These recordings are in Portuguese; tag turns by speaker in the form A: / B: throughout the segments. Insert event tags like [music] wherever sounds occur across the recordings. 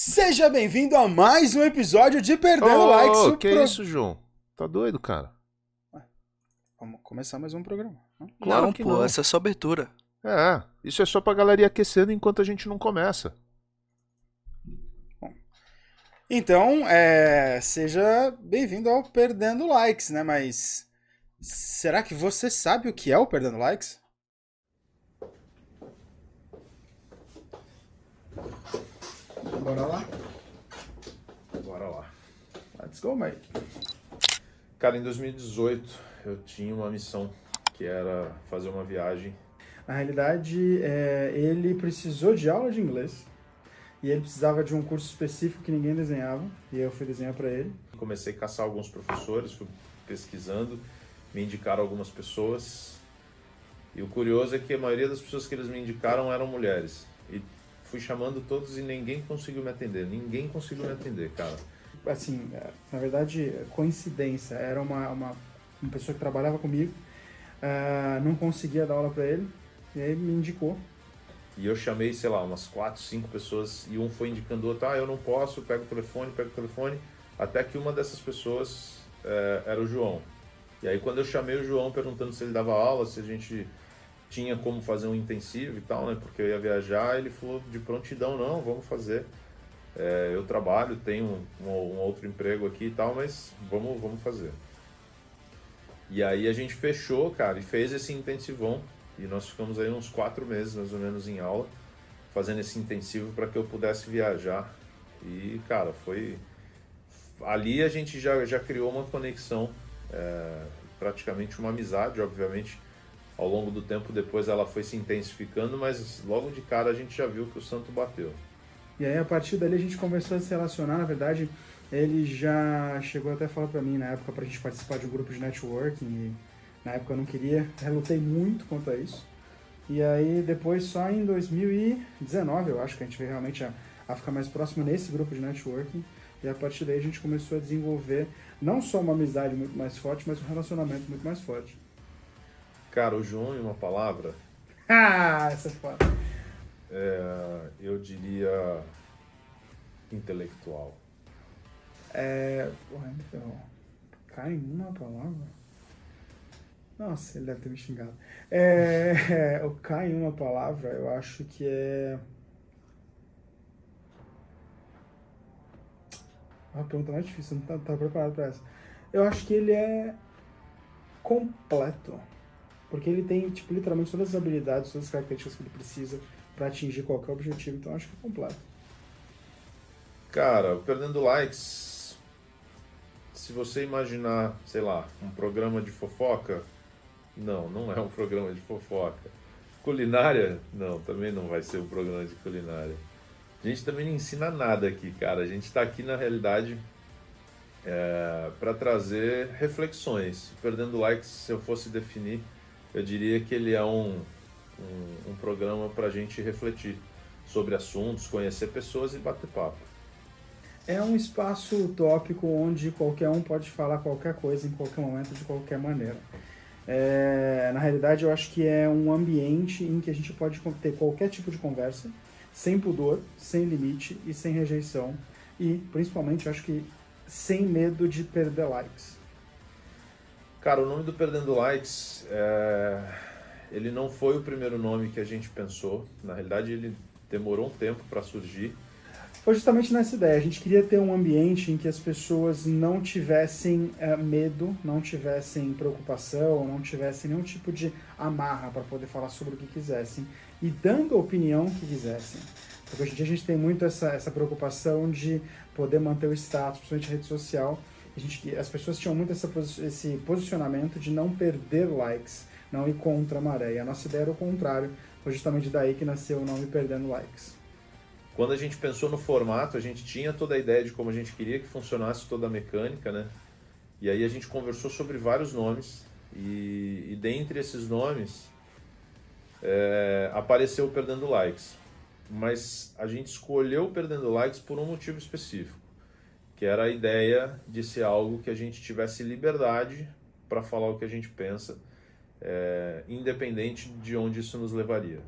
A: Seja bem-vindo a mais um episódio de Perdendo
B: Ô,
A: Likes. o
B: que
A: pro-
B: isso, João? Tá doido, cara?
A: Vamos começar mais um programa. né?
B: Claro
C: não,
B: que
C: pô,
B: não.
C: essa é só abertura.
B: É, isso é só pra galera ir aquecendo enquanto a gente não começa.
A: Então, é, seja bem-vindo ao Perdendo Likes, né? Mas será que você sabe o que é o Perdendo Likes? Bora lá?
B: Bora lá.
A: Let's go, mate.
B: Cara, em 2018 eu tinha uma missão que era fazer uma viagem.
A: Na realidade, é, ele precisou de aula de inglês e ele precisava de um curso específico que ninguém desenhava e eu fui desenhar para ele.
B: Comecei a caçar alguns professores, fui pesquisando, me indicaram algumas pessoas. E o curioso é que a maioria das pessoas que eles me indicaram eram mulheres. Fui chamando todos e ninguém conseguiu me atender. Ninguém conseguiu me atender, cara.
A: Assim, é, na verdade, coincidência. Era uma, uma, uma pessoa que trabalhava comigo, ah, não conseguia dar aula para ele e aí me indicou.
B: E eu chamei, sei lá, umas quatro, cinco pessoas e um foi indicando o outro, ah, eu não posso, pega o telefone, pega o telefone, até que uma dessas pessoas eh, era o João. E aí quando eu chamei o João perguntando se ele dava aula, se a gente tinha como fazer um intensivo e tal, né, porque eu ia viajar, ele falou de prontidão, não, vamos fazer. Eh, eu trabalho, tenho um, um outro emprego aqui e tal, mas vamos, vamos fazer. E aí a gente fechou, cara, e fez esse intensivão. E nós ficamos aí uns quatro meses, mais ou menos, em aula, fazendo esse intensivo para que eu pudesse viajar. E, cara, foi. Ali a gente já, já criou uma conexão, é, praticamente uma amizade, obviamente. Ao longo do tempo, depois ela foi se intensificando, mas logo de cara a gente já viu que o santo bateu.
A: E aí, a partir dali, a gente começou a se relacionar. Na verdade, ele já chegou até a falar para mim na época para a gente participar de um grupo de networking. E na época eu não queria, relutei muito quanto a isso. E aí, depois, só em 2019, eu acho que a gente veio realmente a, a ficar mais próximo nesse grupo de networking. E a partir daí, a gente começou a desenvolver não só uma amizade muito mais forte, mas um relacionamento muito mais forte.
B: Cara, o João, em uma palavra, [laughs]
A: Ah, essa é foda.
B: é, eu diria intelectual.
A: É. Porra, me ferrou. Cai em uma palavra? Nossa, ele deve ter me xingado. É, [laughs] o cai em uma palavra, eu acho que é. Uma pergunta mais difícil, não estava preparado para essa. Eu acho que ele é completo. Porque ele tem, tipo, literalmente todas as habilidades, todas as características que ele precisa para atingir qualquer objetivo. Então acho que é completo.
B: Cara, perdendo likes. Se você imaginar, sei lá, um programa de fofoca, não, não é um [laughs] programa de fofoca. Culinária, não, também não vai ser um programa de culinária. A gente também não ensina nada aqui, cara. A gente está aqui na realidade para trazer reflexões. Perdendo likes, se eu fosse definir, eu diria que ele é um, um, um programa para a gente refletir sobre assuntos, conhecer pessoas e bater papo.
A: É um espaço utópico onde qualquer um pode falar qualquer coisa em qualquer momento, de qualquer maneira. É, na realidade, eu acho que é um ambiente em que a gente pode ter qualquer tipo de conversa, sem pudor, sem limite e sem rejeição. E, principalmente, eu acho que sem medo de perder likes.
B: Cara, o nome do Perdendo Likes, é, ele não foi o primeiro nome que a gente pensou. Na realidade, ele demorou um tempo para surgir.
A: Foi justamente nessa ideia. A gente queria ter um ambiente em que as pessoas não tivessem eh, medo, não tivessem preocupação, não tivessem nenhum tipo de amarra para poder falar sobre o que quisessem e dando a opinião que quisessem. Porque hoje em dia a gente tem muito essa, essa preocupação de poder manter o status, principalmente rede social. A gente, as pessoas tinham muito essa, esse posicionamento de não perder likes, não ir contra a maré. E a nossa ideia era o contrário. Foi justamente daí que nasceu o nome Perdendo Likes.
B: Quando a gente pensou no formato, a gente tinha toda a ideia de como a gente queria que funcionasse toda a mecânica, né? E aí a gente conversou sobre vários nomes e, e dentre esses nomes é, apareceu Perdendo Likes. Mas a gente escolheu Perdendo Likes por um motivo específico, que era a ideia de ser algo que a gente tivesse liberdade para falar o que a gente pensa, é, independente de onde isso nos levaria.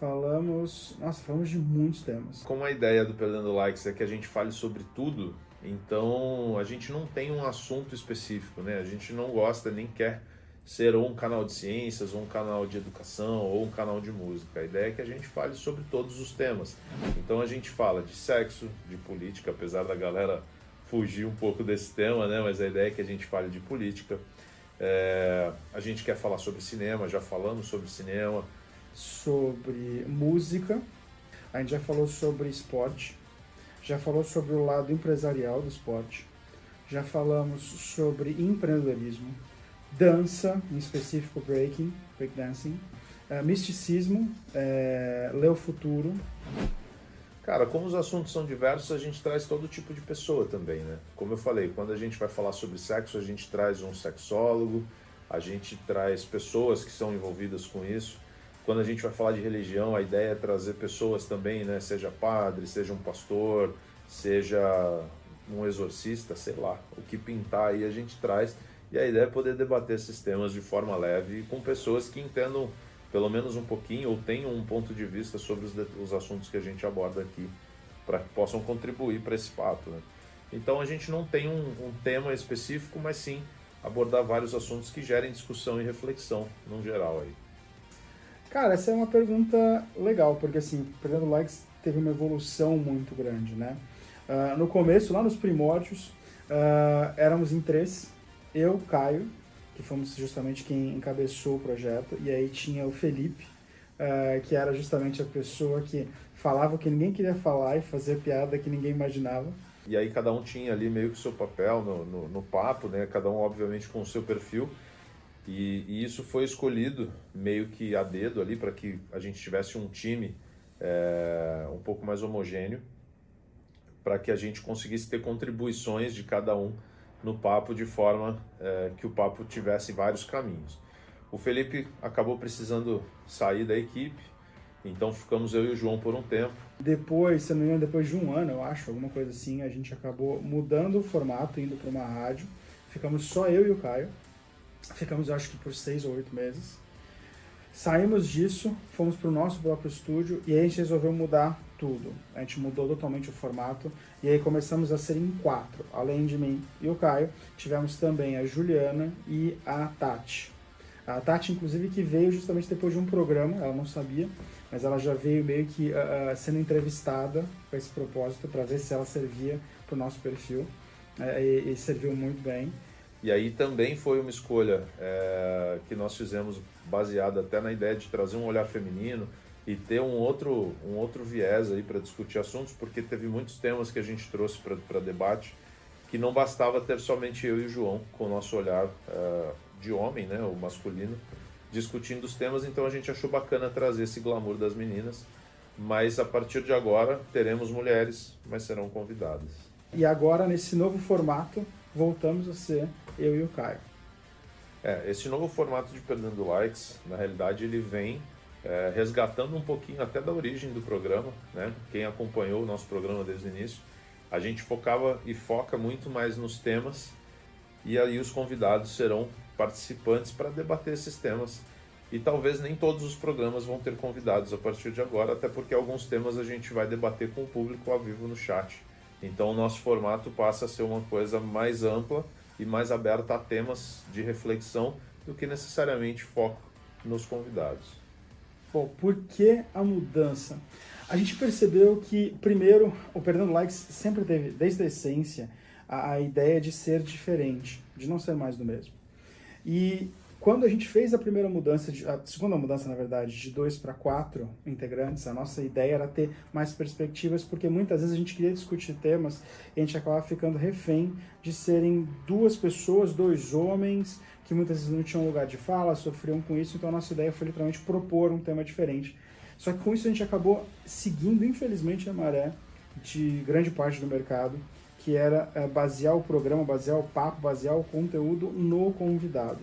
A: Falamos. Nossa, falamos de muitos temas.
B: Como a ideia do Perdendo Likes é que a gente fale sobre tudo, então a gente não tem um assunto específico, né? A gente não gosta nem quer ser ou um canal de ciências, ou um canal de educação, ou um canal de música. A ideia é que a gente fale sobre todos os temas. Então a gente fala de sexo, de política, apesar da galera fugir um pouco desse tema, né? Mas a ideia é que a gente fale de política. É... a gente quer falar sobre cinema, já falamos sobre cinema.
A: Sobre música, a gente já falou sobre esporte, já falou sobre o lado empresarial do esporte, já falamos sobre empreendedorismo, dança, em específico breaking, breakdancing, uh, misticismo, é, ler o futuro.
B: Cara, como os assuntos são diversos, a gente traz todo tipo de pessoa também, né? Como eu falei, quando a gente vai falar sobre sexo, a gente traz um sexólogo, a gente traz pessoas que são envolvidas com isso. Quando a gente vai falar de religião, a ideia é trazer pessoas também, né? Seja padre, seja um pastor, seja um exorcista, sei lá, o que pintar aí a gente traz e a ideia é poder debater esses temas de forma leve com pessoas que entendam pelo menos um pouquinho ou tenham um ponto de vista sobre os, os assuntos que a gente aborda aqui, para que possam contribuir para esse papo. Né? Então a gente não tem um, um, tema específico, mas sim abordar vários assuntos que gerem discussão e reflexão no geral aí.
A: Cara, essa é uma pergunta legal, porque assim, Perdendo Likes teve uma evolução muito grande, né? Uh, no começo, lá nos primórdios, uh, éramos em três, eu, Caio, que fomos justamente quem encabeçou o projeto, e aí tinha o Felipe, uh, que era justamente a pessoa que falava o que ninguém queria falar e fazia piada que ninguém imaginava.
B: E aí cada um tinha ali meio que seu papel no, no, no papo, né? Cada um obviamente com o seu perfil. E, e isso foi escolhido meio que a dedo ali para que a gente tivesse um time é, um pouco mais homogêneo, para que a gente conseguisse ter contribuições de cada um no papo de forma é, que o papo tivesse vários caminhos. O Felipe acabou precisando sair da equipe, então ficamos eu e o João por um tempo.
A: Depois, se não me engano, depois de um ano, eu acho, alguma coisa assim, a gente acabou mudando o formato, indo para uma rádio. Ficamos só eu e o Caio. Ficamos, acho que por seis ou oito meses. Saímos disso, fomos para o nosso próprio estúdio e aí a gente resolveu mudar tudo. A gente mudou totalmente o formato e aí começamos a ser em quatro. Além de mim e o Caio, tivemos também a Juliana e a Tati. A Tati, inclusive, que veio justamente depois de um programa, ela não sabia, mas ela já veio meio que uh, sendo entrevistada com esse propósito para ver se ela servia para o nosso perfil uh, e, e, serviu muito bem.
B: E aí também foi uma escolha é, que nós fizemos baseada até na ideia de trazer um olhar feminino, e ter um outro, um outro viés aí para discutir assuntos, porque teve muitos temas que a gente trouxe para debate que não bastava ter somente eu e o João com o nosso olhar uh, de homem, né, o masculino, discutindo os temas, então a gente achou bacana trazer esse glamour das meninas, mas a partir de agora teremos mulheres, mas serão convidadas.
A: E agora, nesse novo formato, voltamos a ser eu e o Caio.
B: É, esse novo formato de Perdendo Likes, na realidade, ele vem é, resgatando um pouquinho até da origem do programa, né? Quem acompanhou o nosso programa desde o início, a gente focava e foca muito mais nos temas e aí os convidados serão participantes para debater esses temas. E talvez nem todos os programas vão ter convidados a partir de agora, até porque alguns temas a gente vai debater com o público ao vivo no chat. Então o nosso formato passa a ser uma coisa mais ampla e mais aberta a temas de reflexão do que necessariamente foco nos convidados.
A: Bom, por que a mudança? A gente percebeu que, primeiro, o Perdendo Likes sempre teve, desde a essência, a, a ideia de ser diferente, de não ser mais do mesmo. E quando a gente fez a primeira mudança, de, a segunda mudança, na verdade, de dois para quatro integrantes, a nossa ideia era ter mais perspectivas, porque muitas vezes a gente queria discutir temas e a gente acabava ficando refém de serem duas pessoas, dois homens, que muitas vezes não tinham lugar de fala, sofriam com isso, então a nossa ideia foi literalmente propor um tema diferente. Só que com isso a gente acabou seguindo, infelizmente, a maré de grande parte do mercado, que era é, basear o programa, basear o papo, basear o conteúdo no convidado.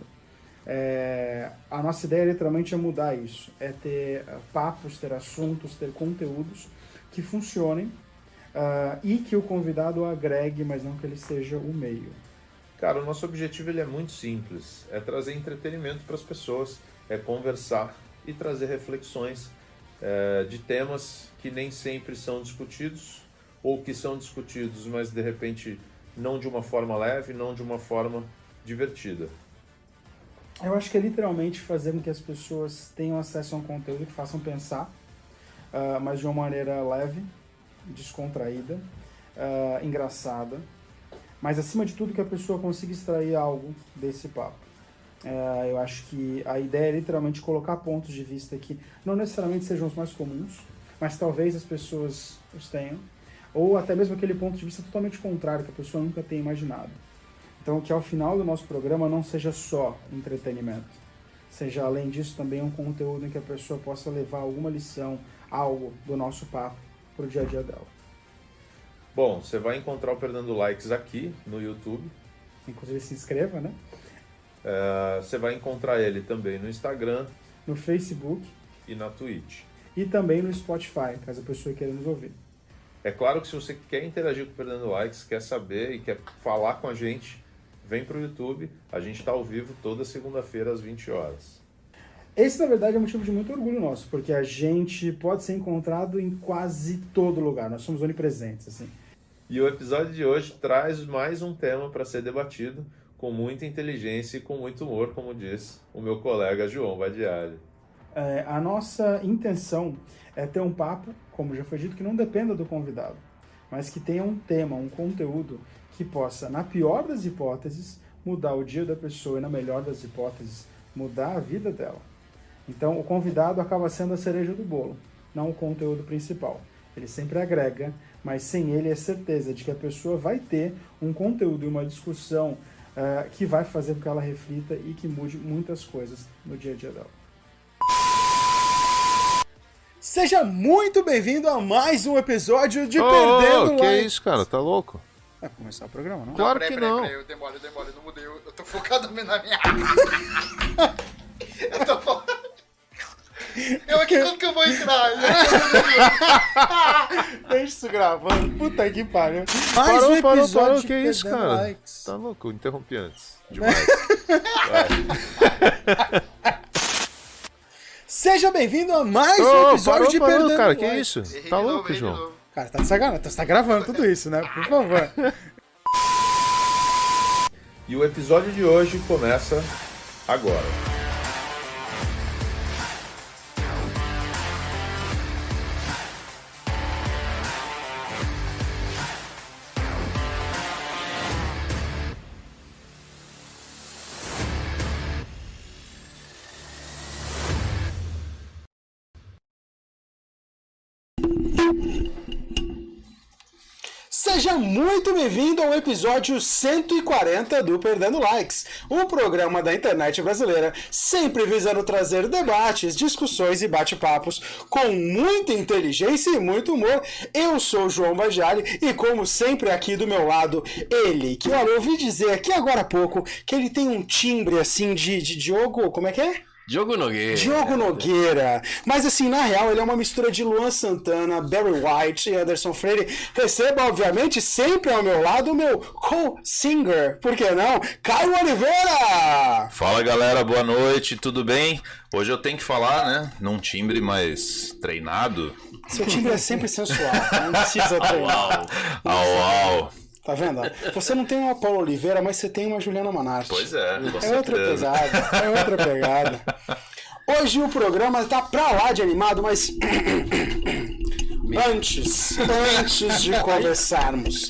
A: É, a nossa ideia literalmente é mudar isso, é ter uh, papos, ter assuntos, ter conteúdos que funcionem uh, e que o convidado agregue, mas não que ele seja o meio.
B: Cara, o nosso objetivo ele é muito simples, é trazer entretenimento para as pessoas, é conversar e trazer reflexões é, de temas que nem sempre são discutidos ou que são discutidos, mas de repente não de uma forma leve, não de uma forma divertida.
A: Eu acho que é literalmente fazer com que as pessoas tenham acesso a um conteúdo que façam pensar, uh, mas de uma maneira leve, descontraída, uh, engraçada, mas acima de tudo que a pessoa consiga extrair algo desse papo. Uh, eu acho que a ideia é literalmente colocar pontos de vista que não necessariamente sejam os mais comuns, mas talvez as pessoas os tenham, ou até mesmo aquele ponto de vista totalmente contrário que a pessoa nunca tenha imaginado. Então, que ao final do nosso programa não seja só entretenimento, seja além disso também um conteúdo em que a pessoa possa levar alguma lição, algo do nosso papo para o dia a dia dela.
B: Bom, você vai encontrar o Perdendo Likes aqui no YouTube.
A: Inclusive se inscreva, né?
B: É, você vai encontrar ele também no Instagram,
A: no Facebook
B: e na Twitch.
A: E também no Spotify, caso a pessoa queira nos ouvir.
B: É claro que se você quer interagir com o Perdendo Likes, quer saber e quer falar com a gente, vem para o YouTube. A gente está ao vivo toda segunda-feira às 20 horas.
A: Esse, na verdade, é um motivo de muito orgulho nosso, porque a gente pode ser encontrado em quase todo lugar. Nós somos onipresentes, assim.
B: E o episódio de hoje traz mais um tema para ser debatido com muita inteligência e com muito humor, como diz o meu colega João Badiali.
A: É, a nossa intenção é ter um papo, como já foi dito, que não dependa do convidado, mas que tenha um tema, um conteúdo que possa, na pior das hipóteses, mudar o dia da pessoa e, na melhor das hipóteses, mudar a vida dela. Então, o convidado acaba sendo a cereja do bolo, não o conteúdo principal. Ele sempre agrega, mas sem ele é certeza de que a pessoa vai ter um conteúdo e uma discussão uh, que vai fazer com que ela reflita e que mude muitas coisas no dia a dia dela. Seja muito bem-vindo a mais um episódio de oh, Perdendo
B: Que é isso, cara? Tá louco?
A: Vai [laughs] começar o programa, não?
B: Claro peraí, que não.
D: Peraí, peraí, eu demoro, eu demoro, eu não mudei, eu, eu tô focado [laughs] na minha [laughs] eu tô focado. Eu aqui, quando que eu vou entrar?
A: Deixa isso gravando. Puta que pariu.
B: Mais parou, um parou, parou. Que é isso, cara? Likes. Tá louco? Interrompi antes. Demais.
A: Seja bem-vindo a mais um episódio
B: parou,
A: de
B: parou,
A: Perdendo
B: cara, que isso? Tá louco, João?
A: Cara, tá de sacanagem. Você tá gravando tudo isso, né? Por favor.
B: E o episódio de hoje começa agora.
A: Muito bem-vindo ao episódio 140 do Perdendo Likes, um programa da internet brasileira, sempre visando trazer debates, discussões e bate-papos com muita inteligência e muito humor. Eu sou o João Bajali e, como sempre, aqui do meu lado, ele, que olha, eu ouvi dizer aqui agora há pouco que ele tem um timbre assim de, de Diogo, como é que é?
E: Diogo Nogueira.
A: Diogo Nogueira. Mas assim, na real, ele é uma mistura de Luan Santana, Barry White e Anderson Freire. Receba, obviamente, sempre ao meu lado o meu co-singer, por que não? Caio Oliveira!
E: Fala galera, boa noite, tudo bem? Hoje eu tenho que falar, né, num timbre mais treinado.
A: Seu timbre é sempre sensual, não precisa treinar. [laughs]
E: Au, au. au.
A: Tá vendo? Você não tem uma Paula Oliveira, mas você tem uma Juliana Manarte.
E: Pois é.
A: É outra pegada. É outra pegada. Hoje o programa tá pra lá de animado, mas. [coughs] antes, antes de [laughs] começarmos.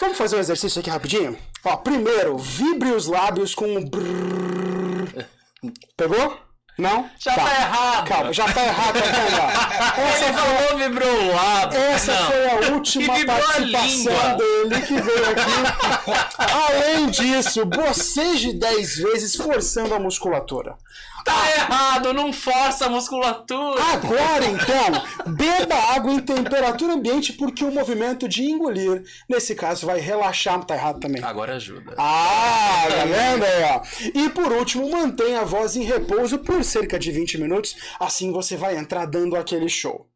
A: Vamos fazer um exercício aqui rapidinho? Ó, primeiro, vibre os lábios com um brrr. Pegou? Não?
E: Já tá, tá errado.
A: Calma, já tá errado, tá [laughs]
E: Essa Ele foi, falou vibrou o lado.
A: Essa não. foi a última participação dele que veio aqui. [laughs] Além disso, boceje 10 vezes forçando a musculatura.
E: Tá errado, não força a musculatura.
A: Agora então, beba água em temperatura ambiente, porque o movimento de engolir, nesse caso, vai relaxar. Tá errado também.
E: Agora ajuda.
A: Ah, tá vendo aí, ó? E por último, mantenha a voz em repouso por cerca de 20 minutos, assim você vai entrar dando aquele show.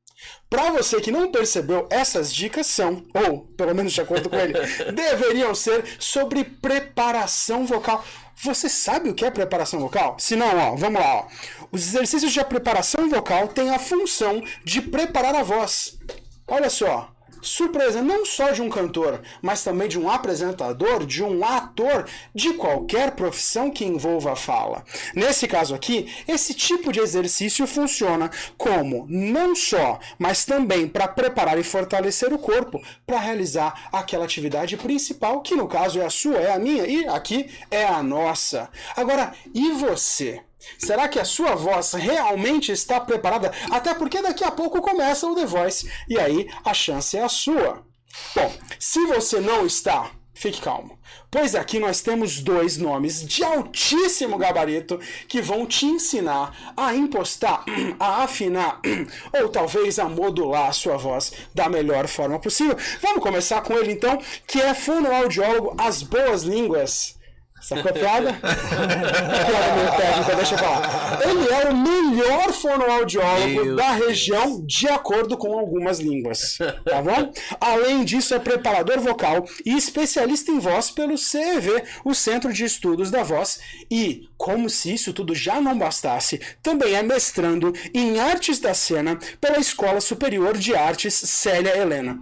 A: Para você que não percebeu, essas dicas são, ou pelo menos de acordo com ele, [laughs] deveriam ser sobre preparação vocal. Você sabe o que é preparação vocal? Se não, ó, vamos lá. Ó. Os exercícios de preparação vocal têm a função de preparar a voz. Olha só, surpresa não só de um cantor, mas também de um apresentador, de um ator, de qualquer profissão que envolva a fala. Nesse caso aqui, esse tipo de exercício funciona como não só, mas também para preparar e fortalecer o corpo para realizar aquela atividade principal, que no caso é a sua, é a minha e aqui é a nossa. Agora, e você? Será que a sua voz realmente está preparada? Até porque daqui a pouco começa o The Voice e aí a chance é a sua. Bom, se você não está, fique calmo, pois aqui nós temos dois nomes de altíssimo gabarito que vão te ensinar a impostar, [clears throat] a afinar [clears throat] ou talvez a modular a sua voz da melhor forma possível. Vamos começar com ele então, que é fonoaudiólogo As Boas Línguas. Sacou a piada? piada meio técnica, deixa eu falar. Ele é o melhor fonoaudiólogo
E: Meu
A: da região, de acordo com algumas línguas. Tá bom? Além disso, é preparador vocal e especialista em voz pelo CEV, o Centro de Estudos da Voz. E, como se isso tudo já não bastasse, também é mestrando em Artes da Cena pela Escola Superior de Artes Célia Helena.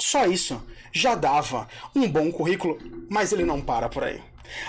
A: Só isso já dava um bom currículo, mas ele não para por aí.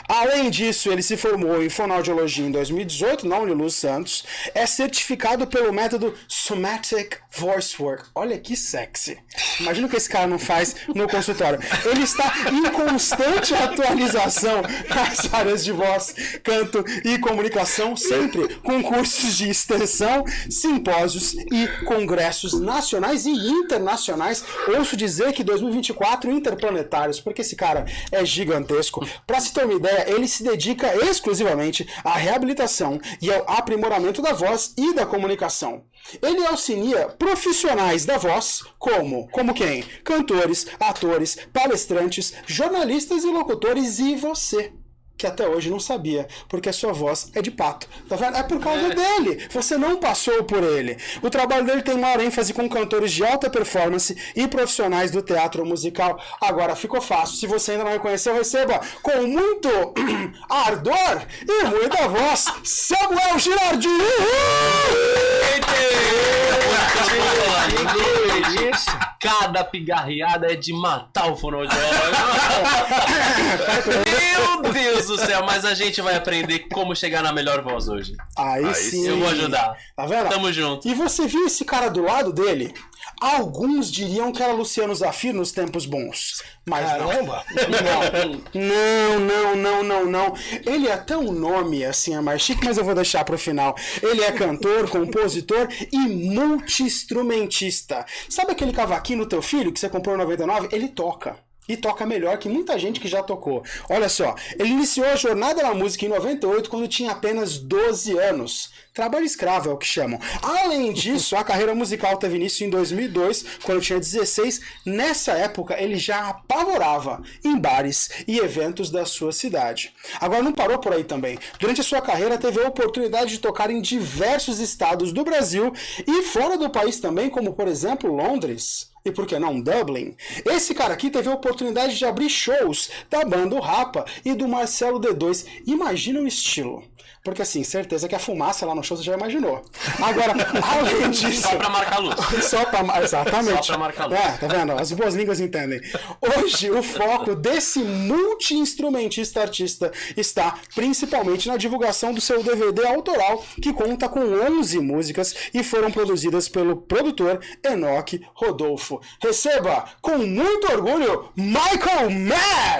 A: Além disso, ele se formou em fonoaudiologia em 2018 na Uniluz Santos, é certificado pelo método Somatic Voice Work. Olha que sexy. Imagina o que esse cara não faz no consultório. Ele está em constante atualização nas áreas de voz, canto e comunicação, sempre com cursos de extensão, simpósios e congressos nacionais e internacionais. Ouço dizer que 2024 interplanetários, porque esse cara é gigantesco. Para se ter uma ideia, ele se dedica exclusivamente à reabilitação e ao aprimoramento da voz e da comunicação. Ele auxilia profissionais da voz, como, como quem? Cantores, atores, palestrantes, jornalistas e locutores e você. Que até hoje não sabia, porque a sua voz é de pato. Tá vendo? É por causa dele. Você não passou por ele. O trabalho dele tem maior ênfase com cantores de alta performance e profissionais do teatro musical. Agora ficou fácil. Se você ainda não reconheceu, receba com muito [clears throat] ardor e muita voz, Samuel Girardi!
E: Cada pigarreada é de matar o fonoaudiólogo. [laughs] Meu Deus do céu, mas a gente vai aprender como chegar na melhor voz hoje.
A: Aí,
C: Aí
A: sim.
E: Eu vou ajudar.
A: Tá vendo?
E: Tamo junto.
A: E você viu esse cara do lado dele? Alguns diriam que era Luciano Zafir nos tempos bons. Mas
F: Caramba!
A: não. Não, não, não, não, não. Ele é até um nome assim, é mais chique, mas eu vou deixar pro final. Ele é cantor, [laughs] compositor e multi-instrumentista. Sabe aquele cavaquinho no teu filho que você comprou em 99? Ele toca. E toca melhor que muita gente que já tocou. Olha só, ele iniciou a jornada na música em 98 quando tinha apenas 12 anos. Trabalho escravo é o que chamam. Além disso, a carreira musical teve início em 2002, quando tinha 16. Nessa época, ele já apavorava em bares e eventos da sua cidade. Agora, não parou por aí também. Durante a sua carreira, teve a oportunidade de tocar em diversos estados do Brasil e fora do país também, como por exemplo Londres e por que não Dublin? Esse cara aqui teve a oportunidade de abrir shows da banda O Rapa e do Marcelo D2. Imagina o estilo. Porque assim, certeza que a fumaça lá no show você já imaginou. Agora, [laughs] além disso.
E: Só pra marcar luz. [laughs]
A: Só pra, exatamente.
E: Só pra marcar luz.
A: É, tá vendo? As boas línguas entendem. Hoje, o foco desse multi-instrumentista artista está principalmente na divulgação do seu DVD autoral, que conta com 11 músicas e foram produzidas pelo produtor Enoch Rodolfo. Receba, com muito orgulho, Michael Matt!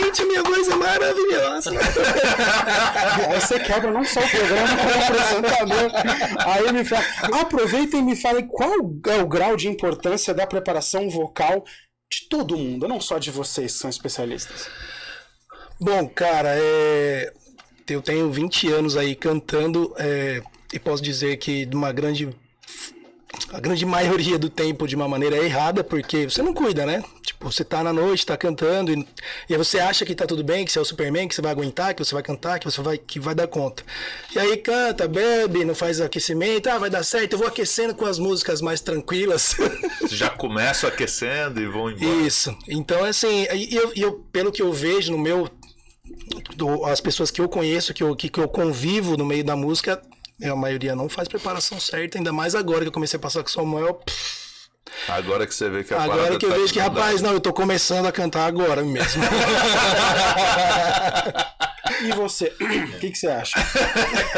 F: Gente, minha voz é maravilhosa. [laughs]
A: Aí você quebra não só o programa, como o apresentador. Aí me fala. Aproveita e me fale qual é o grau de importância da preparação vocal de todo mundo, não só de vocês que são especialistas.
F: Bom, cara, é, eu tenho 20 anos aí cantando é, e posso dizer que de uma grande. A grande maioria do tempo de uma maneira errada, porque você não cuida, né? Tipo, você tá na noite, tá cantando, e, e aí você acha que tá tudo bem, que você é o Superman, que você vai aguentar, que você vai cantar, que você vai, que vai dar conta. E aí canta, bebe, não faz aquecimento, ah, vai dar certo, eu vou aquecendo com as músicas mais tranquilas.
B: Já começam aquecendo e vão embora.
F: Isso. Então, assim, eu, eu, pelo que eu vejo no meu. do- as pessoas que eu conheço, que eu, que, que eu convivo no meio da música, a maioria não faz preparação certa, ainda mais agora que eu comecei a passar com o Samuel. pff,
B: Agora que você vê que a
F: agora que eu
B: tá
F: vejo que, rapaz, não, eu tô começando a cantar agora mesmo. [laughs]
A: E você? O que, que você acha?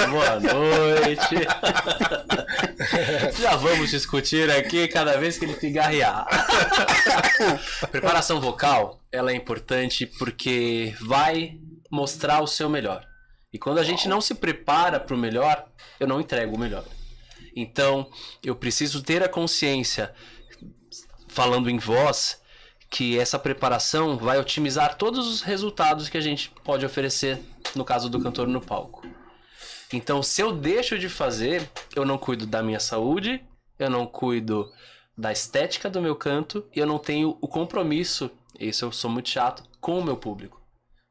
E: Boa noite. Já vamos discutir aqui cada vez que ele pigarrear. Preparação vocal, ela é importante porque vai mostrar o seu melhor. E quando a gente não se prepara para o melhor, eu não entrego o melhor. Então, eu preciso ter a consciência, falando em voz, que essa preparação vai otimizar todos os resultados que a gente pode oferecer, no caso do cantor no palco. Então, se eu deixo de fazer, eu não cuido da minha saúde, eu não cuido da estética do meu canto e eu não tenho o compromisso, isso eu sou muito chato, com o meu público.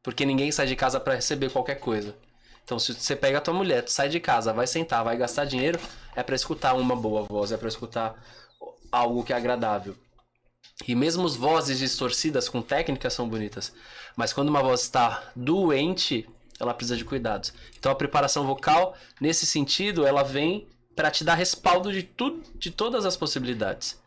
E: Porque ninguém sai de casa para receber qualquer coisa. Então, se você pega a tua mulher, tu sai de casa, vai sentar, vai gastar dinheiro, é para escutar uma boa voz, é para escutar algo que é agradável. E mesmo as vozes distorcidas com técnicas são bonitas, mas quando uma voz está doente, ela precisa de cuidados. Então a preparação vocal, nesse sentido, ela vem para te dar respaldo de tudo, de todas as possibilidades.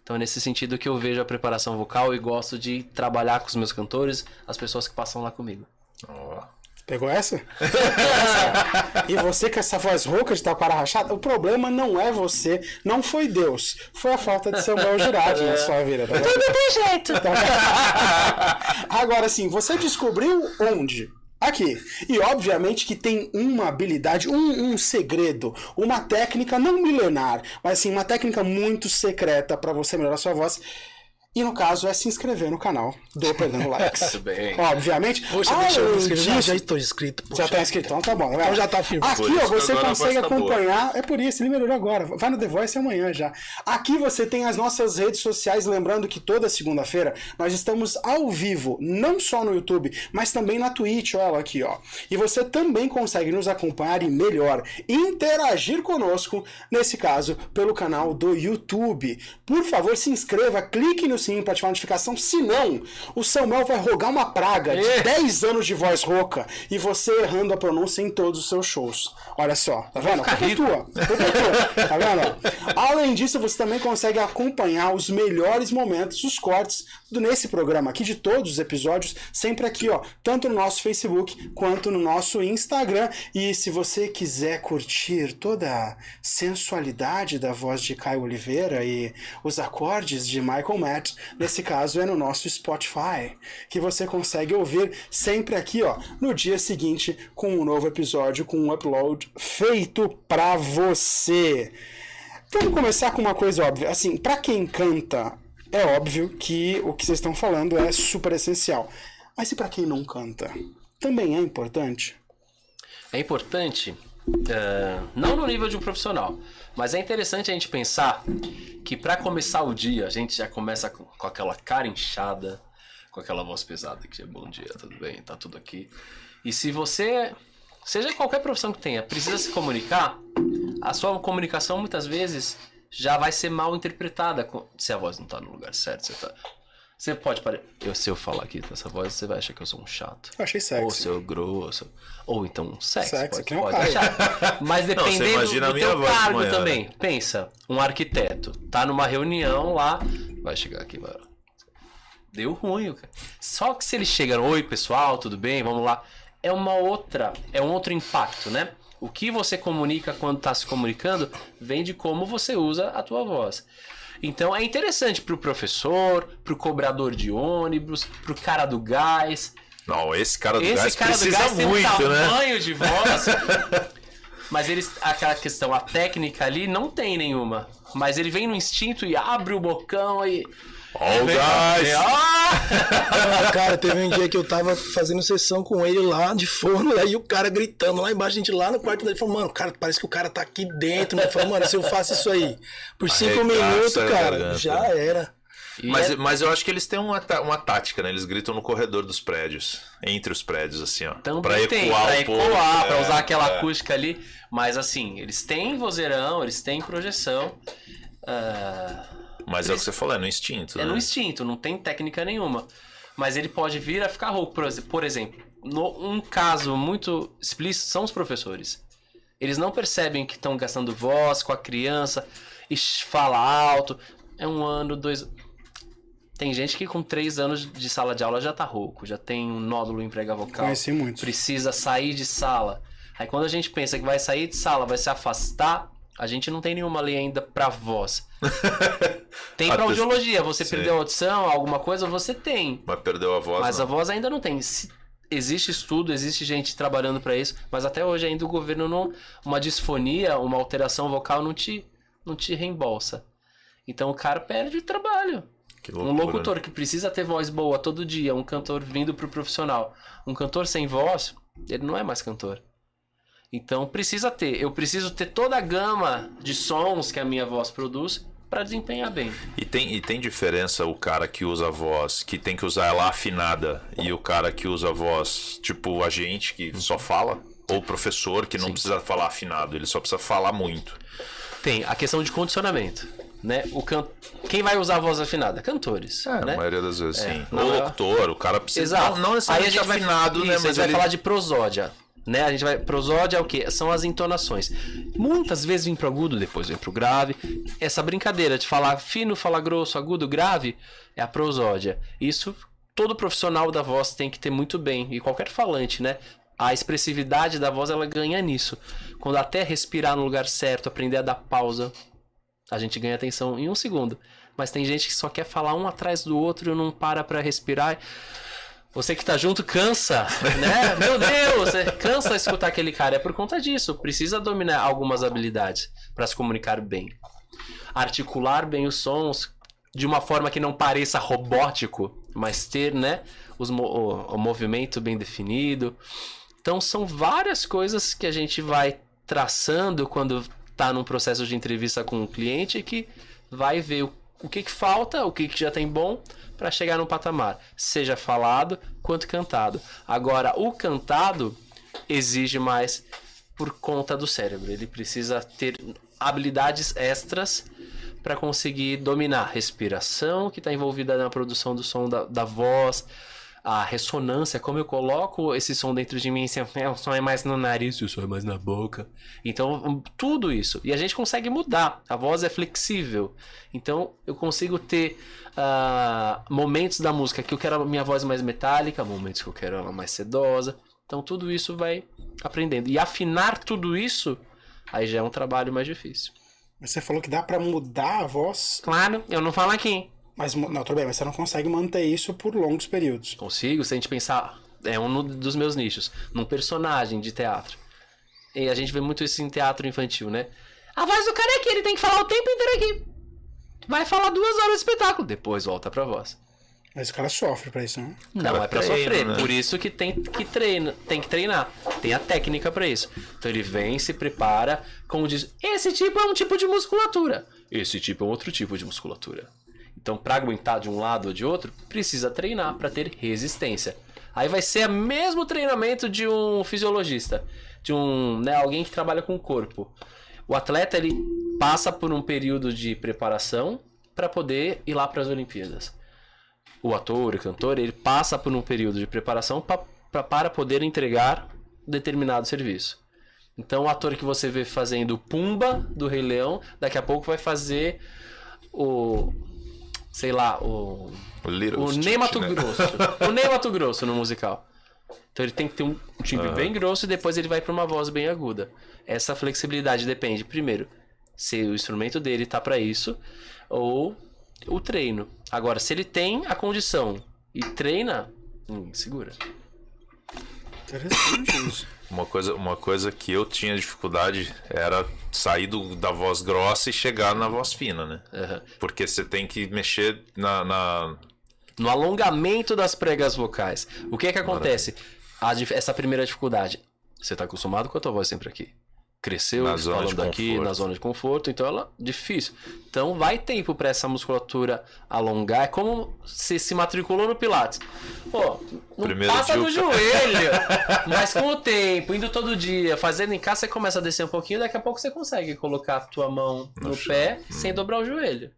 E: Então é nesse sentido que eu vejo a preparação vocal e gosto de trabalhar com os meus cantores, as pessoas que passam lá comigo.
B: Ó.
A: Pegou essa? [laughs] e você com essa voz rouca de estar com a cara rachada, o problema não é você, não foi Deus, foi a falta de Samuel Girardi na sua vida. Tá?
G: Tudo tem jeito. [laughs]
A: Agora sim, você descobriu onde? Aqui. E obviamente que tem uma habilidade, um, um segredo, uma técnica não milenar, mas assim, uma técnica muito secreta para você melhorar sua voz. E no caso é se inscrever no canal do Perdendo [laughs] Likes.
E: Tudo bem.
A: Obviamente.
F: Poxa, deixa eu inscrever. Já, já estou inscrito.
A: já
F: poxa.
A: tá inscrito, então tá bom.
F: Então já tá firme.
A: Aqui, ó, você consegue
B: tá boa.
A: acompanhar. É por isso, ele melhorou agora. Vai no The Voice amanhã já. Aqui você tem as nossas redes sociais, lembrando que toda segunda-feira nós estamos ao vivo, não só no YouTube, mas também na Twitch, olha ela aqui, ó. E você também consegue nos acompanhar e melhor, interagir conosco, nesse caso, pelo canal do YouTube. Por favor, se inscreva, clique no sininho para ativar a notificação, senão o Samuel vai rogar uma praga de 10 anos de voz rouca e você errando a pronúncia em todos os seus shows. Olha só, tá vendo? Culpa é tua, culpa é tua, tá vendo? Além disso, você também consegue acompanhar os melhores momentos, os cortes nesse programa aqui, de todos os episódios, sempre aqui, ó, tanto no nosso Facebook quanto no nosso Instagram. E se você quiser curtir toda a sensualidade da voz de Caio Oliveira e os acordes de Michael Matt, nesse caso é no nosso Spotify, que você consegue ouvir sempre aqui, ó, no dia seguinte, com um novo episódio, com um upload feito pra você. Vamos começar com uma coisa óbvia. Assim, pra quem canta, é óbvio que o que vocês estão falando é super essencial. Mas e pra quem não canta? Também é importante?
E: É importante, é, não no nível de um profissional, mas é interessante a gente pensar que para começar o dia a gente já começa com, com aquela cara inchada, com aquela voz pesada que é bom dia, tudo bem, tá tudo aqui. E se você, seja qualquer profissão que tenha, precisa se comunicar, a sua comunicação muitas vezes já vai ser mal interpretada com- se a voz não tá no lugar certo. Você, tá, você pode parar. Eu, se eu falar aqui com essa voz, você vai achar que eu sou um chato.
A: Eu achei
E: Ou
A: sexy.
E: seu grosso. Ou então um sexo.
A: Sexy,
E: pode,
A: que nem o
E: pode achar. Mas dependendo
B: imagina a
E: do teu cargo
B: manhã,
E: também. Pensa, um arquiteto tá numa reunião lá, vai chegar aqui, vai. Deu ruim, cara. Só que se ele chega, oi pessoal, tudo bem, vamos lá. É uma outra, é um outro impacto, né? O que você comunica quando tá se comunicando vem de como você usa a tua voz. Então é interessante pro professor, pro cobrador de ônibus, pro cara do gás,
B: Não, esse cara do gás
E: esse cara do
B: precisa
E: gás tem um
B: muito, né?
E: tamanho de voz. [laughs] mas eles, aquela questão, a técnica ali não tem nenhuma. Mas ele vem no instinto e abre o bocão e.
B: Ó o gás!
E: Ah!
F: Cara, teve um dia que eu tava fazendo sessão com ele lá de forno, e o cara gritando lá embaixo, a gente lá no quarto dele falou, mano, cara, parece que o cara tá aqui dentro, né? Falou, mano, se eu faço isso aí por cinco
B: Arregaça
F: minutos, cara,
B: garganta.
F: já era.
E: E
B: Mas,
E: é-
B: mas eu acho que eles têm uma, uma tática, né? Eles gritam no corredor dos prédios, entre os prédios, assim, ó.
E: Também
B: pra ecoar
E: tem,
B: um
E: pra
B: pouco.
E: ecoar, pra
B: é,
E: usar aquela
B: é.
E: acústica ali. Mas assim, eles têm vozeirão, eles têm projeção. ah,
B: Mas é o que você falou, é no instinto,
E: é
B: né?
E: no instinto, não tem técnica nenhuma. Mas ele pode vir a ficar rouco. Por ex- Por exemplo, no, um caso muito explícito são os professores. Eles não percebem que estão gastando voz com a criança e fala alto. É um ano, dois. Tem gente que com três anos de sala de aula já tá rouco, já tem um nódulo em prega vocal
A: Conheci muito.
E: precisa sair de sala. Aí quando a gente pensa que vai sair de sala, vai se afastar, a gente não tem nenhuma lei ainda pra voz. [laughs] tem pra
B: Até-
E: audiologia, você
B: Sim.
E: perdeu a audição, alguma coisa, você tem.
B: Mas perdeu a voz,
E: Mas
B: não.
E: a voz ainda não tem. Se- existe estudo, existe gente trabalhando pra isso, mas até hoje ainda o governo não uma disfonia, uma alteração vocal não te não te reembolsa. Então o cara perde o trabalho.
B: Que
E: Um
B: loucura,
E: locutor que precisa ter voz boa todo dia, um cantor vindo pro profissional. Um cantor sem voz, ele não é mais cantor. Então precisa ter. Eu preciso ter toda a gama de sons que a minha voz produz para desempenhar bem.
B: E tem, e tem diferença o cara que usa a voz, que tem que usar ela afinada, e o cara que usa a voz, tipo a gente, que só fala? Ou o professor, que não
E: Sim.
B: precisa falar afinado, ele só precisa falar muito.
E: Tem a questão de condicionamento, né? O can... Quem vai usar a voz afinada? Cantores,
B: É,
E: né?
B: a maioria das vezes, sim.
E: não
B: Ou
E: é-
B: locutor, o cara precisa.
E: Exato.
B: Não, não
E: Aí a
B: necessariamente
E: gente vai,
B: afinado,
E: isso,
B: né? Mas
E: gente vai
B: ele...
E: falar de prosódia. Né? A gente vai. Prosódia é o quê? São as entonações. Muitas vezes vem pro agudo, depois vem pro grave. Essa brincadeira de falar fino, falar grosso, agudo, grave, é a prosódia. Isso todo profissional da voz tem que ter muito bem. E qualquer falante, né? A expressividade da voz ela ganha nisso. Quando até respirar no lugar certo, aprender a dar pausa, a gente ganha atenção em um segundo. Mas tem gente que só quer falar um atrás do outro e não para pra respirar. Você que tá junto cansa, né? [laughs] Meu Deus, você cansa escutar aquele cara. É por conta disso. Precisa dominar algumas habilidades para se comunicar bem. Articular bem os sons de uma forma que não pareça robótico, mas ter, né, os o, o movimento bem definido. Então são várias coisas que a gente vai traçando quando tá num processo de entrevista com o cliente que vai ver o, o que, que falta, o que, que já tem bom para chegar num patamar, seja falado quanto cantado. Agora, o cantado exige mais por conta do cérebro. Ele precisa ter habilidades extras para conseguir dominar respiração que está envolvida na produção do som da, da voz, a ressonância, como eu coloco esse som dentro de mim, se é- o som é mais no nariz, o som é mais na boca. Então, um, tudo isso. E a gente consegue mudar. A voz é flexível. Então, eu consigo ter ah, momentos da música que eu quero a minha voz mais metálica, momentos que eu quero ela mais sedosa. Então, tudo isso vai aprendendo. E afinar tudo isso, aí já é um trabalho mais difícil.
A: Mas você falou que dá pra mudar a voz,
E: Claro, eu não falo aqui.
A: Mas não, tudo bem, mas você não consegue manter isso por longos períodos.
E: Consigo, se a gente pensar, é um dos meus nichos, num personagem de teatro. E a gente vê muito isso em teatro infantil, né? A voz do cara é aqui, ele tem que falar o tempo inteiro aqui. Vai falar duas horas de espetáculo, depois volta pra voz.
A: Mas o cara sofre pra isso, né?
E: Não é pra
B: treina,
E: sofrer,
B: né?
E: por isso que tem que treina, tem que treinar, tem a técnica pra isso. Então ele vem, se prepara, como diz, esse tipo é um tipo de musculatura, esse tipo é outro tipo de musculatura. Então pra aguentar de um lado ou de outro, precisa treinar pra ter resistência. Aí vai ser o mesmo treinamento de um fisiologista, de um, né, alguém que trabalha com o corpo. O atleta ele passa por um período de preparação para poder ir lá para as Olimpíadas o ator, o cantor, ele passa por um período de preparação pa, pra- para poder entregar determinado serviço. Então, o ator que você vê fazendo Pumba do Rei Leão, daqui a pouco vai fazer o. sei lá, o.
B: O Little
E: O Ney Mato
B: né?
E: Grosso. O Ney Mato Grosso no musical. Então ele tem que ter um timbre bem grosso e depois ele vai para uma voz bem aguda. Essa flexibilidade depende, primeiro, se o instrumento dele tá para isso ou o treino. Agora, se ele tem a condição e treina, hum, segura.
A: Interessante isso.
B: Uma coisa, uma coisa que eu tinha dificuldade era sair do- da voz grossa e chegar na voz fina, né?
E: Aham.
B: Porque você tem que mexer na. na-
E: No alongamento das pregas vocais. O que é que acontece? A essa primeira dificuldade. Você tá acostumado com a tua voz sempre aqui. Cresceu
B: Na
E: falando aqui
B: conforto.
E: na zona de conforto, então ela difícil. Então vai tempo para essa musculatura alongar. É como se se matriculou no Pilates. Pô, não
B: Primeiro
E: passa
B: dia o
E: do joelho. [laughs] Mas com o tempo, indo todo dia, fazendo em casa, você começa a descer um pouquinho, daqui a pouco você consegue colocar a tua mão no,
B: No
E: pé sem dobrar o joelho.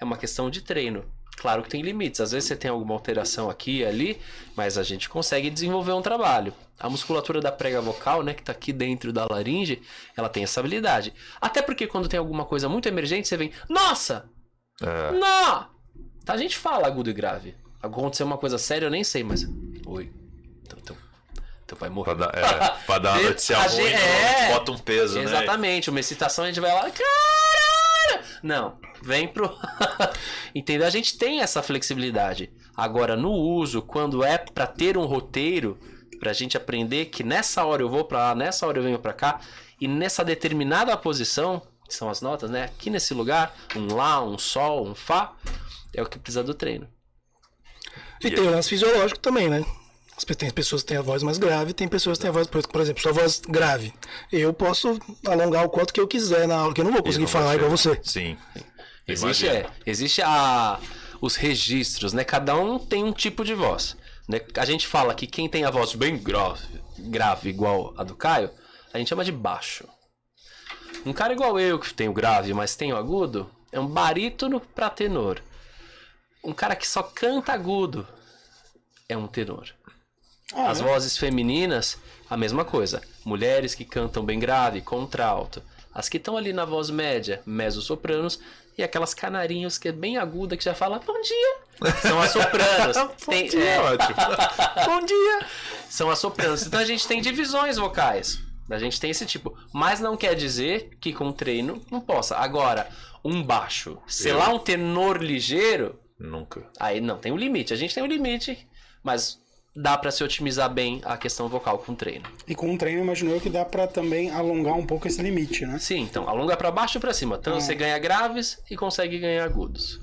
E: É uma questão de treino. Claro que tem limites. Às vezes você tem alguma alteração aqui e ali, mas a gente consegue desenvolver um trabalho. A musculatura da prega vocal, né, que tá aqui dentro da laringe, ela tem essa habilidade. Até porque quando tem alguma coisa muito emergente, você vem, nossa!
B: É.
E: Não! Tá, a gente fala agudo e grave. Aconteceu uma coisa séria, eu nem sei, mas. Oi. Teu, teu, teu pai
B: Pra
E: morreu.
B: dar, é, pra dar [laughs] uma
E: De-
B: notícia ruim,
E: gente-
B: então,
E: é.
B: bota um peso, né?
E: Exatamente, uma excitação a gente vai lá, caralho! Não, vem pro. [laughs] Entendeu? A gente tem essa flexibilidade. Agora, no uso, quando é pra ter um roteiro, pra gente aprender que nessa hora eu vou pra lá, nessa hora eu venho pra cá, e nessa determinada posição, que são as notas, né? Aqui nesse lugar, um Lá, um Sol, um Fá, é o que precisa do treino.
F: E tem o lance fisiológico também, né? Tem pessoas que têm a voz mais grave, tem pessoas que têm a voz, por por exemplo, sua voz grave. Eu posso alongar o quanto que eu quiser na aula, que eu não vou conseguir
B: não
F: falar igual você.
B: Sim.
E: Existe, é, existe a, os registros, né? Cada um tem um tipo de voz. Né? A gente fala que quem tem a voz bem grave, grave igual a do Caio, a gente chama de baixo. Um cara igual eu, que tem o grave, mas tem o agudo, é um barítono pra tenor. Um cara que só canta agudo é um tenor.
H: Ah,
E: As
H: é?
E: vozes femininas, a mesma coisa. Mulheres que cantam bem grave, contralto. As que estão ali na voz média, mezzo-sopranos. E aquelas canarinhos que é bem aguda, que já fala bom dia. São as sopranos. [laughs] Tem-
B: dia,
E: é,
B: ótimo. [laughs]
E: bom dia. São as sopranos. Então a gente tem divisões vocais. A gente tem esse tipo. Mas não quer dizer que com treino não possa. Agora, um baixo, sei
B: Eu-
E: lá, um tenor ligeiro,
B: Nunca.
E: Aí não, tem um limite. A gente tem um limite, mas dá pra se otimizar bem a questão vocal com treino.
A: E com um treino, imagino eu que dá pra também alongar um pouco esse limite, né?
E: Sim, então alonga pra baixo e pra cima. Então você ganha graves e consegue ganhar agudos.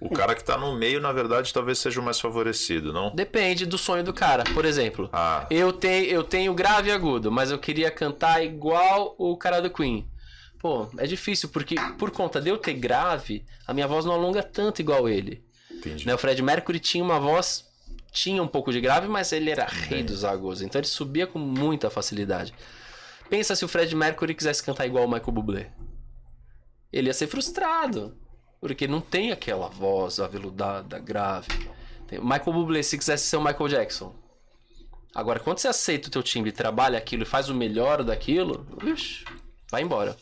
B: O cara que tá no meio, na verdade, talvez seja o mais favorecido, não?
E: Depende do sonho do cara. Por exemplo,
B: Ah,
E: eu, tenho, eu tenho grave e agudo, mas eu queria cantar igual o cara do Queen. Pô, é difícil, porque por conta de eu ter grave, a minha voz não alonga tanto igual ele.
B: entendi.
E: Né, O Fred Mercury tinha uma voz, tinha um pouco de grave, mas ele era rei dos agudos, então ele subia com muita facilidade. Pensa se o Fred Mercury quisesse cantar igual o Michael Bublé. Ele ia ser frustrado, porque não tem aquela voz aveludada, grave. Tem- Michael Bublé, se quisesse ser o Michael Jackson. Agora, quando você aceita o teu timbre, trabalha aquilo e faz o melhor daquilo, ixi, vai embora.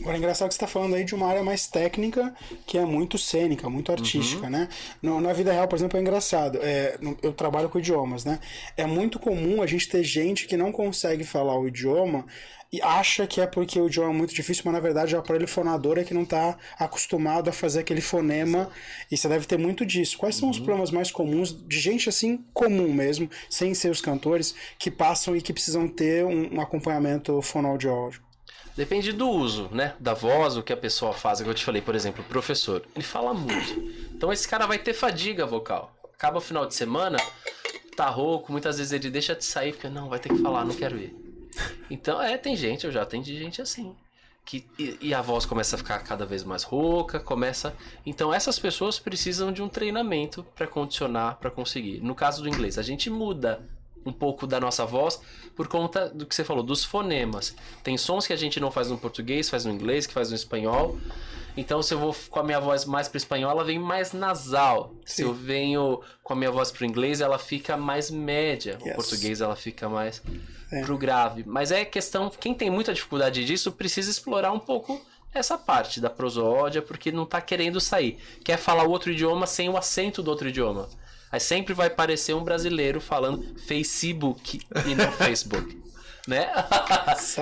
A: Agora é engraçado que você está falando aí de uma área mais técnica, que é muito cênica, muito artística,
E: Uhum.
A: né? No- na vida real, por exemplo, é engraçado. É, eu trabalho com idiomas, né? É muito comum a gente ter gente que não consegue falar o idioma e acha que é porque o idioma é muito difícil, mas na verdade o aparelho fonador é que não está acostumado a fazer aquele fonema. E você deve ter muito disso. Quais
E: Uhum.
A: são os problemas mais comuns de gente assim, comum mesmo, sem ser os cantores, que passam e que precisam ter um, um acompanhamento fonoaudiológico?
E: Depende do uso, né? Da voz, o que a pessoa faz. O que eu te falei, por exemplo, o professor. Ele fala muito. Então esse cara vai ter fadiga vocal. Acaba o final de semana, tá rouco, muitas vezes ele deixa de sair, porque não, vai ter que falar, não quero ir. Então, é, tem gente, eu já atendi gente assim. Que, e, e a voz começa a ficar cada vez mais rouca, começa. Então essas pessoas precisam de um treinamento para condicionar, para conseguir. No caso do inglês, a gente muda um pouco da nossa voz por conta do que você falou, dos fonemas. Tem sons que a gente não faz no português, faz no inglês, que faz no espanhol. Então, se eu vou com a minha voz mais para espanhol, ela vem mais nasal. Se eu venho com a minha voz para inglês, ela fica mais média.
A: Yes.
E: O português, ela fica mais
A: É.
E: pro grave. Mas é questão, quem tem muita dificuldade disso precisa explorar um pouco essa parte da prosódia, porque não tá querendo sair. Quer falar outro idioma sem o acento do outro idioma. Aí sempre vai parecer um brasileiro falando Facebook e não [laughs] Facebook. Né?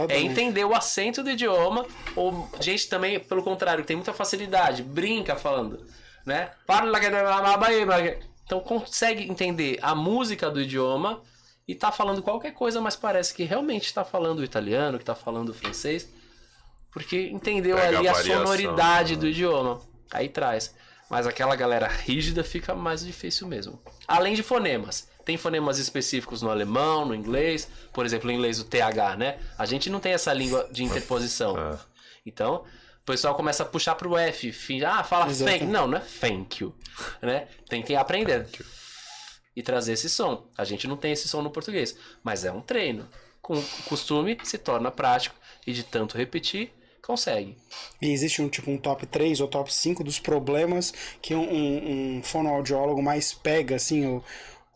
E: é entender o acento do idioma, ou gente também, pelo contrário, tem muita facilidade, brinca falando, né? Que- Então consegue entender a música do idioma e tá falando qualquer coisa, mas parece que realmente tá falando italiano, que tá falando francês, porque entendeu
B: Pega
E: ali
B: a
E: a,
B: variação,
E: sonoridade
B: né?
E: do idioma. Aí traz. Mas aquela galera rígida fica mais difícil mesmo. Além de fonemas. Tem fonemas específicos no alemão, no inglês, por exemplo, no inglês o TH, né? A gente não tem essa língua de interposição.
C: É.
E: Então, o pessoal começa a puxar pro F. fi- Ah, fala thank. Não, não é thank you. Né? Tem que aprender. E trazer esse som. A gente não tem esse som no português. Mas é um treino. Com costume, se torna prático. E de tanto repetir, consegue.
A: E existe um tipo um top 3 ou top 5 dos problemas que um, um, um fonoaudiólogo mais pega, assim, o,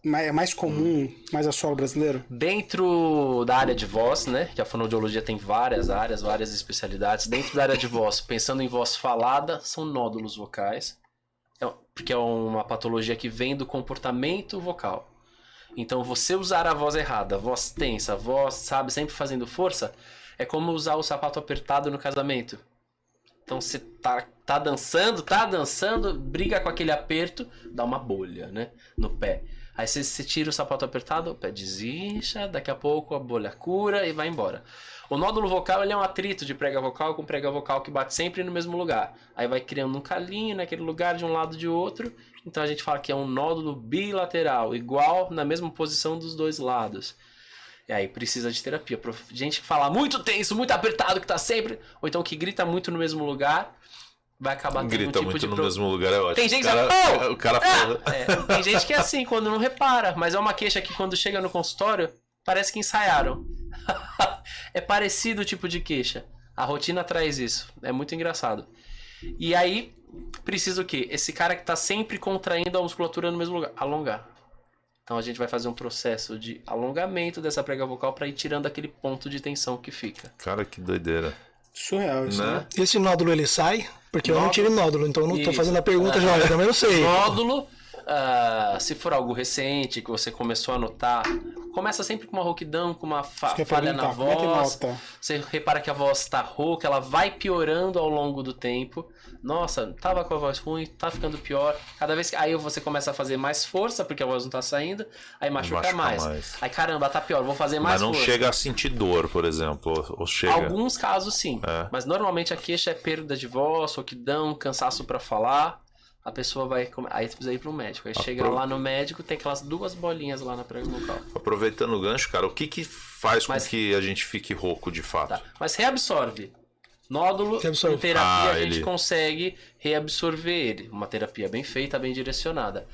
A: mais, é mais comum, mais a solo brasileiro?
E: Dentro da área de voz, né? Que a fonoaudiologia tem várias áreas, várias especialidades. Dentro da área de voz, [laughs] pensando em voz falada, são nódulos vocais. É- porque é uma patologia que vem do comportamento vocal. Então, você usar a voz errada, a voz tensa, voz, sabe, sempre fazendo força, é como usar o sapato apertado no casamento. Então, você tá, tá dançando, tá dançando, briga com aquele aperto, dá uma bolha, né? No pé. Aí você, você tira o sapato apertado, o pé desincha, daqui a pouco a bolha cura e vai embora. O nódulo vocal é um atrito de prega vocal com prega vocal que bate sempre no mesmo lugar. Aí vai criando um calinho naquele lugar de um lado de outro. Então a gente fala que é um nódulo bilateral, igual na mesma posição dos dois lados. E aí precisa de terapia. Gente que fala muito tenso, muito apertado, que tá sempre. Ou então que grita muito no mesmo lugar, vai acabar tendo um
C: Grita
E: tipo
C: muito
E: de
C: no
E: pro-
C: mesmo lugar, é ótimo.
E: Tem gente [laughs]
C: o cara,
E: que- Oh!
C: o cara fala.
E: é, tem gente que é assim, quando não repara, mas é uma queixa que quando chega no consultório, parece que ensaiaram. [laughs] é parecido o tipo de queixa. A rotina traz isso. É muito engraçado. E aí, precisa o quê? Esse cara que tá sempre contraindo a musculatura no mesmo lugar. Alongar. Então a gente vai fazer um processo de alongamento dessa prega vocal para ir tirando aquele ponto de tensão que fica.
C: Cara, que doideira.
A: Surreal isso, né?
C: Né?
F: Esse nódulo ele sai? Porque eu não
E: Nódulo.
F: tive nódulo, então eu não tô fazendo a pergunta
E: Ah.
F: já, eu também não sei.
E: Nódulo, ah, se for algo recente que você começou a notar, começa sempre com uma rouquidão, com uma fa- falha na
A: é
E: voz.
A: nota?
E: Você repara que a voz tá rouca, ela vai piorando ao longo do tempo. Nossa, tava com a voz ruim, tá ficando pior. Cada vez que. Aí você começa a fazer mais força, porque a voz não tá saindo, aí machuca,
C: Machuca
E: mais.
C: mais.
E: Aí caramba, tá pior, vou fazer mais
C: Mas não
E: força.
C: chega a sentir dor, por exemplo. Ou- chega.
E: Alguns casos sim,
C: É.
E: mas normalmente a queixa é perda de voz, rouquidão, cansaço pra falar. A pessoa vai. Aí precisa ir pro médico. Aí chega
C: pro-
E: lá no médico, tem aquelas duas bolinhas lá na prega vocal.
C: Aproveitando o gancho, cara, o que que faz
E: Mas-
C: com que a gente fique rouco de fato?
E: Tá. Mas reabsorve. Nódulo,
F: Reabsorve.
E: em terapia
C: Ah,
E: a gente
C: ele-
E: consegue reabsorver ele. Uma terapia bem feita, bem direcionada.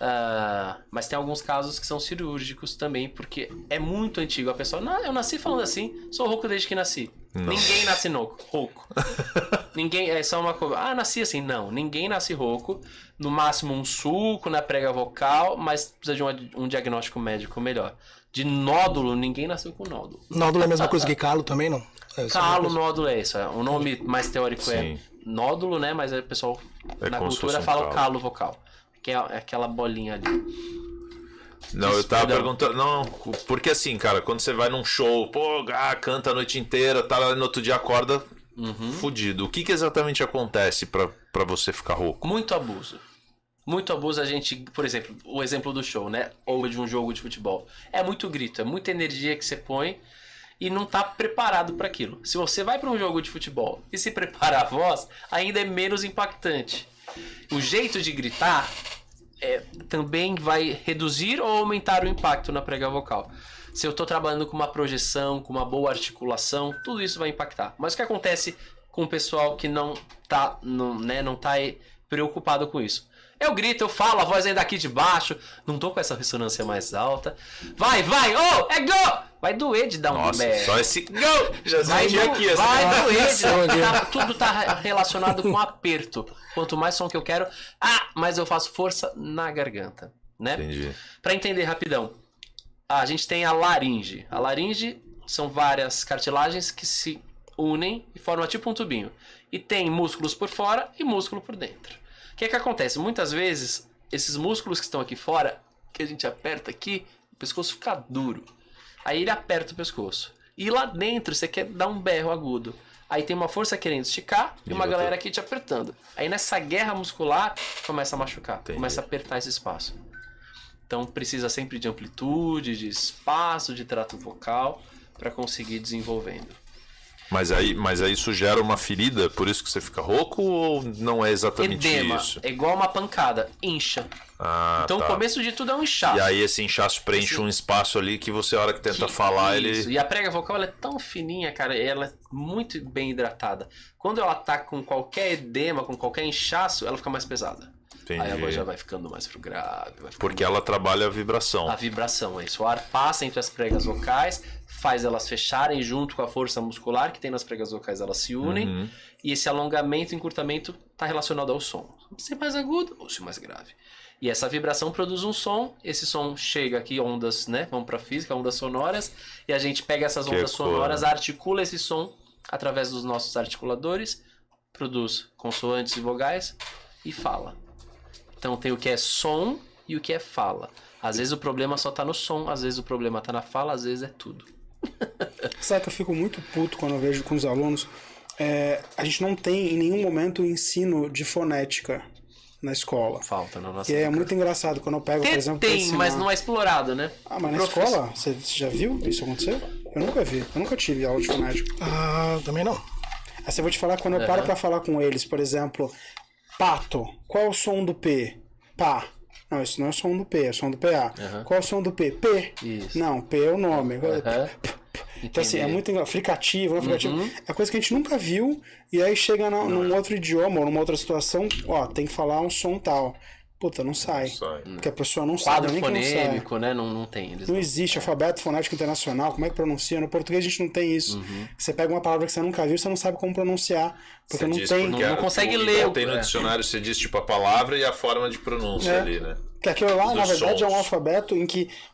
E: Ah, mas tem alguns casos que são cirúrgicos também, porque é muito antigo. A pessoa, não, eu nasci falando assim, sou rouco desde que nasci.
C: Não.
E: Ninguém nasce rouco. rouco. [laughs] ninguém, é só uma coisa. Ah, nasci assim. Não, ninguém nasce rouco. No máximo um sulco na prega vocal, mas precisa de um, um diagnóstico médico melhor. De nódulo, ninguém nasceu com nódulo.
F: Nódulo é a mesma coisa que [laughs] calo também, não? É, é
E: Calo, nódulo é isso. é. O nome mais teórico é
C: Sim.
E: nódulo, né? Mas o pessoal
C: É
E: na cultura fala
C: calo.
E: calo vocal. Que é aquela bolinha ali.
C: Não, eu tava
E: perdão.
C: perguntando. Não, porque assim, cara, quando você vai num show, pô, ah, canta a noite inteira, tá lá no outro dia acorda
E: Uhum.
C: fudido. O que que exatamente acontece pra, pra você ficar rouco?
E: Muito abuso. Muito abuso a gente, por exemplo, o exemplo do show, né? Ou de um jogo de futebol. É muito grito, é muita energia que você põe e não tá preparado para aquilo. Se você vai para um jogo de futebol e se prepara a voz, ainda é menos impactante. O jeito de gritar é, também vai reduzir ou aumentar o impacto na prega vocal. Se eu estou trabalhando com uma projeção, com uma boa articulação, tudo isso vai impactar. Mas o que acontece com o pessoal que não tá, não, né, não tá aí preocupado com isso? Eu grito, eu falo, a voz é daqui de baixo, não tô com essa ressonância mais alta. Vai, vai, oh, é gol! Vai doer de dar um
C: Nossa,
E: berro.
C: só esse gol! Já
E: Vai, do-
C: aqui,
E: vai doer,
F: Atenção aqui.
E: tá- tudo tá relacionado com aperto. Quanto mais som que eu quero, ah, mas eu faço força na garganta, né?
C: Entendi.
E: Pra entender rapidão, a gente tem a laringe. A laringe são várias cartilagens que se unem e formam tipo um tubinho. E tem músculos por fora e músculo por dentro. O que é que acontece? Muitas vezes, esses músculos que estão aqui fora, que a gente aperta aqui, o pescoço fica duro. Aí ele aperta o pescoço. E lá dentro você quer dar um berro agudo. Aí tem uma força querendo esticar e
C: E
E: uma galera aqui te apertando. Aí nessa guerra muscular começa a machucar,
C: Entendi.
E: começa a apertar esse espaço. Então precisa sempre de amplitude, de espaço, de trato vocal para conseguir desenvolvendo.
B: Mas aí, mas aí isso gera uma ferida, por isso que você fica rouco ou não é exatamente
E: Edema
B: isso?
E: é igual uma pancada, incha.
B: Ah,
E: Então
B: tá.
E: o começo de tudo é um inchaço.
B: E aí esse inchaço preenche um espaço ali que você, a hora que tenta falar,
E: Isso,
B: ele.
E: E a prega vocal é tão fininha, cara, ela é muito bem hidratada. Quando ela tá com qualquer edema, com qualquer inchaço, ela fica mais pesada. Aí a voz
B: Entendi.
E: já vai ficando mais pro grave. Ficando
B: Porque ela trabalha a vibração.
E: a vibração, é isso. O ar passa entre as pregas vocais, faz elas fecharem junto com a força muscular que tem nas pregas vocais, elas se unem.
B: Uhum.
E: E esse alongamento e encurtamento está relacionado ao som. Se mais agudo ou se mais grave. E essa vibração produz um som, esse som chega aqui, ondas, né? Vamos para física, ondas sonoras, e a gente pega essas
B: Que
E: ondas
B: coisa.
E: sonoras, articula esse som através dos nossos articuladores, produz consoantes e vogais e fala. Então tem o que é som e o que é fala. Às vezes o problema só tá no som, às vezes o problema tá na fala, às vezes é tudo. [laughs]
A: Sabe que eu fico muito puto quando eu vejo com os alunos. É, a gente não tem em nenhum momento o ensino de fonética na escola.
E: Falta na nossa
A: E é muito engraçado quando eu pego, por
E: Tem,
A: exemplo. pra
E: tem,
A: ensinar-
E: mas não é explorado, né?
A: Ah, mas na
E: Professor-
A: escola? Você você já viu isso acontecer? Eu nunca vi. Eu nunca tive aula de fonética.
F: Ah, também não.
A: Aí eu vou te falar, quando eu paro pra falar com eles, por exemplo, pato, qual é o som do P? Pá. Não, isso não é o som do P, é o som do PA.
E: Aham.
A: Qual é o som do P? P.
E: Isso.
A: Não, P é o nome.
E: Aham.
A: Então, assim, é muito fricativo? Fricativo.
E: Uhum.
A: É coisa que a gente nunca viu, e aí chega na- num outro idioma ou numa outra situação, ó, tem que falar um som tal. Puta, não sai.
B: Sai.
A: Porque a pessoa não sabe
E: Quadro
A: não sai.
E: fonêmico, né? Não, não tem. Eles
A: Não
E: não-
A: existe alfabeto fonético internacional, como é que pronuncia? No português a gente não tem isso.
E: Uhum.
A: Você pega uma palavra que você nunca viu, você não sabe como pronunciar, porque
B: Você
A: não
B: diz
A: tem.
E: Não-
B: porque
E: não
B: é-
E: consegue ler o-
B: Tem no
E: é.
B: dicionário, você diz tipo a palavra e a forma de pronúncia
A: É.
B: ali, né?
A: Que aquilo lá,
B: Dos
A: na verdade, é um
B: sons.
A: alfabeto em que é,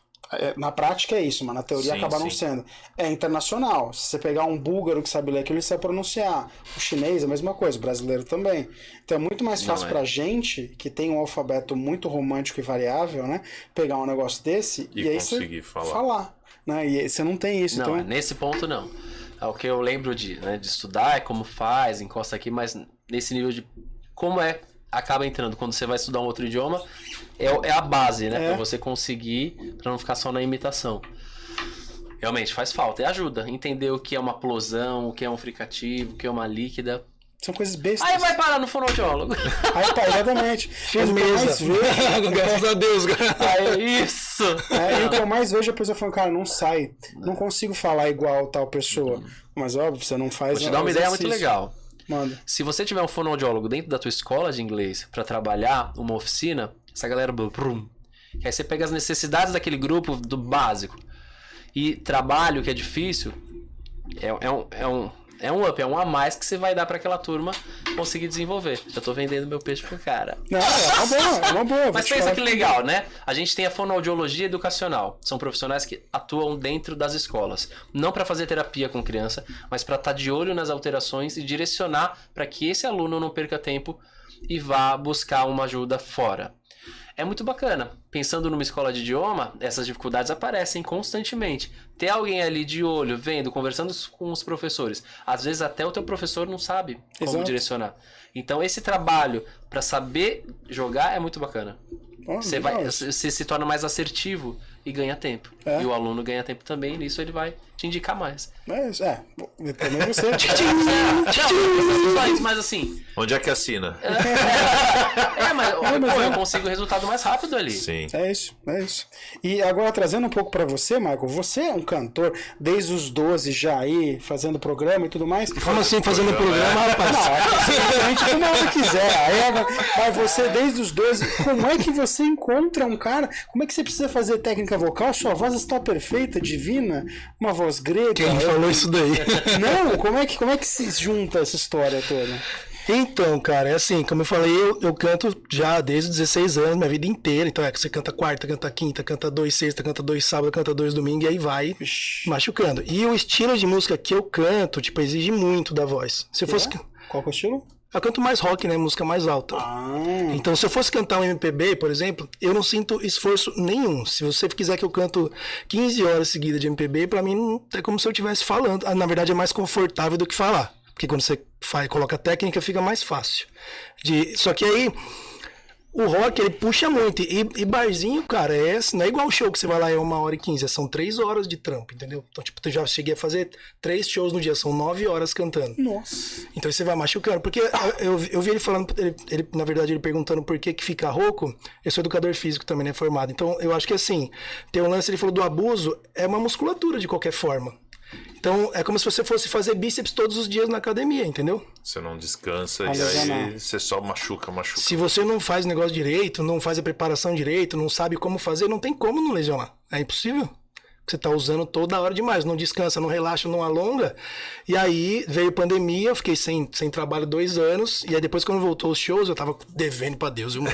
A: na prática é isso, mas na teoria
B: Sim,
A: acaba não
B: sim.
A: sendo. É internacional. Se você pegar um búlgaro que sabe ler aquilo, ele sabe pronunciar. O chinês, a mesma coisa, o brasileiro também. Então é muito mais fácil
E: Não é.
A: pra gente, que tem um alfabeto muito romântico e variável, né? Pegar um negócio desse
B: E
A: e, aí
B: conseguir
A: você
B: falar.
A: né? E você não tem isso.
E: Não,
A: então,
E: é nesse ponto não. É o que eu lembro de, né, de estudar, é como faz, encosta aqui, mas nesse nível de como é, acaba entrando quando você vai estudar um outro idioma, é, é a base, né?
A: É.
E: Pra você conseguir, pra não ficar só na imitação. Realmente faz falta e ajuda. Entender o que é uma plosão, o que é um fricativo, o que é uma líquida.
A: São coisas bestas.
E: Aí vai parar no fonoaudiólogo.
A: Aí tá, exatamente. [laughs]
F: Firmeza.
A: vejo-
F: Graças a Deus, cara.
E: Aí, isso!
A: É, e o que eu mais vejo é a pessoa falando, cara, não sai. Não consigo falar igual tal pessoa. Mas óbvio, você não faz.
E: Vou te dar uma ideia muito
A: exercício.
E: legal.
A: Manda.
E: Se você tiver um fonoaudiólogo dentro da tua escola de inglês pra trabalhar uma oficina, essa galera brum, que aí você pega as necessidades daquele grupo do básico e trabalho que é difícil, é, é um, é, um, é um up, é um a mais que você vai dar pra aquela turma conseguir desenvolver. Já tô vendendo meu peixe pro cara.
A: Não, é uma boa, é uma boa.
E: Mas pensa que legal, né? A gente tem a fonoaudiologia educacional. São profissionais que atuam dentro das escolas. Não para fazer terapia com criança, mas para estar de olho nas alterações e direcionar para que esse aluno não perca tempo e vá buscar uma ajuda fora. É muito bacana. Pensando numa escola de idioma, essas dificuldades aparecem constantemente. Ter alguém ali de olho, vendo, conversando com os professores. Às vezes até o teu professor não sabe como
A: Exato.
E: direcionar. Então esse trabalho para saber jogar é muito bacana.
A: Ó,
E: Você, vai, você se torna mais assertivo e ganha tempo.
A: É.
E: E o aluno ganha tempo também, nisso ele vai te indicar mais.
A: É, isso, é, também você. [laughs]
E: Não, só isso, mas assim.
B: Onde é que assina? [laughs]
E: É, mas, pô, eu consigo o resultado mais rápido ali.
B: Sim.
A: É isso, é isso. E agora trazendo um pouco pra você, Michael, você é um cantor desde os 12 já aí, fazendo programa e tudo mais.
F: Como assim fazendo programa, rapaz?
A: Não, é simplesmente como ela quiser. Aí agora- mas você, desde os 12, como é que você encontra um cara? Como é que você precisa fazer técnica vocal? Sua voz está perfeita, divina, uma voz grega.
F: Quem falou isso daí? [laughs]
A: Não, como é que, como é que se junta essa história toda?
F: Então, cara, é assim, como eu falei, eu, eu canto já desde os 16 anos, minha vida inteira. Então é que você canta quarta, canta quinta, canta dois sexta, canta dois sábado, canta dois domingo e aí vai machucando. E o estilo de música que eu canto, tipo, exige muito da voz. Se eu fosse.
A: Qual que é o estilo?
F: Eu canto mais rock, né? Música mais alta.
A: Ah,
F: Então, se eu fosse cantar um MPB, por exemplo, eu não sinto esforço nenhum. Se você quiser que eu canto 15 horas seguidas de MPB, pra mim não é como se eu estivesse falando. Ah, Na verdade, é mais confortável do que falar. Porque quando você faz, coloca técnica, fica mais fácil. De, só que aí, o rock, ele puxa muito. E, e barzinho, cara, é, não é igual o show que você vai lá é uma hora e quinze, são três horas de trampo, entendeu? Então, tipo, eu já cheguei a fazer três shows no dia, são nove horas cantando.
A: Nossa.
F: Então você vai machucando. Porque eu, eu, eu vi ele falando, ele, ele, na verdade, ele perguntando por que, que fica rouco. Eu sou educador físico também, né? Formado. Então eu acho que assim, tem um lance, ele falou do abuso, é uma musculatura de qualquer forma. Então é como se você fosse fazer bíceps todos os dias na academia, entendeu?
B: Você não descansa e aí você só machuca, machuca.
F: Se você não faz o negócio direito, não faz a preparação direito, não sabe como fazer, não tem como não lesionar. É impossível. Você tá usando toda hora demais, não descansa, não relaxa, não alonga. E aí veio pandemia, eu fiquei sem, sem trabalho dois anos. E aí depois, quando voltou os shows, eu tava devendo pra Deus e o mundo.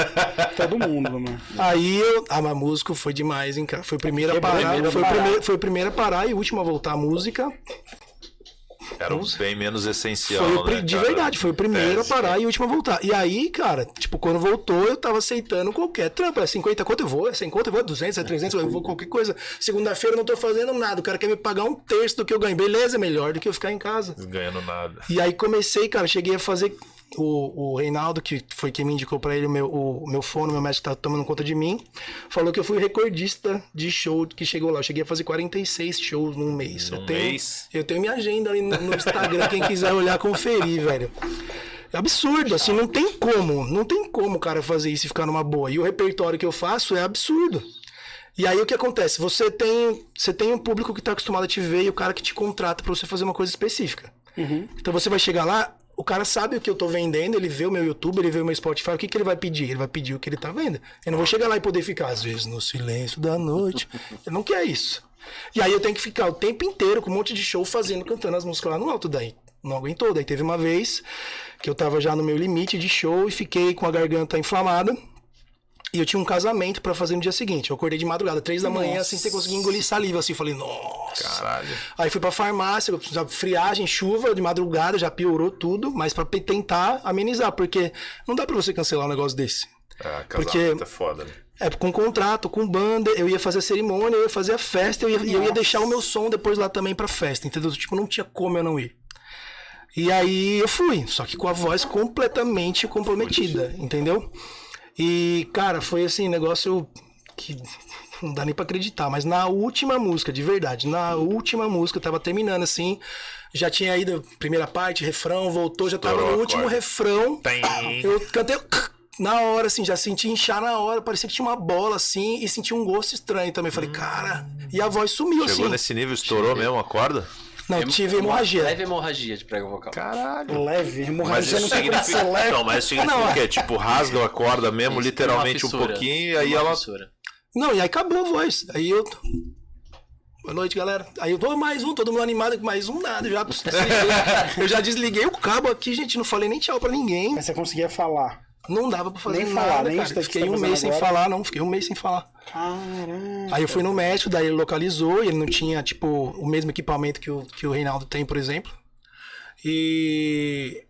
F: [laughs]
A: Todo mundo, mano.
F: Aí eu. Ah, mas músico foi demais, hein, cara. Foi a parar.
A: primeiro a
F: Foi
A: parar.
F: foi o primeiro a parar e o último a voltar a música.
B: Era um bem menos essencial,
F: Foi o
B: né,
F: de
B: cara?
F: verdade, foi o primeiro a
B: Tese.
F: parar e o último a voltar. E aí, cara, tipo, quando voltou, eu tava aceitando qualquer trampo. É 50 conto eu vou, é 100 conto eu vou, é 200, é 300, eu vou qualquer coisa. Segunda-feira eu não tô fazendo nada, o cara quer me pagar um terço do que eu ganho. Beleza, é melhor do que eu ficar em casa.
B: Ganhando nada.
F: E aí comecei, cara, cheguei a fazer. O, o Reinaldo, que foi quem me indicou pra ele, o meu, o meu fono, meu médico tá tomando conta de mim, falou que eu fui recordista de show que chegou lá. Eu cheguei a fazer 46 shows num mês.
B: Num
F: eu tenho,
B: mês?
F: Eu tenho minha agenda ali no, no Instagram, quem quiser olhar, conferir, velho. É absurdo, assim, não tem como. Não tem como o cara fazer isso e ficar numa boa. E o repertório que eu faço é absurdo. E aí o que acontece? Você tem, você tem um público que tá acostumado a te ver e o cara que te contrata pra você fazer uma coisa específica. Então você vai chegar lá, o cara sabe o que eu tô vendendo, ele vê o meu YouTube, ele vê o meu Spotify, o que, que ele vai pedir? Ele vai pedir o que ele tá vendo. Eu não vou chegar lá e poder ficar, às vezes, no silêncio da noite. Ele não quer isso. E aí eu tenho que ficar o tempo inteiro com um monte de show fazendo, cantando as músicas lá no alto. Daí não aguentou. Daí teve uma vez que eu tava já no meu limite de show e fiquei com a garganta inflamada. E eu tinha um casamento pra fazer no dia seguinte. Eu acordei de madrugada, três da manhã, assim, sem conseguir engolir saliva, assim. Falei, nossa.
B: Caralho.
F: Aí fui pra farmácia, friagem, chuva, de madrugada, já piorou tudo, mas pra pe- tentar amenizar, porque não dá pra você cancelar um negócio desse.
B: Ah,
F: Porque-
B: é foda, né?
F: É, com contrato, com banda, eu ia fazer a cerimônia, eu ia fazer a festa, eu ia, e eu ia deixar o meu som depois lá também pra festa, entendeu? Tipo, não tinha como eu não ir. E aí eu fui, só que com a voz completamente comprometida, entendeu? E, cara, foi assim, negócio que não dá nem pra acreditar, mas na última música, de verdade, na última música, eu tava terminando assim, já tinha ido primeira parte, refrão, voltou, já tava
B: Estourou
F: no último refrão.
B: Tem.
F: Eu cantei na hora, assim, já senti inchar na hora, parecia que tinha uma bola, assim, e senti um gosto estranho também. Falei, cara, e a voz sumiu,
B: Chegou
F: assim.
B: nesse nível, estourou mesmo a corda?
F: Não, tive hemorragia.
E: Leve hemorragia de prego vocal.
B: Caralho.
A: Leve,
B: Mas
A: hemorragia
B: isso
A: não tem como ser
B: significa.
A: leve.
B: Não, mas isso significa
F: Não,
B: o quê? Tipo, rasga a corda mesmo,
E: Isso,
B: literalmente um
E: tem uma fissura.
B: pouquinho, e
E: Tem
B: aí
E: uma
B: ela.
E: fissura.
F: Não, e aí acabou a voz. Aí eu. Boa noite, galera. Aí eu tô mais um, todo mundo animado, mais um nada. Já [laughs] eu já desliguei o cabo aqui, gente. Não falei nem tchau pra ninguém.
A: Mas você conseguia falar.
F: Não dava pra fazer
A: Nem
F: nada,
A: falar, nem
F: cara. Fiquei
A: tá
F: um mês sem
A: agora.
F: falar, não. Fiquei um mês sem falar.
A: Caraca.
F: Aí eu fui no médico, daí ele localizou e ele não tinha, tipo, o mesmo equipamento que o, que o Reinaldo tem, por exemplo. E.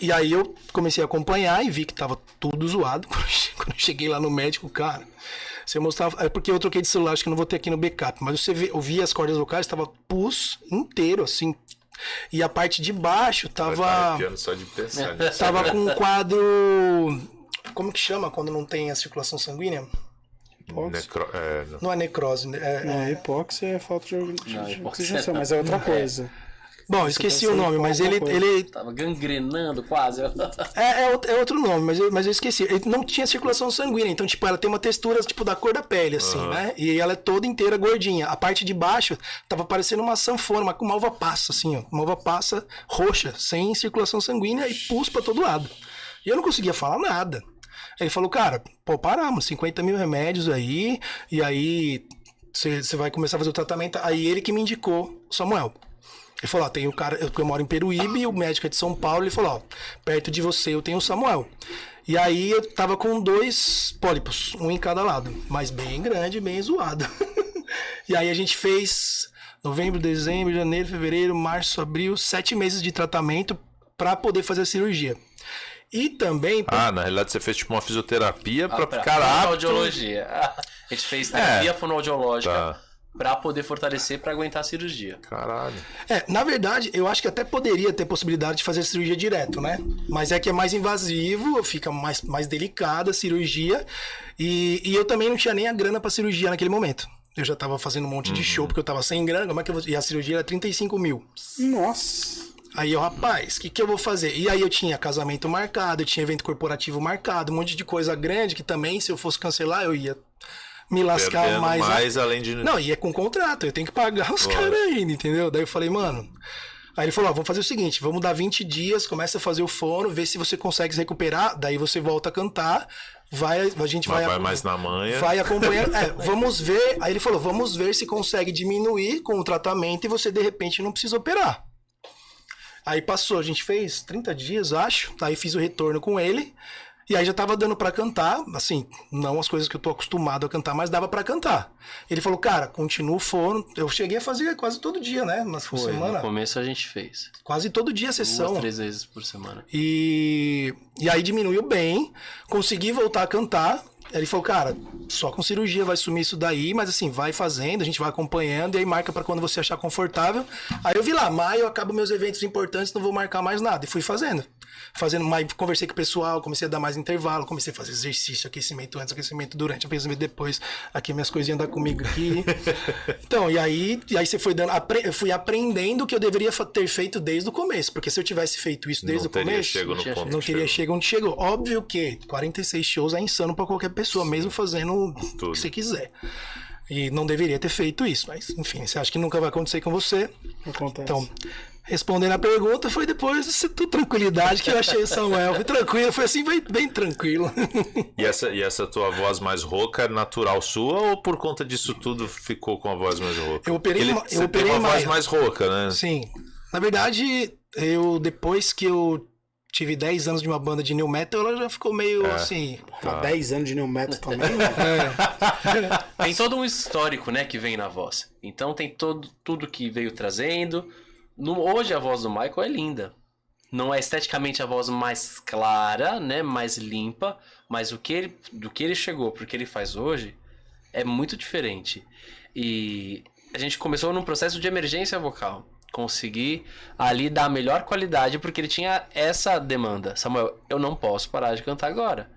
F: E aí eu comecei a acompanhar e vi que tava tudo zoado. [laughs] Quando eu cheguei lá no médico, cara. Você mostrava. É porque eu troquei de celular, acho que não vou ter aqui no backup. Mas você vê, eu vi as cordas vocais, tava pus inteiro, assim. E a parte de baixo tava.
B: só de pensar nisso.
F: Tava [laughs] com um quadro. Como que chama quando não tem a circulação sanguínea?
B: Necro... É, não.
F: Não é necrose, né? é-
A: Não, hipóxia é falta de, de,
E: Não,
A: de oxigenação,
E: não.
A: mas é outra [laughs] coisa.
F: Bom, eu esqueci o nome, mas ele,
A: coisa.
F: ele
E: Tava gangrenando quase.
F: é, é, outro- é outro nome, mas eu, mas eu esqueci. Ele não tinha circulação sanguínea, então, tipo, ela tem uma textura, tipo, da cor da pele, assim, né? E ela é toda inteira gordinha. A parte de baixo tava parecendo uma sanfona, uma, uma uva passa, assim, ó. Uma uva passa roxa, sem circulação sanguínea e pus pra todo lado. E eu não conseguia falar nada. Ele falou, cara, pô, paramos, 50 mil remédios aí, e aí você vai começar a fazer o tratamento. Aí ele que me indicou Samuel. Ele falou, ó, tem o cara, eu, eu moro em Peruíbe, o médico é de São Paulo, ele falou, ó, perto de você eu tenho o Samuel. E aí eu tava com dois pólipos, um em cada lado, mas bem grande, bem zoado. [laughs] e aí a gente fez novembro, dezembro, janeiro, fevereiro, março, abril, sete meses de tratamento pra poder fazer a cirurgia. E também pra
B: Ah, na realidade você fez tipo uma fisioterapia pra
E: Ah,
B: ficar apto.
E: Fonoaudiologia. [laughs] A gente fez terapia fonoaudiológica
B: Tá.
E: Pra poder fortalecer pra aguentar a cirurgia.
B: Caralho.
F: É, na verdade, eu acho que até poderia ter possibilidade de fazer cirurgia direto, né? Mas é que é mais invasivo, fica mais, mais delicada a cirurgia. E, e eu também não tinha nem a grana pra cirurgia naquele momento. Eu já tava fazendo um monte de show porque eu tava sem grana. Como é que eu vou... E a cirurgia era 35 mil.
A: Nossa.
F: Aí eu, rapaz, o que, que eu vou fazer? E aí eu tinha casamento marcado, eu tinha evento corporativo marcado, um monte de coisa grande que também, se eu fosse cancelar, eu ia me lascar
B: Perdendo
F: mais.
B: mais, além de.
F: Não, e é com contrato, eu tenho que pagar os caras ainda, entendeu? Daí eu falei, mano. Aí ele falou: ó, vamos fazer o seguinte, vamos dar 20 dias, começa a fazer o fono, vê se você consegue se recuperar, daí você volta a cantar, vai, a gente vai.
B: vai mais na manha.
F: Vai [laughs] acompanhando. É, vamos ver. Aí ele falou: vamos ver se consegue diminuir com o tratamento e você de repente não precisa operar. Aí passou, a gente fez 30 dias, acho. Aí fiz o retorno com ele. E aí já tava dando pra cantar, assim, não as coisas que eu tô acostumado a cantar, mas dava pra cantar. Ele falou, cara, continua o fono. Eu cheguei a fazer quase todo dia, né? Mas
E: Foi,
F: semana.
E: no começo a gente fez.
F: Quase todo dia a sessão.
E: Duas, três vezes por semana.
F: E, e aí diminuiu bem, consegui voltar a cantar. Ele falou, cara, só com cirurgia vai sumir isso daí, mas assim, vai fazendo, a gente vai acompanhando, e aí marca pra quando você achar confortável. Aí eu vi lá, maio acabo meus eventos importantes, não vou marcar mais nada. E fui fazendo. Fazendo mais, conversei com o pessoal, comecei a dar mais intervalo, comecei a fazer exercício, aquecimento antes, aquecimento durante, aquecimento depois. Aqui minhas coisinhas andam comigo aqui. [laughs] então, e aí, e aí você foi dando. apre- Eu fui aprendendo o que eu deveria ter feito desde o começo. Porque se eu tivesse feito isso desde
B: não
F: o
B: teria
F: começo.
B: chego no
E: tinha
B: ponto.
F: Não
B: que
F: teria
B: chegou.
F: chegado onde chegou. Óbvio que 46 shows é insano pra qualquer pessoa, mesmo fazendo o
B: Tudo.
F: que você quiser. E não deveria ter feito isso, mas enfim, você acha que nunca vai acontecer com você.
A: Acontece.
F: Então, respondendo a pergunta, foi depois de tudo tranquilidade que eu achei o Samuel. Foi [laughs] tranquilo, foi assim, bem, bem tranquilo.
B: E essa, e essa tua voz mais rouca é natural sua ou por conta disso tudo ficou com a voz mais rouca?
F: Eu operei
B: Ele,
F: eu
B: você
F: operei
B: tem uma voz
F: mais.
B: mais rouca, né?
F: Sim. Na verdade, eu depois que eu tive 10 anos de uma banda de new metal, ela já ficou meio
B: É.
F: assim.
A: Há 10 anos de new metal também, né? [laughs]
E: Tem todo um histórico, né, que vem na voz. Então tem todo, tudo que veio trazendo. No- hoje a voz do Michael é linda. Não é esteticamente a voz mais clara, né, mais limpa, mas o que ele, do que ele chegou pro que ele faz hoje é muito diferente. E a gente começou num processo de emergência vocal. Conseguir ali dar a melhor qualidade porque ele tinha essa demanda. Samuel, eu não posso parar de cantar agora.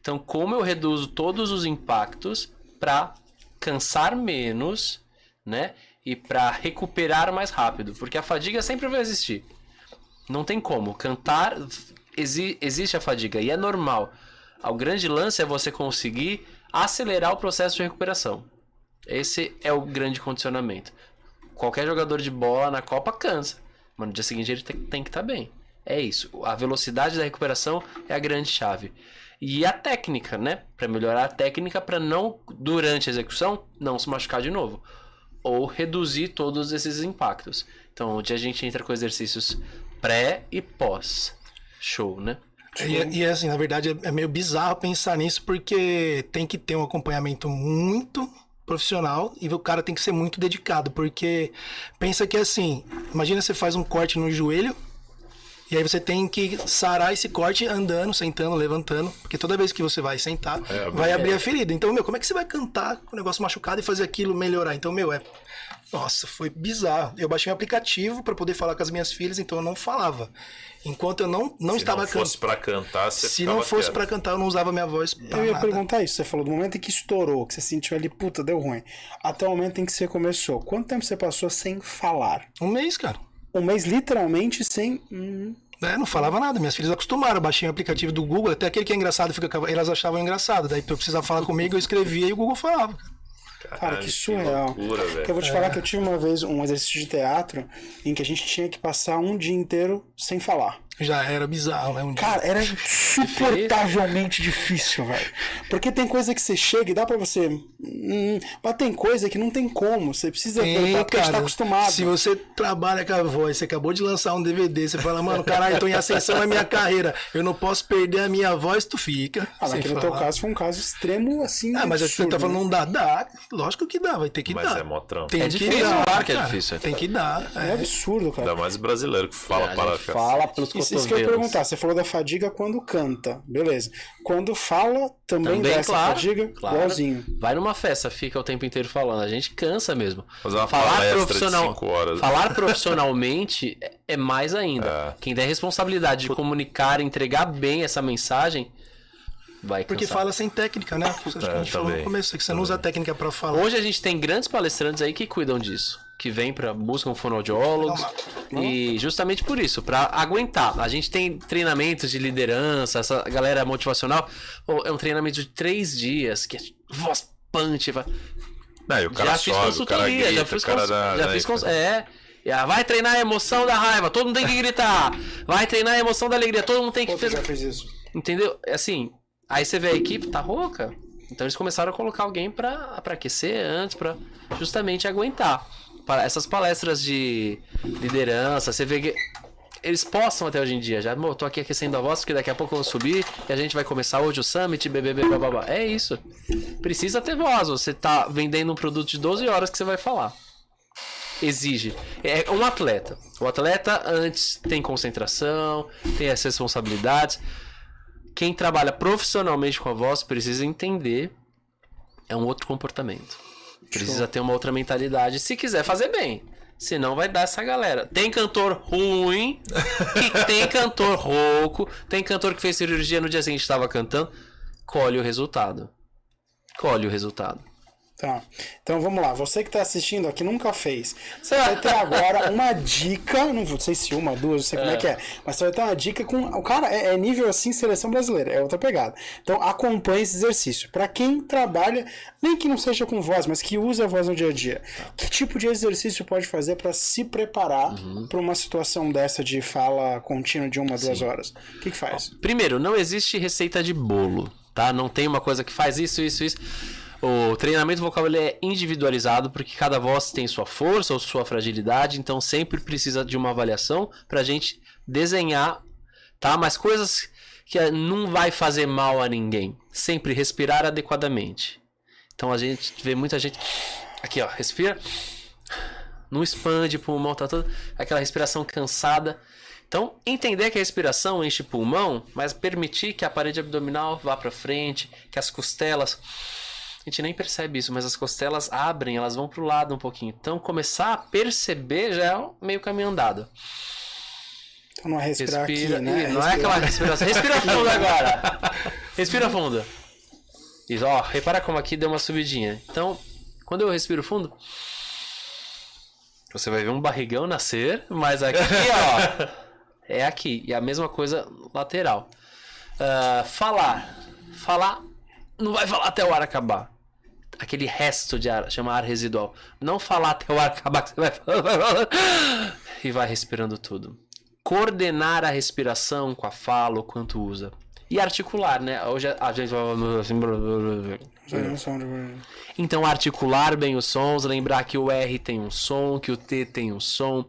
E: Então, como eu reduzo todos os impactos para cansar menos, né? E para recuperar mais rápido, porque a fadiga sempre vai existir. Não tem como. Cantar exi- existe a fadiga e é normal. O grande lance é você conseguir acelerar o processo de recuperação. Esse é o grande condicionamento. Qualquer jogador de bola na Copa cansa, mas no dia seguinte ele tem, que estar bem. É isso. A velocidade da recuperação é a grande chave. E a técnica, né? Para melhorar a técnica para não durante a execução não se machucar de novo ou reduzir todos esses impactos. Então, onde a gente entra com exercícios pré e pós show, né?
F: E, e assim, na verdade, é- é meio bizarro pensar nisso, porque tem que ter um acompanhamento muito profissional e o cara tem que ser muito dedicado, porque pensa que assim, imagina você faz um corte no joelho e aí você tem que sarar esse corte andando, sentando, levantando, porque toda vez que você vai sentar,
B: É,
F: vai abrir a ferida. Então, meu, como é que você vai cantar com o negócio machucado e fazer aquilo melhorar? Então, meu, é nossa, foi bizarro. Eu baixei um aplicativo para poder falar com as minhas filhas, então eu não falava. Enquanto eu não, não
B: Se
F: estava
B: não fosse
F: cantando.
B: pra cantar, você
F: Se não fosse
B: quieto.
F: pra cantar, eu não usava minha voz pra
A: Eu ia
F: nada.
A: perguntar isso. Você falou do momento em que estourou, que você sentiu ali, puta, deu ruim. Até o momento em que você começou. Quanto tempo você passou sem falar?
F: Um mês, cara.
A: Um mês literalmente sem. Hum,
F: É, não falava nada. Minhas filhas acostumaram. Eu baixei o aplicativo do Google. Até aquele que é engraçado, fica, elas achavam engraçado. Daí eu precisava falar comigo, eu escrevia e o Google falava.
A: Cara,
B: Caralho,
A: que surreal.
B: loucura,
A: Que eu
B: velho.
A: vou te falar que eu tive uma vez um exercício de teatro em que a gente tinha que passar um dia inteiro sem falar.
F: Já era bizarro, né? Um dia.
A: Cara, era insuportavelmente difícil, velho. Porque tem coisa que você chega e dá pra você. Hum, mas tem coisa que não tem como. Você precisa voltar porque a gente tá
F: cara.
A: acostumado.
F: Se você trabalha com a voz, você acabou de lançar um DVD, você fala, mano, caralho, eu tô em ascensão na minha carreira, eu não posso perder a minha voz, tu fica.
A: Ah,
F: sem
A: naquele teu caso foi um caso extremo, assim.
F: Ah, mas você
A: absurdo,
F: tá falando
A: né?
F: não dá, dá. Lógico que dá, vai ter que
B: Mas
F: dar.
B: é mó trampo.
F: Tem
E: É
F: que
E: difícil,
F: dar,
E: claro que é difícil.
F: Tem que dar.
A: É
F: É.
A: absurdo, cara.
B: Ainda mais brasileiro que fala
E: A
B: para
E: fala pelos
F: E você
A: isso, isso que eu ia perguntar. Você falou da fadiga quando canta, beleza. Quando fala, também,
E: Também,
A: dá essa
E: claro,
A: fadiga,
E: claro.
A: igualzinho.
E: Vai numa festa, fica o tempo inteiro falando. A gente cansa mesmo.
B: Fazer uma
E: Falar profissional-
B: 5 horas.
E: Falar profissionalmente é- é mais ainda.
B: É.
E: Quem der responsabilidade de comunicar, entregar bem essa mensagem, vai cansar.
F: Porque fala sem técnica, né? Acho que a gente falou no
B: também,
F: começo, que você não usa a técnica pra falar.
E: Hoje a gente tem grandes palestrantes aí que cuidam disso. Que vem para buscam fonoaudiólogos. E justamente por isso, para aguentar. A gente tem treinamentos de liderança, essa galera motivacional. É um treinamento de três dias, que é voz punch. vai-
B: Não, e o cara
E: já fiz
B: sobe, o cara
E: consultoria,
B: grita,
E: já fiz, cons-
B: dá-
E: já
B: né,
E: fiz cons- É. Ah, Vai treinar a emoção da raiva, todo mundo tem que gritar. Vai treinar a emoção da alegria, todo mundo tem que
A: Pô, já fez isso.
E: Entendeu? É Assim, aí você vê a equipe, tá rouca. Então eles começaram a colocar alguém pra, pra aquecer antes, pra justamente aguentar. Essas palestras de liderança, você vê que eles postam até hoje em dia. Já, "Mo, tô aqui aquecendo a voz, porque daqui a pouco eu vou subir e a gente vai começar hoje o Summit, BBB, bababá. É isso. Precisa ter voz. Você tá vendendo um produto de 12 horas que você vai falar. Exige. É um atleta. O atleta antes tem concentração, tem as responsabilidades quem trabalha profissionalmente com a voz precisa entender é um outro comportamento. Precisa ter uma outra mentalidade se quiser fazer bem. Senão vai dar essa galera. Tem cantor ruim, [laughs] tem cantor rouco, tem cantor que fez cirurgia no dia seguinte estava cantando. Colhe o resultado. Colhe o resultado.
A: Tá. Então vamos lá. Você que tá assistindo aqui nunca fez. Você vai ter agora [laughs] uma dica. Não sei se uma, duas, não sei como é que é. Mas você vai ter uma dica com. O cara é, é nível assim, seleção brasileira. É outra pegada. Então acompanhe esse exercício. Pra quem trabalha, nem que não seja com voz, mas que use a voz no dia a dia. Que tipo de exercício pode fazer pra se preparar pra uma situação dessa de fala contínua de uma, duas horas? O que, que faz?
E: Primeiro, não existe receita de bolo, tá? Não tem uma coisa que faz isso, isso, isso. O treinamento vocal ele é individualizado porque cada voz tem sua força ou sua fragilidade, então sempre precisa de uma avaliação pra gente desenhar, tá? Mas coisas que eh, não vai fazer mal a ninguém. Sempre respirar adequadamente. Então a gente vê muita gente aqui, ó, respira, não expande o pulmão, tá todo aquela respiração cansada. Então, entender que a respiração enche o pulmão, mas permitir que a parede abdominal vá para frente, que as costelas. A gente nem percebe isso, mas as costelas abrem, elas vão pro lado um pouquinho. Então, começar a perceber já é meio caminho andado.
A: Então não é respirar
E: Respira.
A: aqui, né?
E: Não é
A: respirar-
E: aquela respiração. Respira fundo agora. [laughs] Respira fundo. Isso, ó, repara como aqui deu uma subidinha. Então, quando eu respiro fundo, você vai ver um barrigão nascer, mas aqui, ó, é aqui. E a mesma coisa lateral. Ah, falar. Falar, não vai falar até o ar acabar. Aquele resto de ar, chama ar residual. Não falar até o ar acabar, que você vai falar. E vai respirando tudo coordenar a respiração com a fala, o quanto usa. E articular, né? Hoje a gente vai. Então, articular bem os sons, lembrar que o R tem um som, que o T tem um som.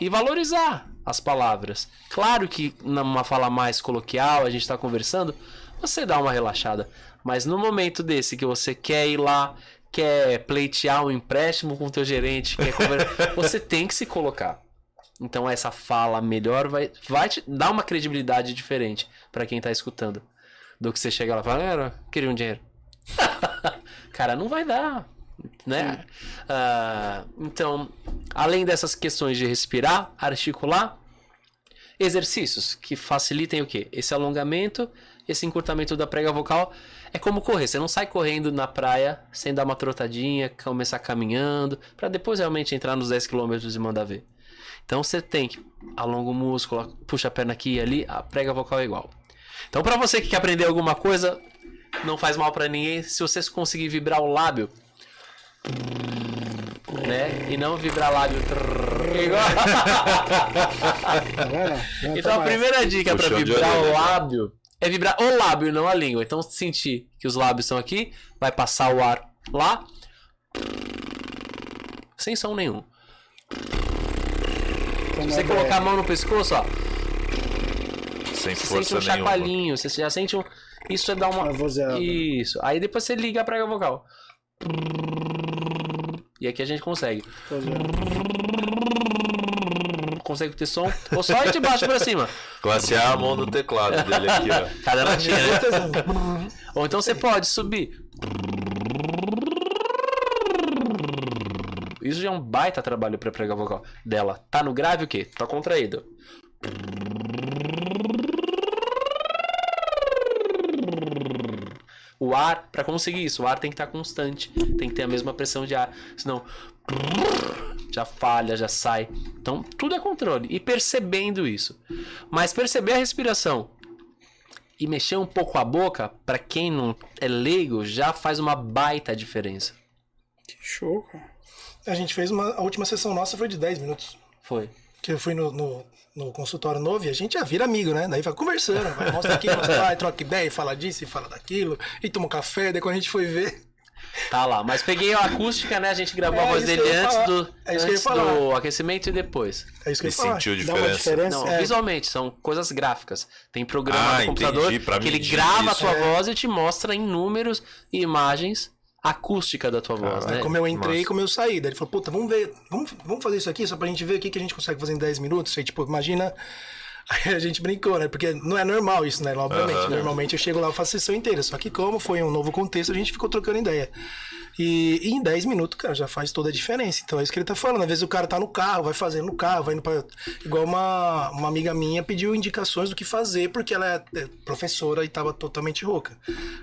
E: E valorizar as palavras. Claro que numa fala mais coloquial, a gente está conversando, você dá uma relaxada. Mas no momento desse que você quer ir lá, quer pleitear um empréstimo com o teu gerente, quer conversar, [laughs] você tem que se colocar. Então essa fala melhor vai, vai te dar uma credibilidade diferente pra quem tá escutando. Do que você chegar lá e falar, "Ah, queria um dinheiro. [laughs] Cara, não vai dar. Né? Ah, então, além dessas questões de respirar, articular, exercícios que facilitem o quê? Esse alongamento, esse encurtamento da prega vocal. É como correr. Você não sai correndo na praia sem dar uma trotadinha, começar caminhando, pra depois realmente entrar nos 10 km e mandar ver. Então você tem que alonga o músculo, puxa a perna aqui e ali, a prega vocal é igual. Então para você que quer aprender alguma coisa, não faz mal para ninguém se você conseguir vibrar o lábio, né? E não vibrar lábio. [laughs] Então a primeira dica para vibrar o lábio é vibrar o lábio, não a língua. Então se sentir que os lábios estão aqui, vai passar o ar lá, sem som nenhum. Se você
A: é
E: colocar a
A: BR.
E: mão no pescoço, ó,
B: Sem
E: você sente
B: força
E: um
B: nenhuma.
E: chacoalhinho, você já sente um. Isso é dar uma.
A: Vozeada.
E: Isso. Aí depois você liga a prega vocal. E aqui a gente consegue.
A: Vozeada.
E: Consegue ter som, ou só de baixo pra cima.
B: Classe A, a mão no teclado dele aqui, ó. [laughs]
E: Cada notinha, né? Ou então você pode subir. Isso já é um baita trabalho pra pregar vocal dela. Tá no grave o quê? Tá contraído. O ar, pra conseguir isso, o ar tem que estar constante, tem que ter a mesma pressão de ar, senão já falha, já sai. Então, tudo é controle e percebendo isso. Mas perceber a respiração e mexer um pouco a boca, pra quem não é leigo, já faz uma baita diferença.
A: Que show, cara.
F: A gente fez uma. A última sessão nossa foi de 10 minutos.
E: Foi.
F: Que eu fui no, no, no consultório novo e a gente já vira amigo, né? Daí vai conversando, vai, mostra aqui, mostra lá, [laughs] troca ideia, fala disso e fala daquilo, e toma um café, daí quando a gente foi ver.
E: Tá lá, mas peguei a acústica, né? A gente gravou
F: É
E: a voz dele antes, do,
F: É
E: antes do aquecimento e depois.
F: É isso que
B: E
F: falar.
B: sentiu
A: uma
B: diferença.
A: diferença?
E: Não,
A: É.
E: visualmente, são coisas gráficas. Tem programa
B: Ah,
E: no computador
B: entendi,
E: que ele grava a
B: isso.
E: tua
F: É.
E: voz e te mostra em números e imagens a acústica da tua voz,
B: Caralho.
E: né?
F: Como eu entrei e como eu saí. Daí ele falou, puta, vamos ver, vamos, vamos fazer isso aqui só pra gente ver o que, que a gente consegue fazer em 10 minutos. Aí, tipo, imagina. Aí [laughs] a gente brincou, né? Porque não é normal isso, né? Obviamente.
B: Aham.
F: Normalmente eu chego lá e faço a sessão inteira. Só que como foi um novo contexto, a gente ficou trocando ideia. E, e em 10 minutos, cara, já faz toda a diferença. Então é isso que ele tá falando. Às vezes o cara tá no carro, vai fazendo no carro, vai indo pra. Igual uma, uma amiga minha pediu indicações do que fazer, porque ela é é professora e tava totalmente rouca.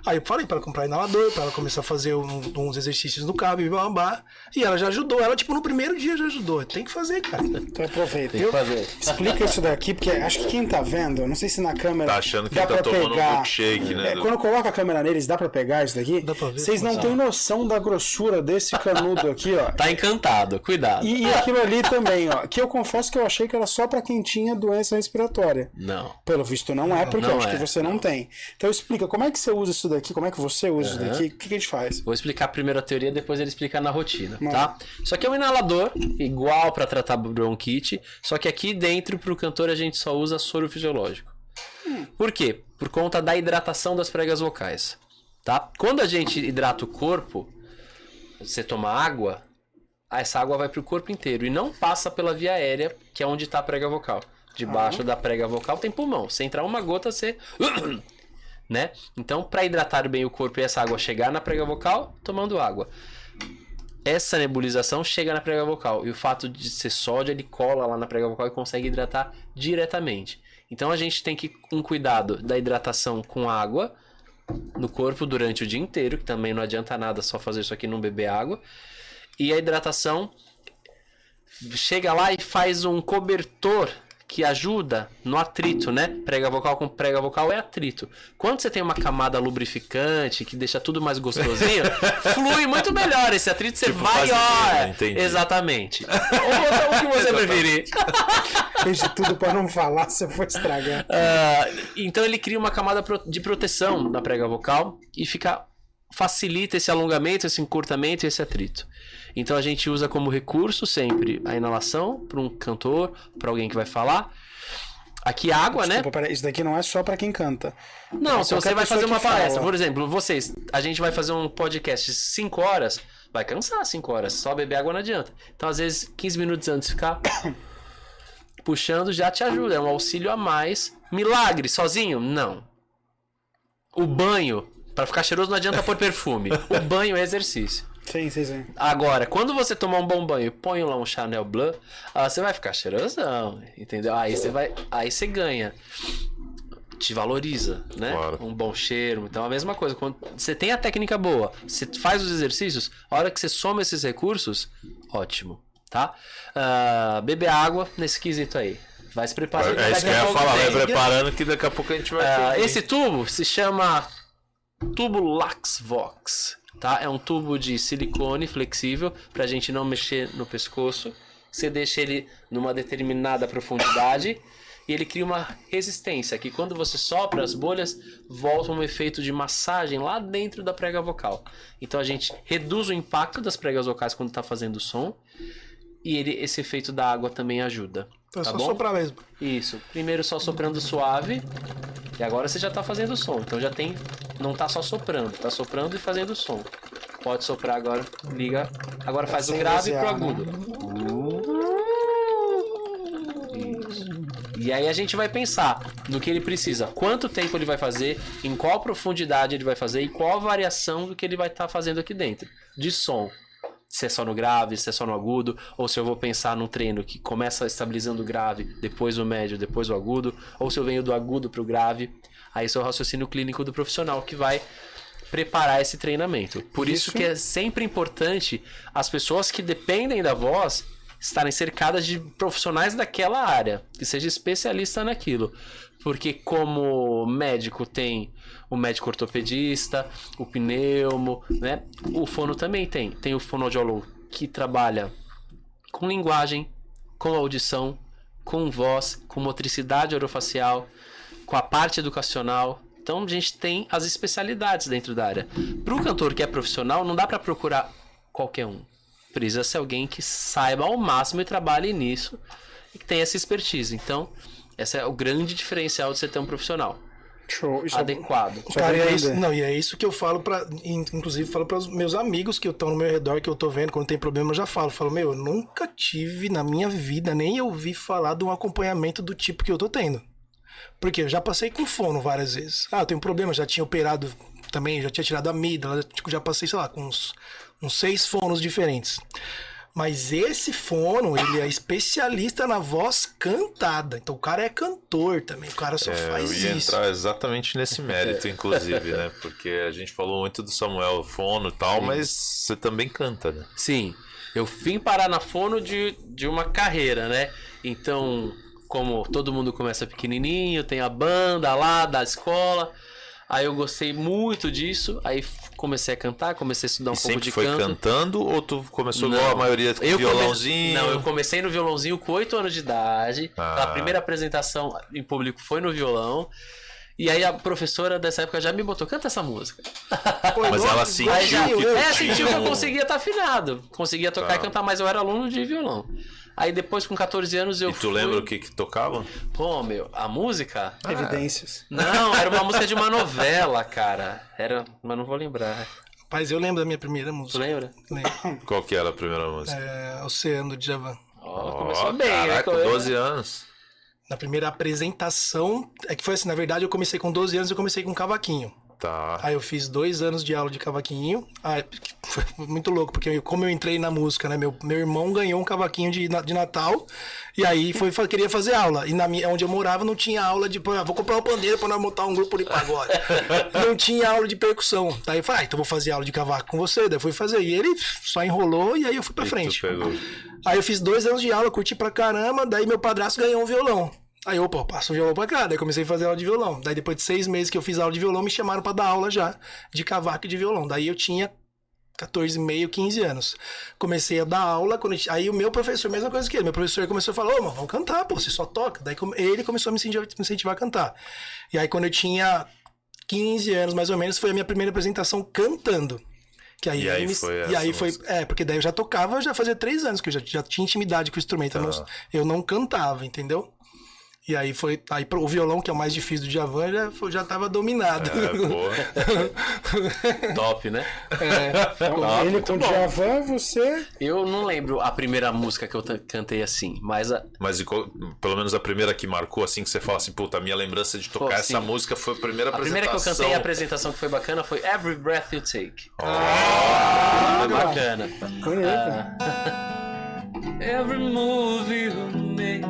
F: Aí eu falei pra ela comprar inalador, pra ela começar a fazer um- uns exercícios no carro, e blá, blá, blá. E ela já ajudou. Ela, tipo, no primeiro dia já ajudou. Tem que fazer, cara.
A: Então aproveita.
E: Tem que fazer.
A: Explica isso daqui, porque acho que quem tá vendo, eu não sei se na câmera.
B: Tá achando que
A: dá
B: ele tá
A: pra
B: tomando um
A: pegar.
B: milkshake, né?
A: É, quando coloca a câmera neles, dá pra pegar isso daqui?
F: Dá pra ver?
A: Vocês não têm noção da grossura desse canudo aqui, ó.
E: Tá encantado, cuidado.
A: E, e aquilo ali também, ó. Que eu confesso que eu achei que era só pra quem tinha doença respiratória.
E: Não.
A: Pelo visto não é, porque
E: Não
A: eu acho
E: é,
A: que você não tem. Então explica, como é que você usa isso daqui? Como é que você usa isso
E: Aham.
A: daqui? O que, que a gente faz?
E: Vou explicar primeiro a teoria, depois ele explica na rotina,
A: Mano.
E: tá? Isso aqui é um inalador, igual pra tratar bronquite, só que aqui dentro pro cantor a gente só usa soro fisiológico. Por quê? Por conta da hidratação das pregas vocais, tá? Quando a gente hidrata o corpo, você toma água, essa água vai pro corpo inteiro e não passa pela via aérea, que é onde tá a prega vocal. Debaixo da prega vocal tem pulmão. Se entrar uma gota, você [coughs] né? Então, para hidratar bem o corpo e essa água chegar na prega vocal, tomando água. Essa nebulização chega na prega vocal e o fato de ser sódio, ele cola lá na prega vocal e consegue hidratar diretamente. Então a gente tem que um cuidado da hidratação com água no corpo durante o dia inteiro, que também não adianta nada só fazer isso aqui não beber água. E a hidratação chega lá e faz um cobertor que ajuda no atrito, né? Prega vocal com prega vocal é atrito. Quando você tem uma camada lubrificante que deixa tudo mais gostosinho, [laughs] flui muito melhor esse atrito, ser
B: Tipo vaselina,
E: maior.
B: entendi.
E: Exatamente. [laughs] Ou o que você preferir. [laughs]
A: Fez de tudo pra não falar, você foi estragar.
E: Ah, então ele cria uma camada de proteção na prega vocal e fica facilita esse alongamento, esse encurtamento e esse atrito. Então a gente usa como recurso sempre a inalação para um cantor, para alguém que vai falar. Aqui água, né?
A: Desculpa, peraí, isso daqui não é só pra quem canta.
E: Não, se
A: qualquer
E: você vai fazer uma
A: que fala.
E: palestra, por exemplo, vocês, a gente vai fazer um podcast de 5 horas, vai cansar 5 horas, só beber água não adianta. Então, às vezes, 15 minutos antes de ficar [coughs] puxando já te ajuda, é um auxílio a mais. Milagre, sozinho? Não. O banho, pra ficar cheiroso não adianta pôr perfume. [laughs] O banho é exercício.
A: Sim, sim, sim.
E: Agora, quando você tomar um bom banho, põe lá um Chanel Blanc, ah, você vai ficar cheirosão, entendeu? Aí você vai, aí você ganha. Te valoriza, né?
B: Claro.
E: Um bom cheiro. Então, a mesma coisa. Quando você tem a técnica boa, você faz os exercícios, a hora que você soma esses recursos, ótimo, tá? Ah, beber água nesse quesito aí. Vai se preparando.
B: É isso que eu ia falar, vai preparando que daqui a pouco a gente vai
E: Ah,
B: ter.
E: esse tubo se chama tubo Laxvox, tá? É um tubo de silicone flexível pra gente não mexer no pescoço. Você deixa ele numa determinada profundidade e ele cria uma resistência que quando você sopra as bolhas volta um efeito de massagem lá dentro da prega vocal. Então a gente reduz o impacto das pregas vocais quando está fazendo som e ele, esse efeito da água também ajuda.
F: Então é
E: tá
F: só
E: bom?
F: soprar mesmo.
E: Isso. Primeiro só soprando suave. E agora você já tá fazendo som. Então já tem. Não tá só soprando, tá soprando e fazendo som. Pode soprar agora. Liga. Agora faz o
A: sem
E: grave pro
A: vozear, né?
E: agudo. E aí a gente vai pensar no que ele precisa, quanto tempo ele vai fazer, em qual profundidade ele vai fazer e qual a variação do que ele vai estar fazendo aqui dentro. De som. Se é só no grave, se é só no agudo, ou se eu vou pensar num treino que começa estabilizando o grave, depois o médio, depois o agudo, ou se eu venho do agudo pro grave. Aí esse é o raciocínio clínico do profissional que vai preparar esse treinamento. Por isso,
A: Isso.
E: que é sempre importante as pessoas que dependem da voz estarem cercadas de profissionais daquela área, que seja especialista naquilo. Porque como médico tem o médico ortopedista, o pneumo, né? O fono também tem. Tem o fonoaudiólogo que trabalha com linguagem, com audição, com voz, com motricidade orofacial, com a parte educacional. Então a gente tem as especialidades dentro da área. Para o cantor que é profissional, não dá para procurar qualquer um. Precisa ser alguém que saiba ao máximo e trabalhe nisso e que tenha essa expertise. Então, esse é o grande diferencial de você ter um profissional
A: Show. Isso é-
E: adequado.
A: Só
F: Cara, e é isso, não, e é isso que eu falo para, inclusive falo para os meus amigos que estão no meu redor, que eu tô vendo quando tem problema, eu já falo, falo, meu, eu nunca tive na minha vida nem ouvi falar de um acompanhamento do tipo que eu tô tendo. Porque eu já passei com fono várias vezes. Ah, eu tenho um problema, já tinha operado também, já tinha tirado a amígdala, tipo, já passei, sei lá, com uns, uns seis fonos diferentes. Mas esse fono, ele é especialista na voz cantada. Então o cara é cantor também, o cara só
B: É,
F: faz
B: eu ia
F: isso.
B: entrar exatamente nesse mérito, inclusive, né? Porque a gente falou muito do Samuel Fono e tal, mas você também canta, né?
E: Sim, eu vim parar na fono de, de uma carreira, né? Então, como todo mundo começa pequenininho, tem a banda lá da escola. Aí eu gostei muito disso, aí comecei a cantar, comecei a estudar um
B: E
E: pouco
B: sempre
E: de
B: foi
E: canto.
B: cantando ou tu começou
E: Não.
B: igual a maioria com
E: Eu come-
B: violãozinho?
E: Não, eu comecei no violãozinho com 8 anos de idade.
B: Ah.
E: A primeira apresentação em público foi no violão. E aí a professora dessa época já me botou, canta essa música.
F: Pô,
B: Mas ela sentiu
E: Aí já,
B: que
F: eu-
E: é, sentiu que eu conseguia estar afinado. Conseguia tocar
B: Tá.
E: e cantar, mas eu era aluno de violão. Aí depois, com 14 anos, eu
B: E tu
E: fui...
B: lembra o que que tocava?
E: Pô, meu, a música?
A: Evidências.
E: Não, era uma [laughs] música de uma novela, cara. Era, mas não vou lembrar.
F: Rapaz, eu lembro da minha primeira
E: Tu
F: música.
E: lembra?
F: Lembro.
B: Qual que era a primeira música?
F: É, Oceano do Djavan.
E: Ó,
B: Ó,
E: começou bem, né?
B: caraca, com 12 anos.
F: Na primeira apresentação, é que foi assim, na verdade eu comecei com 12 anos, eu comecei com cavaquinho.
B: Tá.
F: Aí eu fiz dois anos de aula de cavaquinho. Aí, foi muito louco, porque como eu entrei na música, né? Meu, meu irmão ganhou um cavaquinho de, de Natal. E aí foi, queria fazer aula. E na minha, onde eu morava não tinha aula de. pô, vou comprar uma pandeira pra nós montar um grupo de pagode. [laughs] não tinha aula de percussão. Daí eu falei, ah, então vou fazer aula de cavaco com você. Daí eu fui fazer. E ele só enrolou e aí eu fui pra
B: E
F: frente. Aí eu fiz dois anos de aula, curti pra caramba, daí meu padrasto ganhou um violão. Aí, opa, eu passo o violão pra cá. Daí comecei a fazer aula de violão. Daí depois de seis meses que eu fiz aula de violão, me chamaram pra dar aula já de cavaco e de violão. Daí eu tinha 14,5, 15 anos. Comecei a dar aula, quando aí o meu professor, mesma coisa que ele, meu professor começou a falar, ô, mas vamos cantar, pô, você só toca. Daí ele começou a me incentivar, a cantar. E aí quando eu tinha 15 anos, mais ou menos, foi a minha primeira apresentação cantando. Que aí
B: E aí
F: me-
B: foi
F: e aí foi, é, porque daí eu já tocava, já fazia três anos que eu já, já tinha intimidade com o instrumento. Eu,
B: Tá.
F: não, eu não cantava, entendeu? E aí foi. Aí pro- o violão, que é o mais difícil do Djavan, já, já tava dominado.
B: É. [laughs]
E: Top, né?
A: Ele
E: muito
A: com
E: bom.
A: Djavan, você.
E: Eu não lembro a primeira música que eu cantei assim, mas a-
B: Mas e pelo menos a primeira que marcou, assim, que você fala assim, puta, a minha lembrança de tocar
E: Pô,
B: essa
E: sim.
B: música foi a primeira
E: a
B: apresentação.
E: primeira que eu cantei, a apresentação que foi bacana, foi Every Breath You Take.
B: Ah,
E: Foi bacana.
A: Bonita.
E: Every move you make,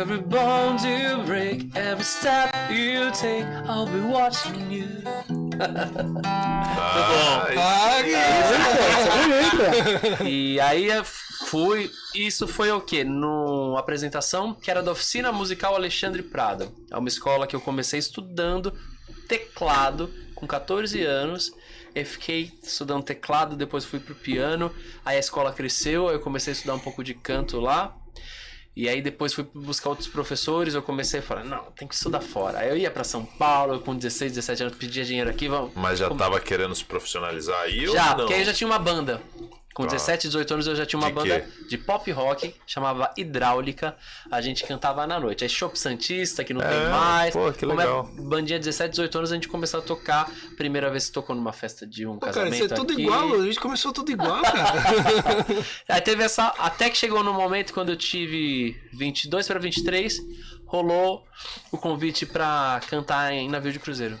E: every bond you break, every step you take, I'll be watching you.
B: Ah,
A: Bonita.
E: E aí fui. Isso foi o quê? Numa apresentação que era da Oficina Musical Alexandre Prado. É uma escola que eu comecei estudando teclado com 14 anos. Eu fiquei estudando teclado, depois fui pro piano. Aí a escola cresceu, aí eu comecei a estudar um pouco de canto lá. E aí depois fui buscar outros professores, eu comecei a falar, não, tem que estudar fora. Aí eu ia pra São Paulo, eu com 16, 17 anos, pedia dinheiro aqui, vamos.
B: Mas já tava querendo se profissionalizar aí ou
E: Já,
B: não?
E: porque aí já tinha uma banda. Com
B: Tá.
E: 17, 18 anos eu já tinha uma
B: De
E: banda
B: quê?
E: de pop rock, chamava Hidráulica. A gente cantava na noite. Aí Shop Santista, que não tem
B: É,
E: mais.
B: pô, que
E: Como é
B: legal.
E: bandinha 17, 18 anos, a gente começou a tocar. Primeira vez que tocou numa festa de um
F: Pô, cara,
E: casamento
F: isso é tudo
E: aqui.
F: igual, a gente começou tudo igual, cara. [laughs]
E: Aí teve essa. Até que chegou no momento quando eu tive 22 para 23, rolou o convite pra cantar em navio de cruzeiro.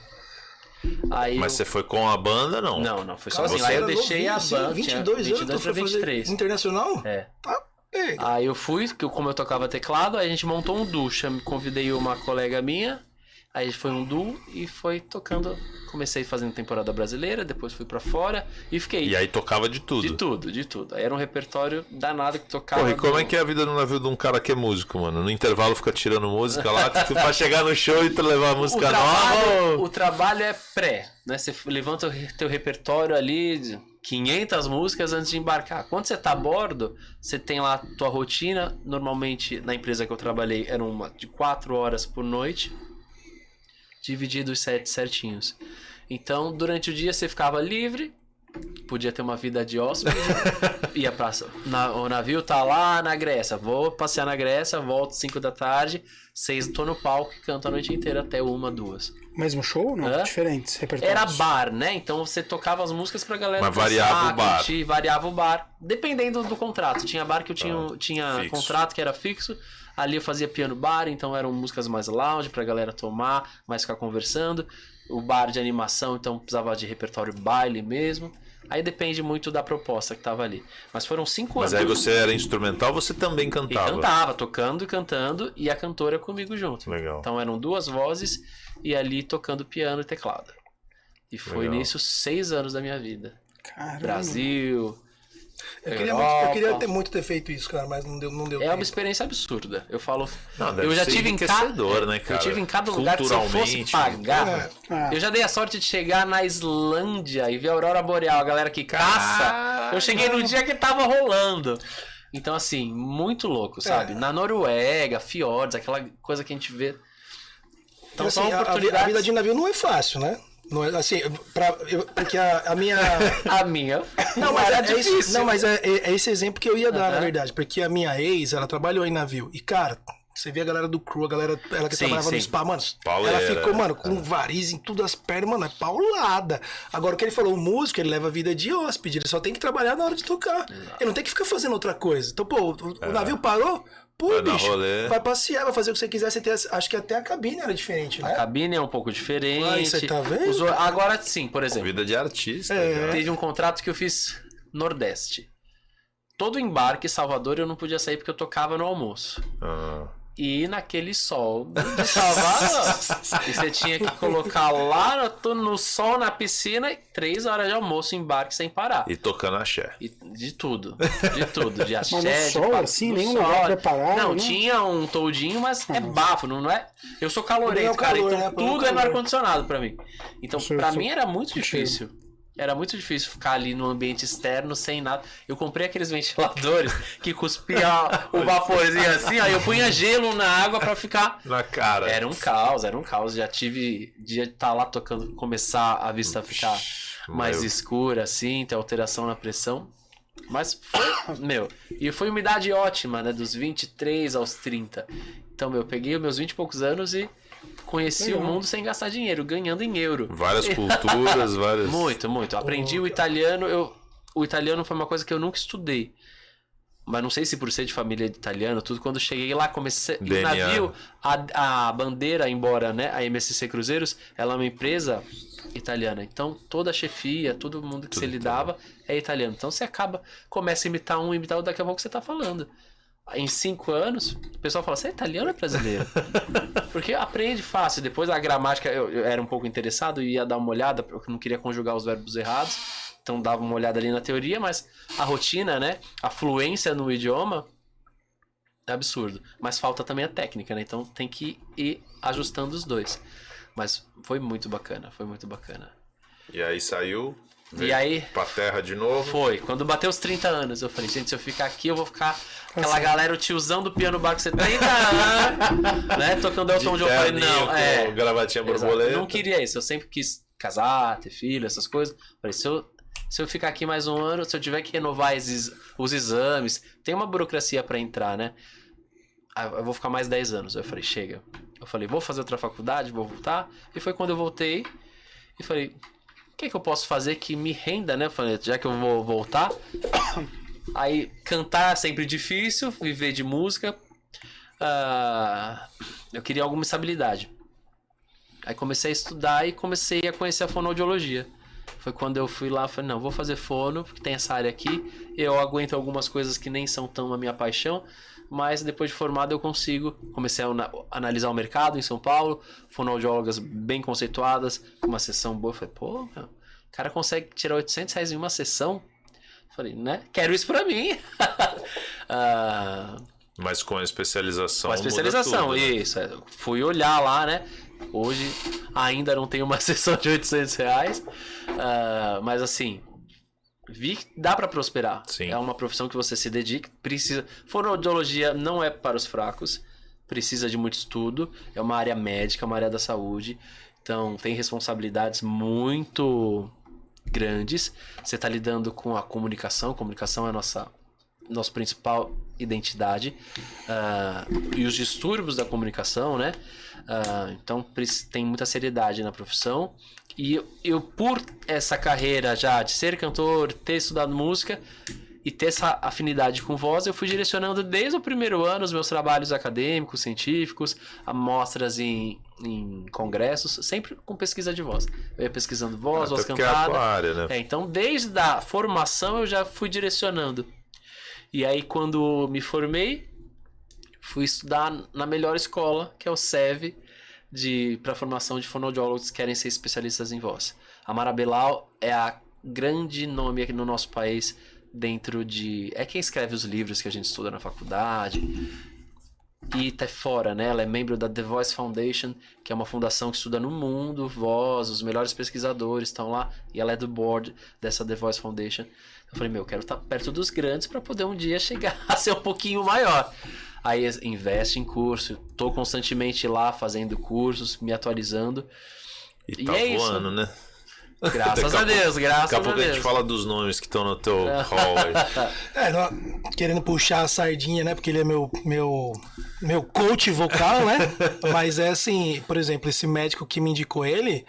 E: Aí
B: Mas
E: eu-
B: você foi com a banda, não?
E: Não, não, foi sozinho. Aí eu
F: era
E: deixei
F: novinho,
E: a
F: assim,
E: banda.
F: 22
E: tinha
F: anos,
E: 22 pra
F: pra fazer
E: 23.
F: Internacional?
E: É.
F: Tá.
E: Aí eu fui, que eu- como eu tocava teclado, aí a gente montou um duo. cham- Convidei uma colega minha, aí foi um duo e foi tocando. Comecei fazendo temporada brasileira, depois fui pra fora e fiquei.
B: E aí tocava de tudo.
E: De tudo, de tudo. Aí era um repertório danado que tocava.
B: Porra, e como
E: do-
B: é que é a vida no navio de um cara que é músico, mano? No intervalo fica tirando música lá, [laughs] tu- pra chegar no show e tu levar a
E: o
B: música
E: trabalho,
B: nova.
E: o trabalho é pré, né? Você levanta o teu repertório ali, de 500 músicas antes de embarcar. Quando você tá a bordo, você tem lá a tua rotina. Normalmente, na empresa que eu trabalhei, era uma de 4 horas por noite, dividido os sete certinhos. Então, durante o dia você ficava livre, podia ter uma vida de hóspede, [laughs] ia pra... Na, o navio tá lá na Grécia, vou passear na Grécia, volto 5 da tarde, 6 tô no palco e canto a noite inteira até uma, duas.
A: Mesmo show? Não,
E: Hã?
A: diferentes repertórios.
E: Era bar, né? Então você tocava as músicas pra galera
B: Mas variava o bar.
E: curtir, variava o bar, dependendo do contrato. Tinha bar que eu tinha,
B: Ah,
E: tinha
B: fixo.
E: contrato que era fixo, ali eu fazia piano bar, então eram músicas mais lounge pra galera tomar, mais ficar conversando. O bar de animação, então precisava de repertório baile mesmo. Aí depende muito da proposta que tava ali. Mas foram cinco
B: Mas
E: anos.
B: aí você era instrumental, você também
E: E
B: cantava.
E: cantava, tocando e cantando, e a cantora comigo junto.
B: Legal.
E: Então eram duas vozes e ali tocando piano e teclado. E foi
B: Legal.
E: nisso seis anos da minha vida.
A: Caramba.
E: Brasil.
F: Eu queria, muito, eu queria ter muito ter feito isso, cara, mas não deu, não deu
E: É uma
F: tempo.
E: experiência absurda. Eu falo.
B: Não,
E: eu já tive em cada.
B: né, cara?
E: Eu tive em cada lugar que se eu fosse
B: Culturalmente,
E: pagar.
F: É.
A: Ah,
E: Eu já dei a sorte de chegar na Islândia e ver a Aurora Boreal, a galera que caça. Eu cheguei no dia que tava rolando. Então, assim, muito louco, sabe?
F: É.
E: Na Noruega, fiordes, aquela coisa que a gente vê. Então são
F: assim, a- a vida de navio não é fácil, né? Não é, assim, pra, eu- porque a, a minha. [laughs]
E: A minha.
F: Não, mas
E: era
F: é, é isso-
E: difícil.
F: não, mas é, é- é esse exemplo que eu ia dar,
E: Aham.
F: na verdade. Porque a minha ex, ela trabalhou em navio. E, cara, você vê a galera do crew, a galera ela que
E: Sim,
F: trabalhava no
E: sim.
F: spa, mano,
B: Pauleira.
F: ela ficou, mano, com variz em tudo as pernas, mano, é paulada. Agora, o que ele falou, o músico, ele leva a vida de hóspede, ele só tem que trabalhar na hora de tocar. Ele não tem que ficar fazendo outra coisa. Então, pô, o, o navio parou, pô,
B: Vai
F: bicho,
B: rolê.
F: vai passear, vai fazer o que você quiser. Você tem, acho que até a cabine era diferente,
E: A
F: né?
E: cabine é um pouco diferente.
F: Aí, você tá vendo?
E: Os Agora sim, por exemplo,
B: Vida de artista.
F: É.
E: teve um contrato que eu fiz Nordeste. Todo embarque em Salvador eu não podia sair porque eu tocava no almoço.
B: Ah.
E: E naquele sol [laughs] de Salvador. e você tinha que colocar lá no, no sol, na piscina, e três horas de almoço em embarque sem parar.
B: E tocando axé.
E: E de tudo. De tudo. De axé,
A: no
E: de
A: sol, assim,
E: no
A: nenhum
E: sol.
A: lugar preparado,
E: Não,
A: né?
E: tinha um toldinho, mas é bafo, não, não é? Eu sou calorento,
F: É o
E: cara,
F: calor,
E: então
F: né?
E: Tudo é no
F: calor.
E: ar-condicionado pra mim. Então,
A: Eu
E: pra
A: sou-
E: mim era muito difícil. Era muito difícil ficar ali no ambiente externo sem nada. Eu comprei aqueles ventiladores [laughs] que cuspia o vaporzinho assim, aí eu punha gelo na água pra ficar
B: Na cara.
E: era um caos, era um caos. Já tive dia de estar lá tocando, começar a vista a ficar mais
B: Meu.
E: escura, assim, ter alteração na pressão. Mas foi, meu, e foi uma idade ótima, né? Dos 23 aos 30. Então, meu, eu peguei os meus 20 e poucos anos e conheci o
A: Legal.
E: mundo sem gastar dinheiro, ganhando em euro.
B: Várias [laughs] culturas, várias.
E: Muito, muito. Aprendi o italiano. Eu, o italiano foi uma coisa que eu nunca estudei. Mas não sei se por ser de família de italiano, tudo. Quando cheguei lá, comecei. O
B: DNA.
E: navio, a, a bandeira, embora né, a MSC Cruzeiros, ela é uma empresa italiana. Então toda a chefia, todo mundo que
B: Tudo
E: você lidava é italiano. Então você acaba, começa a imitar um, imitar o, daqui a pouco você tá falando. Em cinco anos, o pessoal fala: Você é italiano ou é brasileiro? [laughs] Porque aprende fácil. Depois a gramática, eu, eu era um pouco interessado e ia dar uma olhada, porque eu não queria conjugar os verbos errados. Então dava uma olhada ali na teoria, mas a rotina, né? A fluência no idioma é absurdo. Mas falta também a técnica, né? Então tem que ir ajustando os dois. Mas foi muito bacana, foi muito bacana.
B: E aí saiu.
E: E aí
B: Pra terra de novo.
E: foi, quando bateu os 30 anos, eu falei, gente, se eu ficar aqui, eu vou ficar aquela galera, o tiozão do piano bar com 70 anos, né? Tocando Elton John. Eu falei, não, é.
B: gravatinha borboleta.
E: Eu não queria isso, eu sempre quis casar, ter filho, essas coisas. Falei, se eu se eu ficar aqui mais um ano, se eu tiver que renovar esses- os exames, tem uma burocracia pra entrar, né? Ah, eu vou ficar mais 10 anos. Eu falei, chega. Eu falei, vou fazer outra faculdade, vou voltar. E foi quando eu voltei e falei, o que, que eu posso fazer que me renda, né? Eu falei, já que eu vou voltar. Aí, cantar é sempre difícil, viver de música. Ah, eu queria alguma estabilidade. Aí comecei a estudar e comecei a conhecer a fonoaudiologia. Foi quando eu fui lá falei, não, vou fazer fono, porque tem essa área aqui. Eu aguento algumas coisas que nem são tão a minha paixão, mas depois de formado eu consigo. Comecei a ana- analisar o mercado em São Paulo, fonoaudiólogas bem conceituadas, com uma sessão boa. Eu falei, pô, meu, o cara consegue tirar 800 reais em uma sessão? Falei, né? Quero isso pra mim. [laughs] Ah,
B: Mas com a especialização.
E: com a especialização,
B: tudo, né?
E: isso. é. Fui olhar lá, né? Hoje ainda não tenho uma [laughs] sessão de 800 reais. ah, mas assim, vi que dá pra prosperar.
B: Sim.
E: É uma profissão que você se dedica, precisa. Fonoaudiologia não é para os fracos, precisa de muito estudo. É uma área médica, uma área da saúde. Então tem responsabilidades muito grandes. Você está lidando com a comunicação. Comunicação é a nossa nossa principal identidade Ah, e os distúrbios da comunicação, né? Ah, então tem muita seriedade na profissão e eu, por essa carreira já de ser cantor, ter estudado música e ter essa afinidade com voz, eu fui direcionando desde o primeiro ano os meus trabalhos acadêmicos, científicos, amostras em, em congressos, sempre com pesquisa de voz. Eu ia pesquisando voz,
B: Até
E: voz
B: porque é a
E: cantada.
B: área, né?
E: É, então, desde a formação eu já fui direcionando. E aí, quando me formei, fui estudar na melhor escola, que é o SEV, para formação de fonoaudiólogos que querem ser especialistas em voz. A Marabelau é a grande nome aqui no nosso país dentro de... É quem escreve os livros que a gente estuda na faculdade. E até fora, né? Ela é membro da The Voice Foundation, que é uma fundação que estuda no mundo voz, os melhores pesquisadores estão lá, e ela é do board dessa The Voice Foundation. Eu falei, meu, eu quero estar perto dos grandes para poder um dia chegar [laughs] a ser um pouquinho maior. Aí investe em curso, tô constantemente lá fazendo cursos, me atualizando.
B: E
E: E
B: tá
E: é isso.
B: voando, né?
E: Graças a
B: a
E: Deus, graças
B: Daqui a
E: a
B: pouco a
E: Deus.
B: gente fala dos nomes que estão no teu hall aí. [laughs]
F: É, não- querendo puxar a sardinha, né? Porque ele é meu, meu, meu coach vocal, né? [laughs] Mas é assim, por exemplo, esse médico que me indicou ele,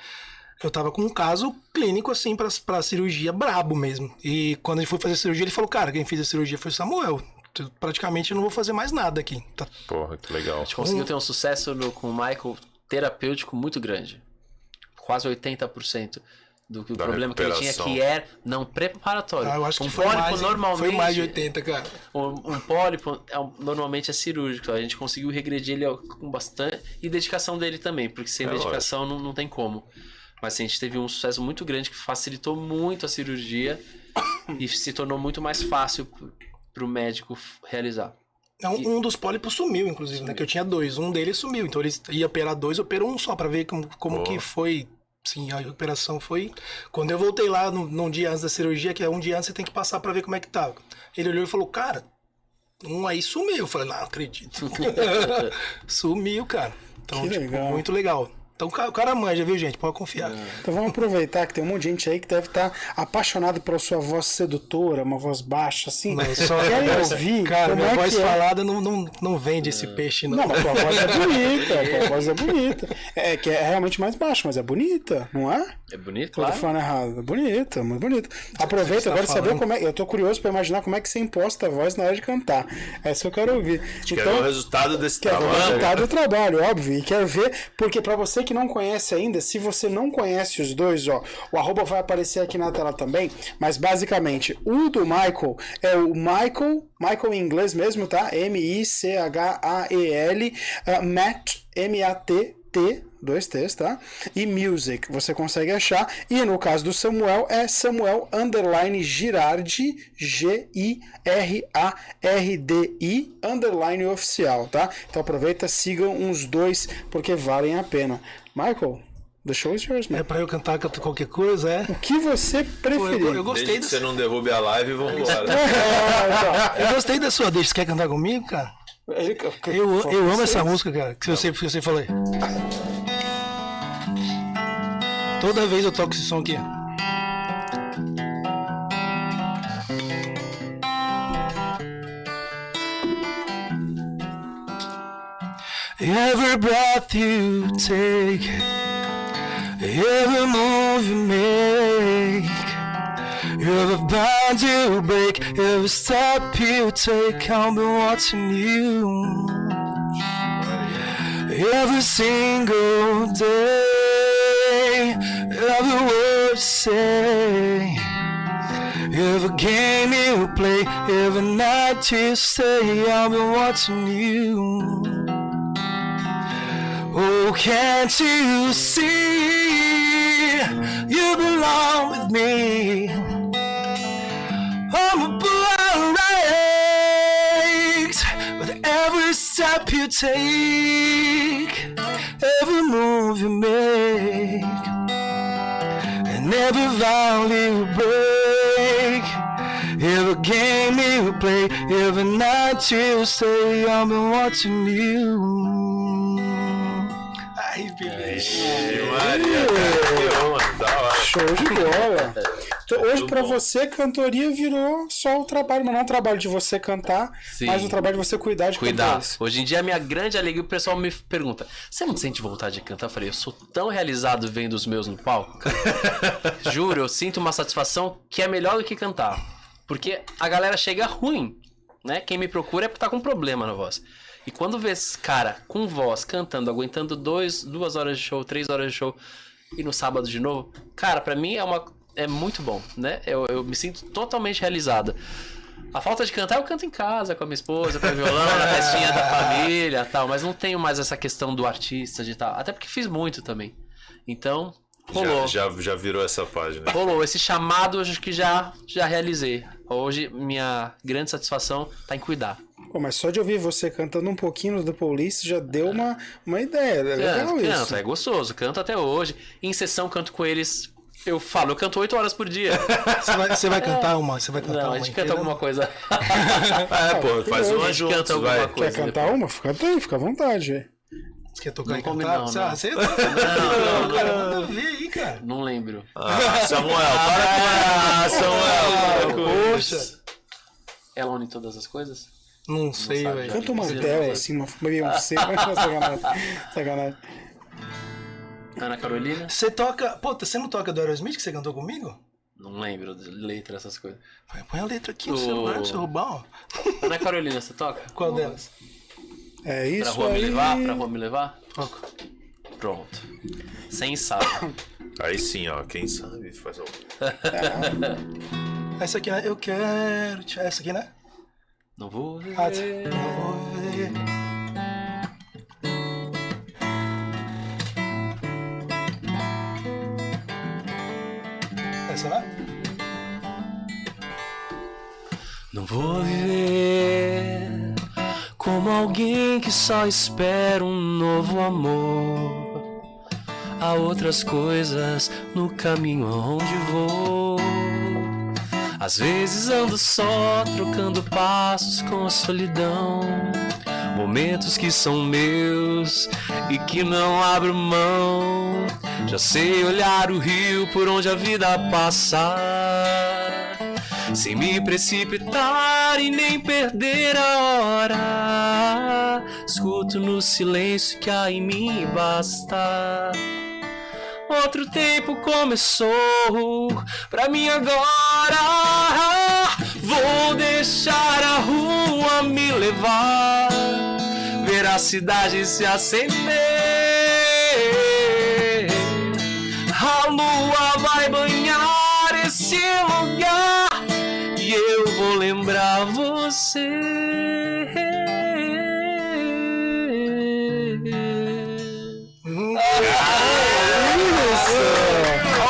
F: eu tava com um caso clínico, assim, pra, pra cirurgia brabo mesmo. E quando ele foi fazer a cirurgia, ele falou, cara, quem fez a cirurgia foi o Samuel. Eu praticamente não vou fazer mais nada aqui. Tá-
B: Porra, que legal.
E: A gente conseguiu ter um sucesso no- com o Michael terapêutico muito grande. Quase 80% do que o
B: Da
E: problema que ele tinha que é não preparatório.
F: Ah, eu acho que
E: um
F: foi
E: pólipo
F: mais,
E: normalmente
F: foi mais de 80, cara.
E: Um, um pólipo é um- normalmente é cirúrgico. A gente conseguiu regredir ele com bastante. E dedicação dele também, porque sem
B: É
E: dedicação não, não tem como. Mas assim, a gente teve um sucesso muito grande que facilitou muito a cirurgia [coughs] e se tornou muito mais fácil para o médico realizar.
F: Não, um dos pólipos sumiu, inclusive, né? Que eu tinha dois. Um deles sumiu. Então ele ia operar dois, operou um só, pra ver como, como que foi. Sim, a recuperação foi. Quando eu voltei lá no, num dia antes da cirurgia, que é um dia antes, você tem que passar pra ver como é que tá. Ele olhou e falou, cara, um aí sumiu. Eu falei, não, acredito. [laughs] sumiu, cara. Então,
A: Que
F: tipo,
A: legal.
F: muito legal. Então o ca- o cara manja, viu, gente? Pode confiar.
A: Então vamos aproveitar que tem um monte de gente aí que deve estar apaixonado pela sua voz sedutora, uma voz baixa, assim.
F: Não, só
A: Querem ouvir
F: Cara,
A: como
F: minha
A: é
F: voz
A: que é?
F: falada não, não, não vende esse peixe, não.
A: Não, mas tua voz é bonita, tua voz é bonita. É que é realmente mais baixa, mas é bonita, não é?
E: É
A: tô
E: claro.
A: falando errado. É bonita, muito bonita. Aproveita
F: você tá
A: agora saber como é. Eu tô curioso pra imaginar como é que você imposta a voz na hora de cantar. Essa eu quero ouvir.
B: Ver o resultado desse
A: Quero ver o
B: trabalho?
A: resultado do trabalho, óbvio. E quero ver, porque pra você que não conhece ainda, se você não conhece os dois, ó, o arroba vai aparecer aqui na tela também, mas basicamente, o do Michael é o Michael, Michael em inglês mesmo, tá? M-I-C-H-A-E-L, uh, Matt, M-A-T-T, dois T's, tá? E Music, você consegue achar. E no caso do Samuel, é Samuel underline Girardi, G-I-R-A-R-D-I, underline oficial, tá? Então aproveita, sigam os dois, porque valem a pena. Michael, the show is yours,
F: É
A: man.
F: pra eu cantar qualquer coisa, é?
A: O que você
F: eu,
A: preferir.
F: eu
C: Desde
F: gostei
C: que
F: do
C: você não derrube a live, vambora. [laughs]
A: É,
F: Eu gostei da sua deixa. Você quer cantar comigo, cara?
A: então,
F: Eu, eu amo essa música, cara. Que você, que você falou aí. Toda vez eu toco esse som aqui. Every breath you take, every move you make, every bond you break, every step you take, I'll be watching you. Every single day, every word you say. Every game you play, every night you stay, I'll be watching you. Oh, can't you see you belong with me? I'm a rags with every step you take, every move you make and every vow you break, every game you play, every night you stay, I've been watching you.
C: Maria, cara, que honra.
H: Show de bola. Então, hoje, pra você, cantoria virou só o trabalho, mas não é um trabalho de você cantar,
E: Sim.
H: mas o trabalho de você cuidar de
E: Cuidar.
H: cantores.
E: Hoje em dia, a minha grande alegria, o pessoal me pergunta: Você não sente vontade de cantar? Eu falei: Eu sou tão realizado vendo os meus no palco. cara." [laughs] Juro, eu sinto uma satisfação que é melhor do que cantar. Porque a galera chega ruim, né? Quem me procura é porque tá com problema na voz. E quando vê esse cara com voz, cantando, aguentando dois, duas horas de show, três horas de show, e no sábado de novo, cara, pra mim é uma. É muito bom, né? Eu, eu me sinto totalmente realizado. A falta de cantar eu canto em casa com a minha esposa, com o violão, na [laughs] festinha da família tal, mas não tenho mais essa questão do artista de tal. Até porque fiz muito também. Então, rolou.
C: Já, já, já virou essa página.
E: Rolou. Esse chamado acho que já, já realizei. Hoje, minha grande satisfação tá em cuidar.
H: Pô, mas só de ouvir você cantando um pouquinho no The Police já deu uma, uma ideia. É legal
E: Canto,
H: isso.
E: canto, é gostoso. Canto até hoje. Em sessão, canto com eles. Eu falo, eu canto 8 horas por dia. [laughs]
F: Você vai, você vai cantar uma? Você vai cantar
E: Não,
F: uma
E: a gente canta alguma coisa. [laughs]
C: É, pô, faz uma juntos,
E: canta alguma
C: vai.
E: coisa.
H: Quer cantar uma? Fica aí, fica à vontade.
F: Você quer tocar
E: Não
F: e cantar?
E: não,
F: Você-
E: não.
F: ah, Você
E: Não, não.
F: cara, manda ver aí, cara.
E: Não lembro.
C: Ah, [laughs] Samuel, para com ah, Samuel, para com
F: Poxa.
E: Ela todas as coisas?
F: Não sei,
E: sabe,
F: velho.
H: Canta uma
E: não
H: assim, uma Beyoncé, mas não, sacanagem. Sacanagem.
E: Ana Carolina?
F: Você toca. Puta, você não toca do Aerosmith que você cantou comigo?
E: Não lembro de letra, essas coisas.
F: Põe- a letra aqui no
E: Ô.
F: celular pra você roubar, ó.
E: Ana Carolina, você toca?
F: Qual delas?
H: É
E: Pra
H: isso
E: rua me
H: aí.
E: levar? Pra rua me levar?
F: Toca.
E: Pronto. Sem ensaio. [coughs]
C: Aí sim, ó, quem sabe faz o...
F: Essa aqui, né? Eu quero. Essa aqui, né?
E: Não vou ver.
F: Ah, tá. Não vou ver.
E: Não vou viver como alguém que só espera um novo amor. Há outras coisas no caminho aonde vou. Às vezes ando só, trocando passos com a solidão. Momentos que são meus e que não abro mão. Já sei olhar o rio por onde a vida passa sem me precipitar e nem perder a hora. Escuto no silêncio que há em mim e. Outro tempo começou pra mim agora. Vou deixar a rua me levar, ver a cidade se acender. A lua vai banhar esse lugar e eu vou lembrar você.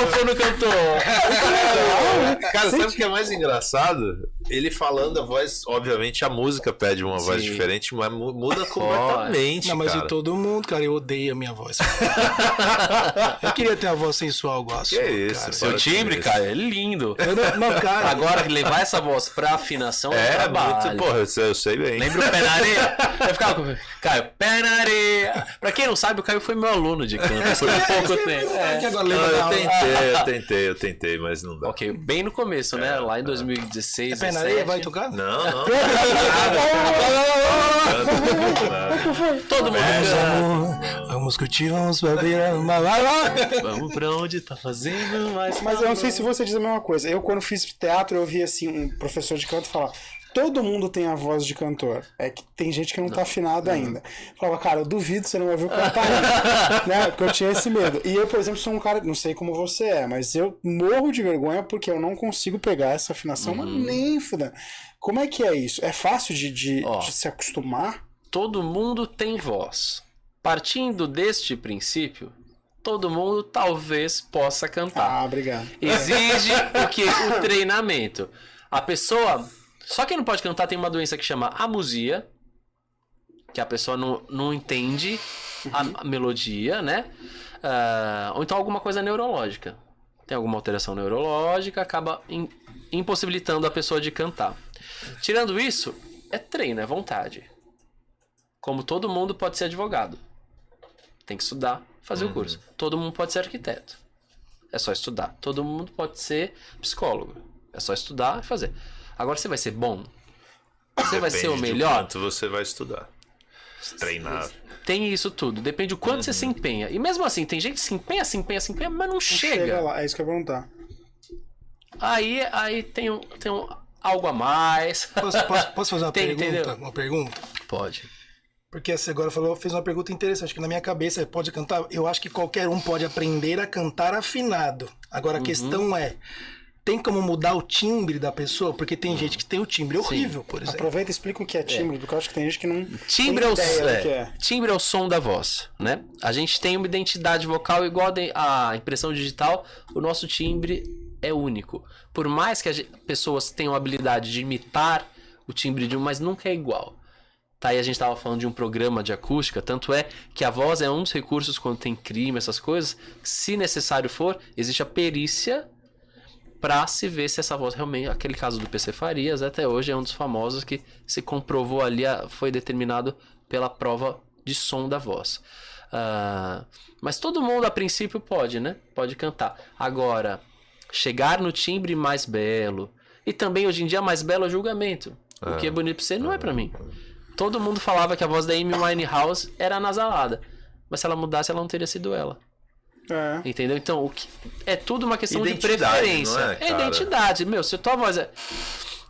E: Olha o Fono cantor. [laughs]
C: Cara, sabe o que é mais engraçado? Ele falando a voz, obviamente a música pede uma voz
E: Sim.
C: diferente, mas mu- muda completamente,
F: Não, mas
C: cara.
F: de todo mundo, cara, eu odeio a minha voz. [laughs] eu queria ter a voz sensual igual a sua,
C: Que isso,
F: cara.
E: Seu timbre,
C: isso.
E: cara, é lindo.
F: Não, não, cara,
E: Agora, levar essa voz pra afinação é, um
C: É,
E: trabalho.
C: muito, porra, eu sei, eu sei bem.
E: Lembra o pé na areia? [laughs] Eu ficava com. Caio, pé na areia. Pra quem não sabe, o Caio foi meu aluno de canto por pouco tempo.
F: É, que
E: É.
F: agora
C: Não, eu tentei, eu tentei, eu tentei, mas não dá.
E: Ok, bem no começo, né? Lá em 2016,
F: É pé na areia vai tocar?
B: Não, não.
E: Todo mundo canta.
F: Vamos curtir, vamos beber.
E: Vamos pra onde tá fazendo mais
A: Mas eu não sei se você diz a mesma coisa. Eu, quando fiz teatro, eu vi assim, um professor de canto falar. Todo mundo tem a voz de cantor. É que tem gente que não, tá afinado ainda. Eu falava, cara, eu duvido que você não ouviu cantar ainda. [laughs] né? Porque eu tinha esse medo. E eu, por exemplo, sou um cara, não sei como você é, mas eu morro de vergonha porque eu não consigo pegar essa afinação, mas nem fudendo. Como é que é isso? É fácil de, de,
E: Ó.
A: de se acostumar?
E: Todo mundo tem voz. Partindo deste princípio, todo mundo talvez possa cantar.
A: Ah, obrigado.
E: Exige o que? O [laughs] treinamento. A pessoa. Só quem não pode cantar tem uma doença que chama amusia. Que a pessoa não, não entende a, a melodia, né? Ah, ou então alguma coisa neurológica. Tem alguma alteração neurológica, acaba im- impossibilitando a pessoa de cantar. Tirando isso, é treino, é vontade. Como todo mundo pode ser advogado. Tem que estudar, fazer o curso. Todo mundo pode ser arquiteto. É só estudar. Todo mundo pode ser psicólogo. É só estudar e fazer. Agora você vai ser bom? Você vai ser o
B: Depende
E: melhor?
B: quanto você vai estudar. Treinar.
E: Tem isso tudo. Depende do quanto você se empenha. E mesmo assim, tem gente que se empenha, se empenha, se empenha, mas não chega.
A: Chega lá, é isso que eu ia perguntar.
E: Aí, aí tem, um, tem um, algo a mais.
F: Posso, posso- posso fazer uma [laughs]
E: Tem,
F: pergunta?
E: entendeu?
F: Uma pergunta?
E: Pode.
F: Porque você agora falou, fez uma pergunta interessante, que na minha cabeça pode cantar. Eu acho que qualquer um pode aprender a cantar afinado. Agora
E: Uhum.
F: a questão é. Tem como mudar o timbre da pessoa? Porque tem gente que tem o timbre horrível, por exemplo.
A: Aproveita e explica o que é timbre, porque eu acho que tem gente que não
E: Timbre
A: tem
E: é, o,
A: ideia do
E: é,
A: que é.
E: timbre é o som da voz, né? A gente tem uma identidade vocal igual a impressão digital, o nosso timbre é único. Por mais que as pessoas tenham a habilidade de imitar o timbre de um, mas nunca é igual. Tá aí a gente tava falando de um programa de acústica, tanto é que a voz é um dos recursos quando tem crime, essas coisas, se necessário for, existe a perícia pra se ver se essa voz realmente. Aquele caso do PC Farias, até hoje é um dos famosos que se comprovou ali, a- foi determinado pela prova de som da voz. Ah, mas todo mundo, a princípio, pode, né? Pode cantar. Agora, chegar no timbre mais belo. E também, hoje em dia, mais belo é o julgamento. O que é bonito pra você não é pra mim. Todo mundo falava que a voz da Amy Winehouse era anasalada. Mas se ela mudasse, ela não teria sido ela.
A: É.
E: Entendeu? Então, o que... é tudo uma questão de
B: Identidade,
E: preferência.
B: não é,
E: é identidade. Meu, se a tua voz é.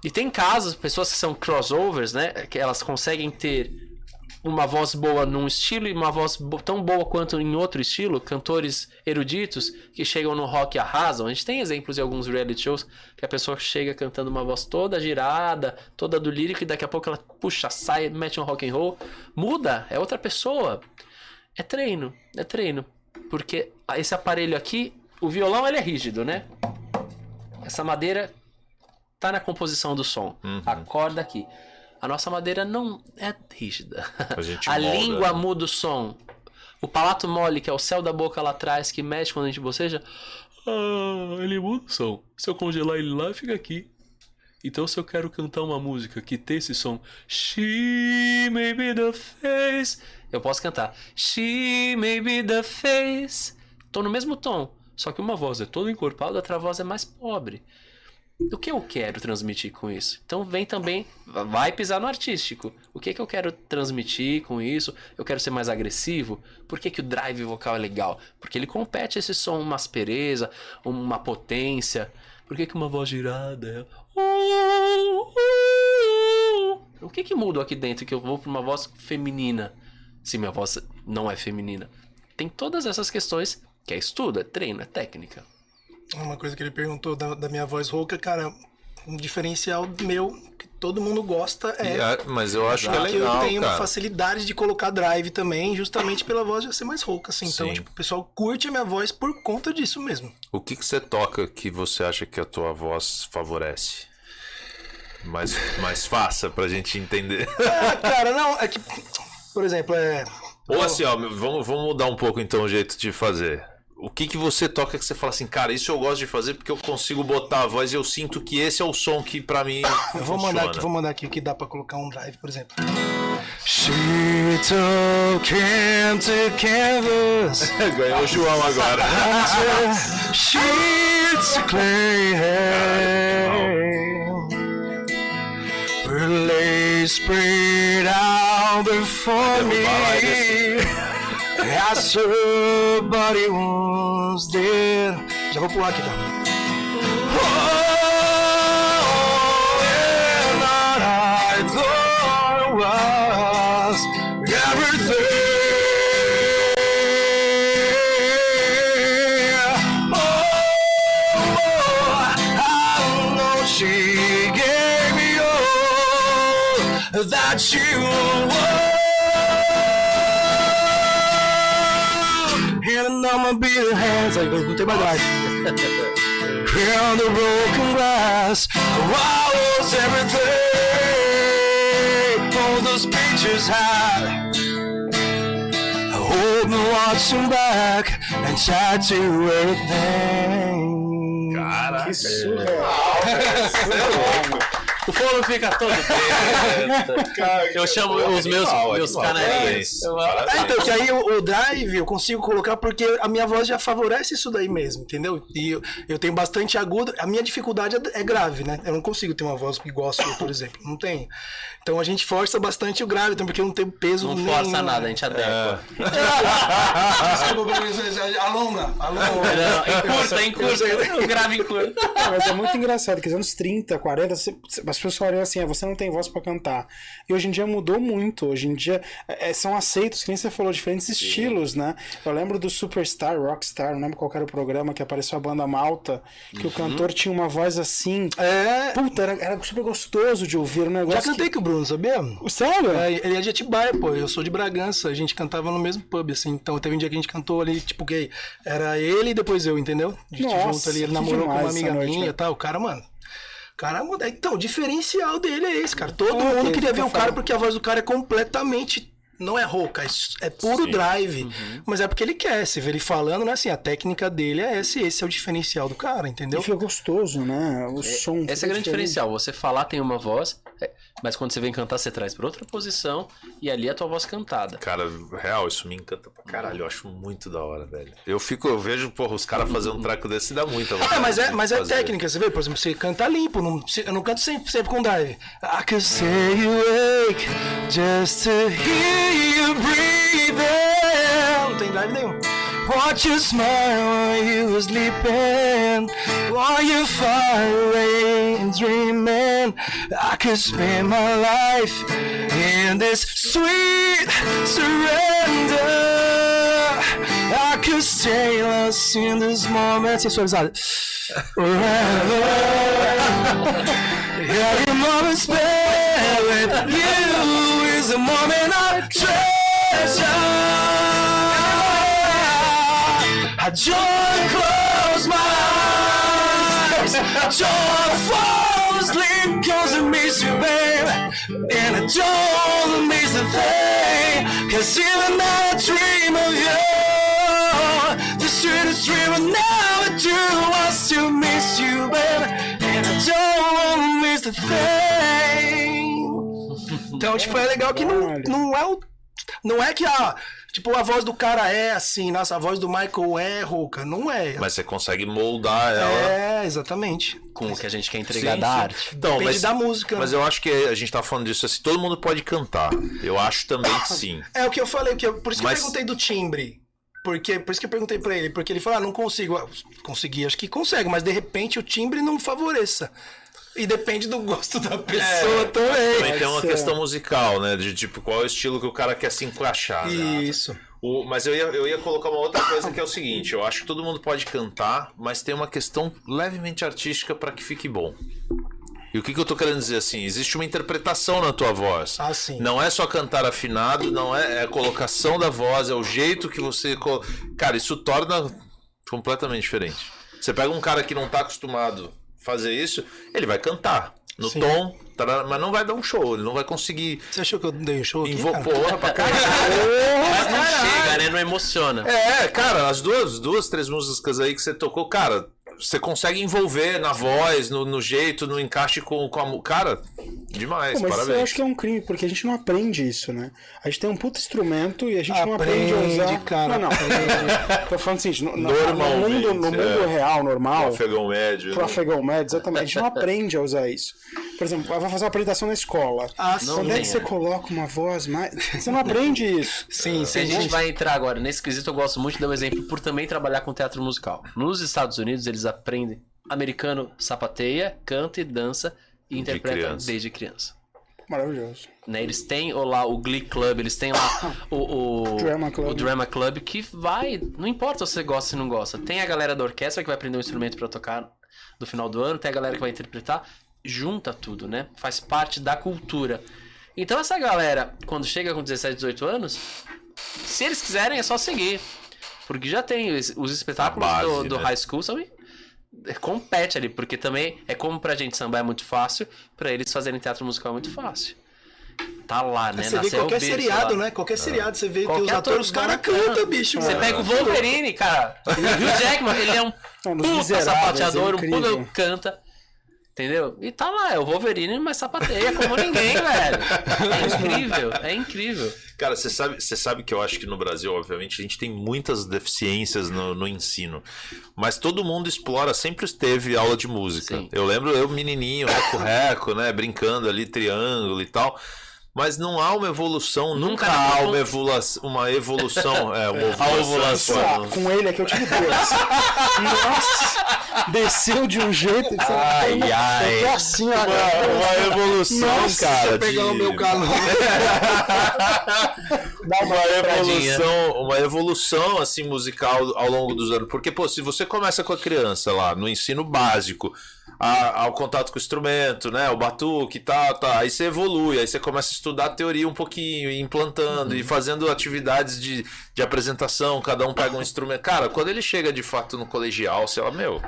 E: E tem casos, pessoas que são crossovers, né? Que elas conseguem ter uma voz boa num estilo e uma voz bo- tão boa quanto em outro estilo, cantores eruditos que chegam no rock e arrasam. A gente tem exemplos em alguns reality shows que a pessoa chega cantando uma voz toda girada, toda do lírico e daqui a pouco ela puxa, sai, mete um rock and roll, muda, é outra pessoa. É treino, é treino. Porque esse aparelho aqui, o violão ele é rígido, né? Essa madeira tá na composição do som.
B: Uhum.
E: A corda aqui. A nossa madeira não é rígida.
B: A [laughs]
E: A
B: molda,
E: língua
B: né?
E: muda o som. O palato mole, que é o céu da boca lá atrás, que mexe quando a gente boceja. Ah, ele muda o som. Se eu congelar ele lá, fica aqui. Então, se eu quero cantar uma música que tem esse som, She may be the face, eu posso cantar She may be the face. Tô no mesmo tom, só que uma voz é toda encorpada, outra voz é mais pobre. O que eu quero transmitir com isso? Então vem também, vai pisar no artístico. O que, que eu quero transmitir com isso? Eu quero ser mais agressivo? Por que, que o drive vocal é legal? Porque ele compete esse som, uma aspereza, uma potência. Por que, que uma voz girada é. O que, que muda aqui dentro que eu vou para uma voz feminina? Se minha voz não é feminina. Tem todas essas questões que é estudo, é treino, é técnica.
F: Uma coisa que ele perguntou da, da minha voz rouca, cara, um diferencial meu que todo mundo gosta é.
B: A- mas eu acho que é legal,
F: eu tenho
B: cara.
F: uma facilidade de colocar drive também, justamente pela voz já ser mais rouca, assim. Então, tipo, o pessoal curte a minha voz por conta disso mesmo.
B: O que, que você toca que você acha que a tua voz favorece? Mais, mais faça pra gente entender. [laughs]
F: Ah, cara, não, é que. Por exemplo, é.
B: Ou assim, ó, vamos, vamos mudar um pouco então o jeito de fazer. O que, que você toca que você fala assim, cara, isso eu gosto de fazer porque eu consigo botar a voz e eu sinto que esse é o som que pra mim.
F: Eu vou mandar aqui, vou mandar aqui o que dá pra colocar um drive, por exemplo. She him to Kansas.
B: Ganhou o João agora. [laughs]
F: Sheets to clean. spread out before me. I saw body was dead. Já vou pular aqui, tá? Oh, and I thought was everything. Oh, I know she gave me all that she I'ma be the hands. Aí, não tem mais nada. And the broken glass, I was everything. All those pictures had. I hold me watching back and tattoo everything.
C: Caraca.
H: Que surreal.
E: O fone fica todo preto. [laughs] Eu chamo os meus,
C: Animal,
E: meus canarinhos.
F: Ah, então, que aí o, o drive eu consigo colocar porque a minha voz já favorece isso daí mesmo, entendeu? E eu, eu tenho bastante agudo. A minha dificuldade é, é grave, né? Eu não consigo ter uma voz igual a sua, por exemplo. Não tenho. Então a gente força bastante o grave, então, porque eu não tenho peso
E: Não
F: nenhum.
E: força nada, a gente adequa. [laughs]
F: Desculpa, alonga, alonga.
E: Encurta, encurta. O grave encurta.
H: Mas é muito engraçado que nos anos 30, 40, você- as pessoas falaram assim, ah, você não tem voz pra cantar. E hoje em dia mudou muito. Hoje em dia é, são aceitos, que nem você falou, diferentes estilos, né? Eu lembro do Superstar, Rockstar, não lembro qual era o programa que apareceu a banda Malta, que o cantor tinha uma voz assim.
F: É.
H: Puta, era, era super gostoso de ouvir um negócio.
F: Já cantei com o Bruno, sabia?
H: Que... Sério?
F: É, ele é de Atibaia, pô. Eu sou de Bragança. A gente cantava no mesmo pub, assim. Então teve um dia que a gente cantou ali, tipo, que era ele e depois eu, entendeu? A gente
H: Nossa,
F: junto ali. Ele
H: que
F: namorou com uma amiga
H: noite,
F: minha
H: né?
F: e tal. O cara, mano. O cara muda. Então, o diferencial dele é esse, cara. Todo
H: É,
F: mundo
H: que
F: queria
H: ele
F: ver o cara
H: falando.
F: porque a voz do cara é completamente. Não é rouca, é é puro
C: Sim.
F: drive.
H: Uhum.
F: Mas é porque ele quer. Se vê ele falando, né? Assim, a técnica dele é esse. Esse é o diferencial do cara, entendeu?
H: E fica gostoso, né? O som.
E: Esse é o grande
H: diferente.
E: diferencial. Você falar tem uma voz, é, mas quando você vem cantar, você traz pra outra posição e ali é a tua voz cantada.
B: Cara, real, isso me encanta pra caralho. Eu acho muito da hora, velho. Eu fico, eu vejo, porra, os caras fazendo um treco desse dá muita vontade
F: É, mas é, mas é técnica, você vê? Por exemplo, você canta limpo, não, você- eu não canto sempre, sempre com drive. I could stay awake just to hear you breathing. Não tem drive nenhum. Watch you smile while you were sleeping, while you're far away and dreaming. I could spend my life in this sweet surrender. I could stay lost in this moment. Sensualizado. Forever. Every moment spent with you is a moment I treasure. I just close my eyes. I just fall cause I miss you, babe. And I don't miss a thing. Cause even I dream of you. The sweetest dream I never do was to miss you, babe. And I don't miss the thing. [laughs] Então, tipo, é legal que não, não é o. Não é que a. Tipo, a voz do cara é assim, nossa, a voz do Michael é rouca. Não é.
B: Mas você consegue moldar ela.
F: É, exatamente.
E: Com o que a gente quer entregar
B: Sim,
E: da
B: sim.
E: arte.
B: Então,
F: Depende
B: mas,
F: da música.
B: Mas
F: né?
B: eu acho que a gente tá falando disso assim, todo mundo pode cantar. Eu acho também que sim. [coughs]
F: É o que eu falei, que eu- por isso que
B: Mas-
F: eu perguntei do timbre. Porque, por isso que eu perguntei pra ele, porque ele falou, ah, não consigo. Ah, Consegui, acho que consegue, mas de repente o timbre não favoreça. E depende do gosto da pessoa também.
B: Também tem uma
H: ser.
B: questão musical, né? De tipo, qual é o estilo que o cara quer se encaixar. né?
F: Isso.
B: O- mas eu ia, eu ia colocar uma outra coisa que é o seguinte: eu acho que todo mundo pode cantar, mas tem uma questão levemente artística para que fique bom. E o que, que eu tô querendo dizer assim? Existe uma interpretação na tua voz.
F: Ah, sim.
B: Não é só cantar afinado, não é, é a colocação da voz, é o jeito que você. Cara, isso torna completamente diferente. Você pega um cara que não tá acostumado fazer isso, ele vai cantar no
F: Sim.
B: tom, tará, mas não vai dar um show, ele não vai conseguir
F: Você achou que eu dei um show aqui,
B: invo- porra pra [laughs] caralho.
E: Mas não chega, né? Não emociona.
B: É, cara, as duas, duas, três músicas aí que você tocou, cara, você consegue envolver na voz, no, no jeito, no encaixe com, com a Cara, demais,
H: Pô, mas
B: parabéns.
H: eu acho que é um crime, porque a gente não aprende isso, né? A gente tem um puto instrumento e a gente não aprende a
F: Aprende,
H: usar.
F: cara,
H: Não, não. Tô falando assim, no, no, mundo, no mundo
B: é.
H: real, normal,
B: Afegão médio.
H: pro
B: né?
H: afegão médio, exatamente, a gente não aprende a usar isso.
A: Por exemplo, vai fazer uma apresentação na escola.
F: Ah,
E: Não
A: Onde é que você coloca uma voz mais. Você não aprende isso.
F: Sim,
E: Se a
F: sim.
E: gente vai entrar agora nesse quesito, eu gosto muito de dar um exemplo por também trabalhar com teatro musical. Nos Estados Unidos, eles aprendem. Americano sapateia, canta e dança e interpreta
B: criança.
E: desde criança.
A: Maravilhoso.
E: né? Eles têm ou lá o Glee Club, eles têm lá o, o, [coughs]
A: Drama Club.
E: o Drama Club que vai, não importa se você gosta ou não gosta. Tem a galera da orquestra que vai aprender um instrumento pra tocar no final do ano, tem a galera que vai interpretar, junta tudo, né? Faz parte da cultura. Então essa galera, quando chega com 17, 18 anos, se eles quiserem é só seguir. Porque já tem os, os espetáculos
B: base,
E: do, do
B: né?
E: high school são compete ali, porque também é como pra gente sambar é muito fácil, pra eles fazerem teatro musical é muito fácil. Tá lá, né?
F: Você vê
E: Nasceu o
F: qualquer
E: berço
F: seriado,
E: lá.
F: né? Qualquer seriado, você vê
E: Qualquer
F: os atores, os caras cantam, bicho.
E: Você
F: mano.
E: pega o Wolverine, cara. [laughs] O Hugh Jackman, ele é um puta sapateador,
A: é
E: um puta canta. Entendeu? E tá lá, é o Wolverine, mas sapateia como ninguém, [laughs] velho. É incrível, é incrível.
B: Cara, você sabe, você sabe que eu acho que no Brasil, obviamente, a gente tem muitas deficiências no, no ensino. Mas todo mundo explora, sempre teve aula de música.
E: Sim.
B: Eu lembro eu, menininho, reco-reco, né? Brincando ali, triângulo e tal. Mas não há uma evolução, nunca,
E: Nunca
B: há
E: na-
B: uma, evolu uma evolução. [laughs] É, uma ovulação.
A: Ah, com ele aqui eu tive duas. Nossa! Desceu de um jeito. que você-
B: Ai, ai.
A: Eu tô assim
B: Uma,
A: agora.
B: uma evolução,
A: Nossa,
B: cara.
F: Deixa eu pegar
B: de-
F: o meu calor. [laughs]
A: Dá uma
B: uma evolução, uma evolução assim musical ao longo dos anos. Porque pô, se você começa com a criança lá no ensino básico, a- ao contato com o instrumento, né, o batuque e tal, tá, aí você evolui, aí você começa a estudar a teoria um pouquinho, e implantando e fazendo atividades de, de apresentação, cada um pega um instrumento. Cara, quando ele chega de fato no colegial, sei lá, meu,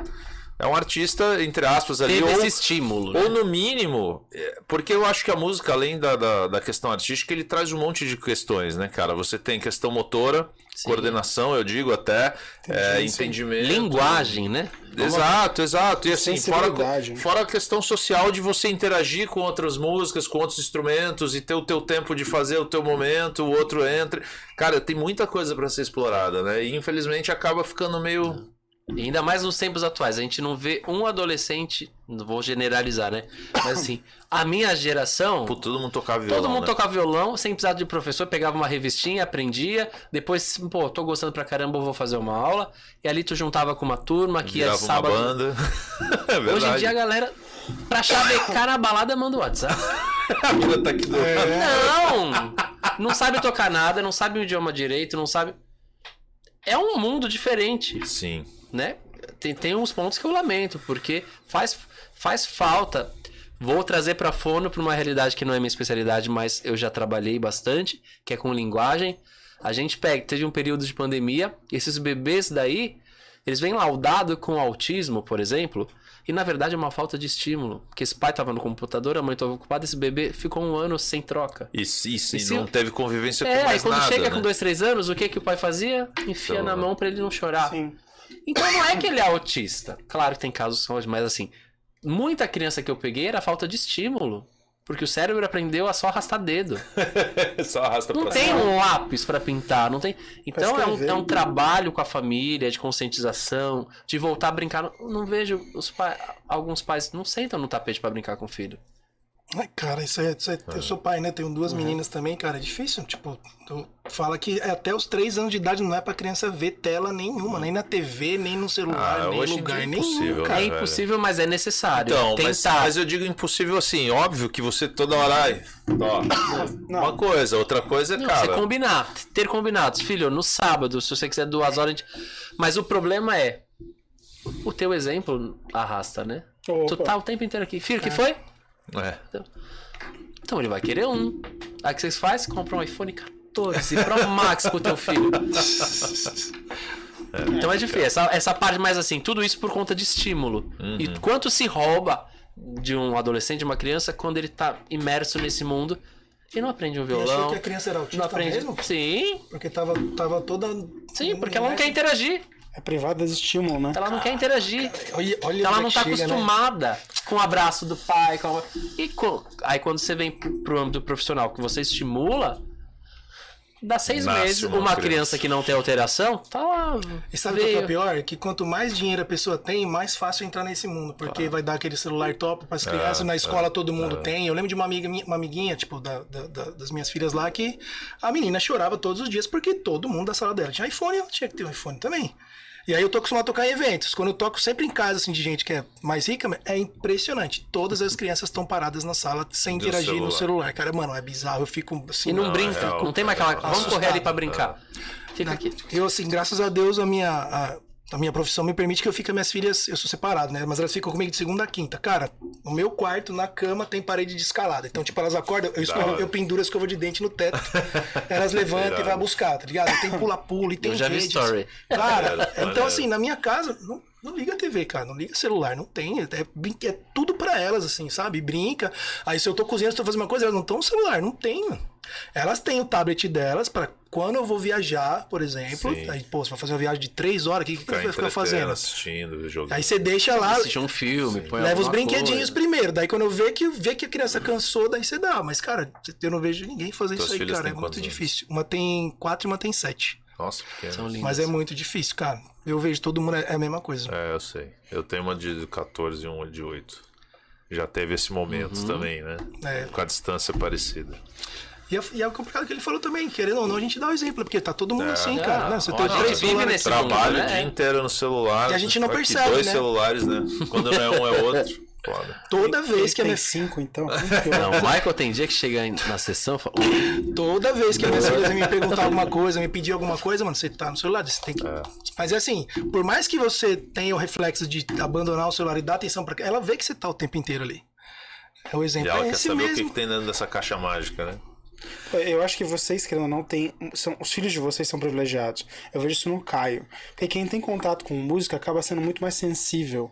B: é um artista entre aspas ali
E: Teve
B: ou-
E: esse estímulo. né?
B: ou no mínimo, é, porque eu acho que a música, além da, da, da questão artística, ele traz um monte de questões, né, cara? Você tem questão motora,
E: Sim.
B: coordenação, eu digo até, é, entendimento.
E: Linguagem, né?
B: Exato, exato. E assim, fora, fora a questão social de você interagir com outras músicas, com outros instrumentos e ter o teu tempo de fazer o teu momento, o outro entre. Cara, tem muita coisa pra ser explorada, né? E infelizmente acaba ficando meio.
E: E ainda mais nos tempos atuais, a gente não vê um adolescente, não vou generalizar, né? Mas assim, a minha geração,
B: Pô, todo mundo tocar violão.
E: todo mundo
B: né?
E: tocava violão, sem precisar de professor, pegava uma revistinha, aprendia, depois, pô, tô gostando pra caramba, eu vou fazer uma aula, e ali tu juntava com uma turma que ia
B: Virava
E: de
B: uma
E: sábado.
B: banda. [laughs] é verdade.
E: Hoje em dia a galera, pra chavecar na balada, manda o WhatsApp. [laughs]
B: a mina tá aqui do
E: Não! Não sabe tocar nada, não sabe o idioma direito, não sabe. É um mundo diferente,
B: Sim.
E: Né? Tem, tem uns pontos que eu lamento, porque faz, faz falta. Vou trazer pra fono pra uma realidade que não é minha especialidade, mas eu já trabalhei bastante, que é com linguagem. A gente pega, teve um período de pandemia, esses bebês daí, eles vêm laudados com autismo, por exemplo, e na verdade é uma falta de estímulo. Porque esse pai estava no computador, a mãe estava ocupada, esse bebê ficou um ano sem troca.
B: E, se- e se não teve convivência
E: É,
B: com
E: aí
B: mais
E: quando
B: nada,
E: chega
B: né?
E: com dois, três anos, o que que o pai fazia? Enfia
B: Então,
E: na mão pra ele não chorar.
A: Sim.
E: Então não é que ele é autista. Claro que tem casos que são, mas assim, muita criança que eu peguei era falta de estímulo. Porque o cérebro aprendeu a só arrastar dedo. [laughs]
B: Só arrasta
E: Não
B: pra
E: tem
B: cima.
E: um lápis pra pintar, não tem. Então é um, é um trabalho com a família, de conscientização, de voltar a brincar. Não, não vejo os pais, alguns pais não sentam no tapete pra brincar com o filho.
F: Ai, cara, isso é, isso é- Eu sou pai, né? Tenho duas meninas também, cara. É difícil. Tipo, tu fala que até os três anos de idade não é pra criança ver tela nenhuma, nem na TV, nem no celular,
B: Ah,
F: nem em lugar
B: é
F: nenhum.
B: impossível,
F: cara.
B: né,
E: é impossível, mas é necessário.
B: Então, mas,
E: Tentar.
B: mas eu digo impossível assim, óbvio que você toda hora. Ai, ó, uma coisa, outra coisa é,
E: Não,
B: cara.
E: você combinar, ter combinados. Filho, no sábado, se você quiser duas horas. a gente- Mas o problema é. O teu exemplo arrasta, né? Tu
A: Opa.
E: tá o tempo inteiro aqui. Filho, o que foi?
B: É.
E: Então ele vai querer um. Aí o que vocês fazem? Compra um iPhone 14 Pro Max pro teu filho. [laughs] então é difícil. Essa, essa parte mais assim, tudo isso por conta de estímulo. E quanto se rouba de um adolescente, de uma criança, quando ele tá imerso nesse mundo e não aprende um
F: achou
E: violão.
F: que a criança era
E: Não
F: autista
E: aprende.
F: mesmo?
E: Sim,
F: Porque tava, tava toda.
E: sim, porque ela não quer interagir.
A: É privada de estímulo, né?
E: Ela não quer interagir.
F: Olha, olha
E: Ela não
F: é
E: tá
F: chega, né?
E: acostumada com o abraço do pai. Com a- E co- aí quando você vem pro, pro âmbito profissional que você estimula, Dá seis
B: Nasce
E: meses,
B: uma
E: uma,
B: criança.
E: criança. que não tem alteração, tá lá.
F: E sabe o que é
E: veio.
F: pior? Que quanto mais dinheiro a pessoa tem, mais fácil entrar nesse mundo. Porque vai dar aquele celular top pras crianças, na escola todo mundo tem. Eu lembro de uma amiga, minha- uma amiguinha, tipo, da, da- da- das minhas filhas lá, que a menina chorava todos os dias porque todo mundo da sala dela tinha iPhone, ela tinha que ter um iPhone também. E aí eu tô acostumado a tocar em eventos. Quando eu toco sempre em casa, assim, de gente que é mais rica, é impressionante. Todas as crianças estão paradas na sala sem
B: Do
F: interagir no
B: celular.
F: celular. Cara, mano, é bizarro. Eu fico assim.
E: E não,
B: Não,
E: brinca,
B: é real,
E: não tem mais aquela.
B: é
E: Vamos correr ali pra brincar. Fica aqui.
F: Eu, assim, graças a Deus, a minha, a, a minha profissão me permite que eu fique com minhas filhas, eu sou separado, né? Mas elas ficam comigo de segunda a quinta. Cara, no meu quarto, na cama, tem parede de escalada. Então, tipo, elas acordam, eu, escovo,
B: hora.
F: eu penduro a escova de dente no teto. [laughs] elas levantam e vai buscar, tá ligado? Tem pula-pula e tem
E: Eu já vi
F: redes.
E: story.
F: Cara, então assim, na minha casa, não, não liga a TV, cara, não liga celular, não tem. É, é tudo pra elas, assim, sabe? Brinca. Aí se eu tô cozinhando, se eu tô fazendo uma coisa, elas não estão no celular, não tem, mano. Elas têm o tablet delas pra quando eu vou viajar, por exemplo.
B: Sim.
F: Aí, pô, você vai fazer uma viagem de três horas, o que, que
B: Ficar
F: você vai ficar fazendo?
B: assistindo, jogando.
F: Aí você deixa lá,
E: Assistir um filme, põe
F: leva os brinquedinhos
E: coisa.
F: primeiro. Daí quando eu ver que, ver que a criança cansou, daí você dá. Mas, cara, eu não vejo ninguém fazer
B: Tuas
F: isso aí, cara. É muito
B: anos?
F: difícil. Uma tem quatro e uma tem sete.
B: Nossa, pequeno.
E: São lindas.
F: Mas é muito difícil, cara. Eu vejo todo mundo é a mesma coisa.
B: É, eu sei. Eu tenho uma de 14 e uma de 8. Já teve esse momento também, né?
F: É.
B: Com a distância parecida.
F: E é, e é complicado que ele falou também, querendo ou não, a gente dá o exemplo, porque tá todo mundo assim, cara. né? Você
E: ó,
F: tem
E: a gente
F: três
E: vive
F: celulares.
E: nesse
B: Trabalho
E: mundo,
B: o
E: né?
B: dia inteiro no celular.
F: E a gente não percebe,
B: Dois
F: né?
B: celulares, né? Quando não é um, é outro. Foda.
F: Toda vez que a
A: tem
F: minha,
A: cinco, então.
E: Não, o Michael tem dia que chega na sessão e fala. "Ô,
F: toda vez que a minha filha me perguntar [laughs] alguma coisa, me pedir alguma coisa, mano, você tá no celular, você tem que. Mas é assim, por mais que você tenha o reflexo de abandonar o celular e dar atenção pra ela vê que você tá o tempo inteiro ali. É o
B: E
F: exemplo.
B: ela
F: É
B: quer
F: esse
B: saber o que,
F: mesmo.
B: que tem dentro dessa caixa mágica, né?
A: Eu acho que vocês, querendo ou não, tem, são, os filhos de vocês são privilegiados. Eu vejo isso no Caio. Porque quem tem contato com música acaba sendo muito mais sensível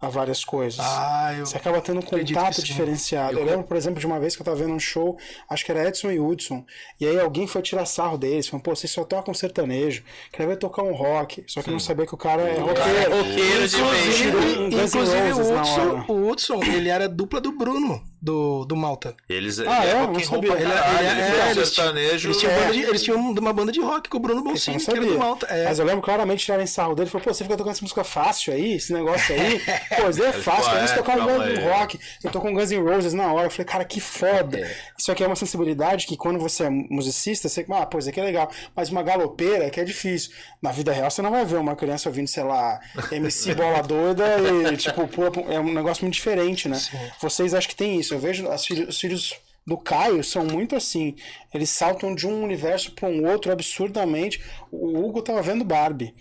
A: a várias coisas.
F: Ah, eu.
A: Você acaba tendo um contato
F: sim.
A: diferenciado. Eu lembro, por exemplo, de uma vez que eu tava vendo um show, acho que era Edson e Hudson, e aí alguém foi tirar sarro deles, falando, pô, vocês só tocam sertanejo, queria ver tocar um rock, só que não sabia que o cara é roqueiro.
E: roqueiro de
A: Inclusive, um
F: Inclusive, o. Hudson, o Hudson, ele era dupla do Bruno, do, do Malta.
B: Eles
A: Ah,
B: ele
A: é?
B: é
A: Eu
B: rock
A: não
B: and roll
A: sabia.
B: pra
F: Ele é-
B: caralho,
F: ele é-
B: ele
F: é, eles-
B: sertanejo.
F: Eles tinham,
A: É.
F: banda de- eles tinham uma banda de rock com o Bruno
A: eu
F: Bonsim,
A: não
F: que era do. Malta. É.
A: Mas eu lembro claramente tirarem sarro dele. Falou, pô, você fica tocando essa música fácil aí, esse negócio aí. [laughs] Isso aí é fácil,
B: é,
A: tocar um bom
B: aí.
A: rock. Eu tô com Guns N' Roses na hora. Eu falei, cara, que foda. Isso aqui é uma sensibilidade que quando você é musicista, você, ah, pô, isso aqui é legal. Mas uma galopeira é que é difícil. Na vida real, você não vai ver uma criança ouvindo, sei lá, MC Bola [laughs] Doida e, tipo, pula, é um negócio muito diferente, né? Vocês acham que tem isso. Eu vejo os filhos do Caio são muito assim. Eles saltam de um universo para um outro absurdamente. O Hugo tava vendo Barbie.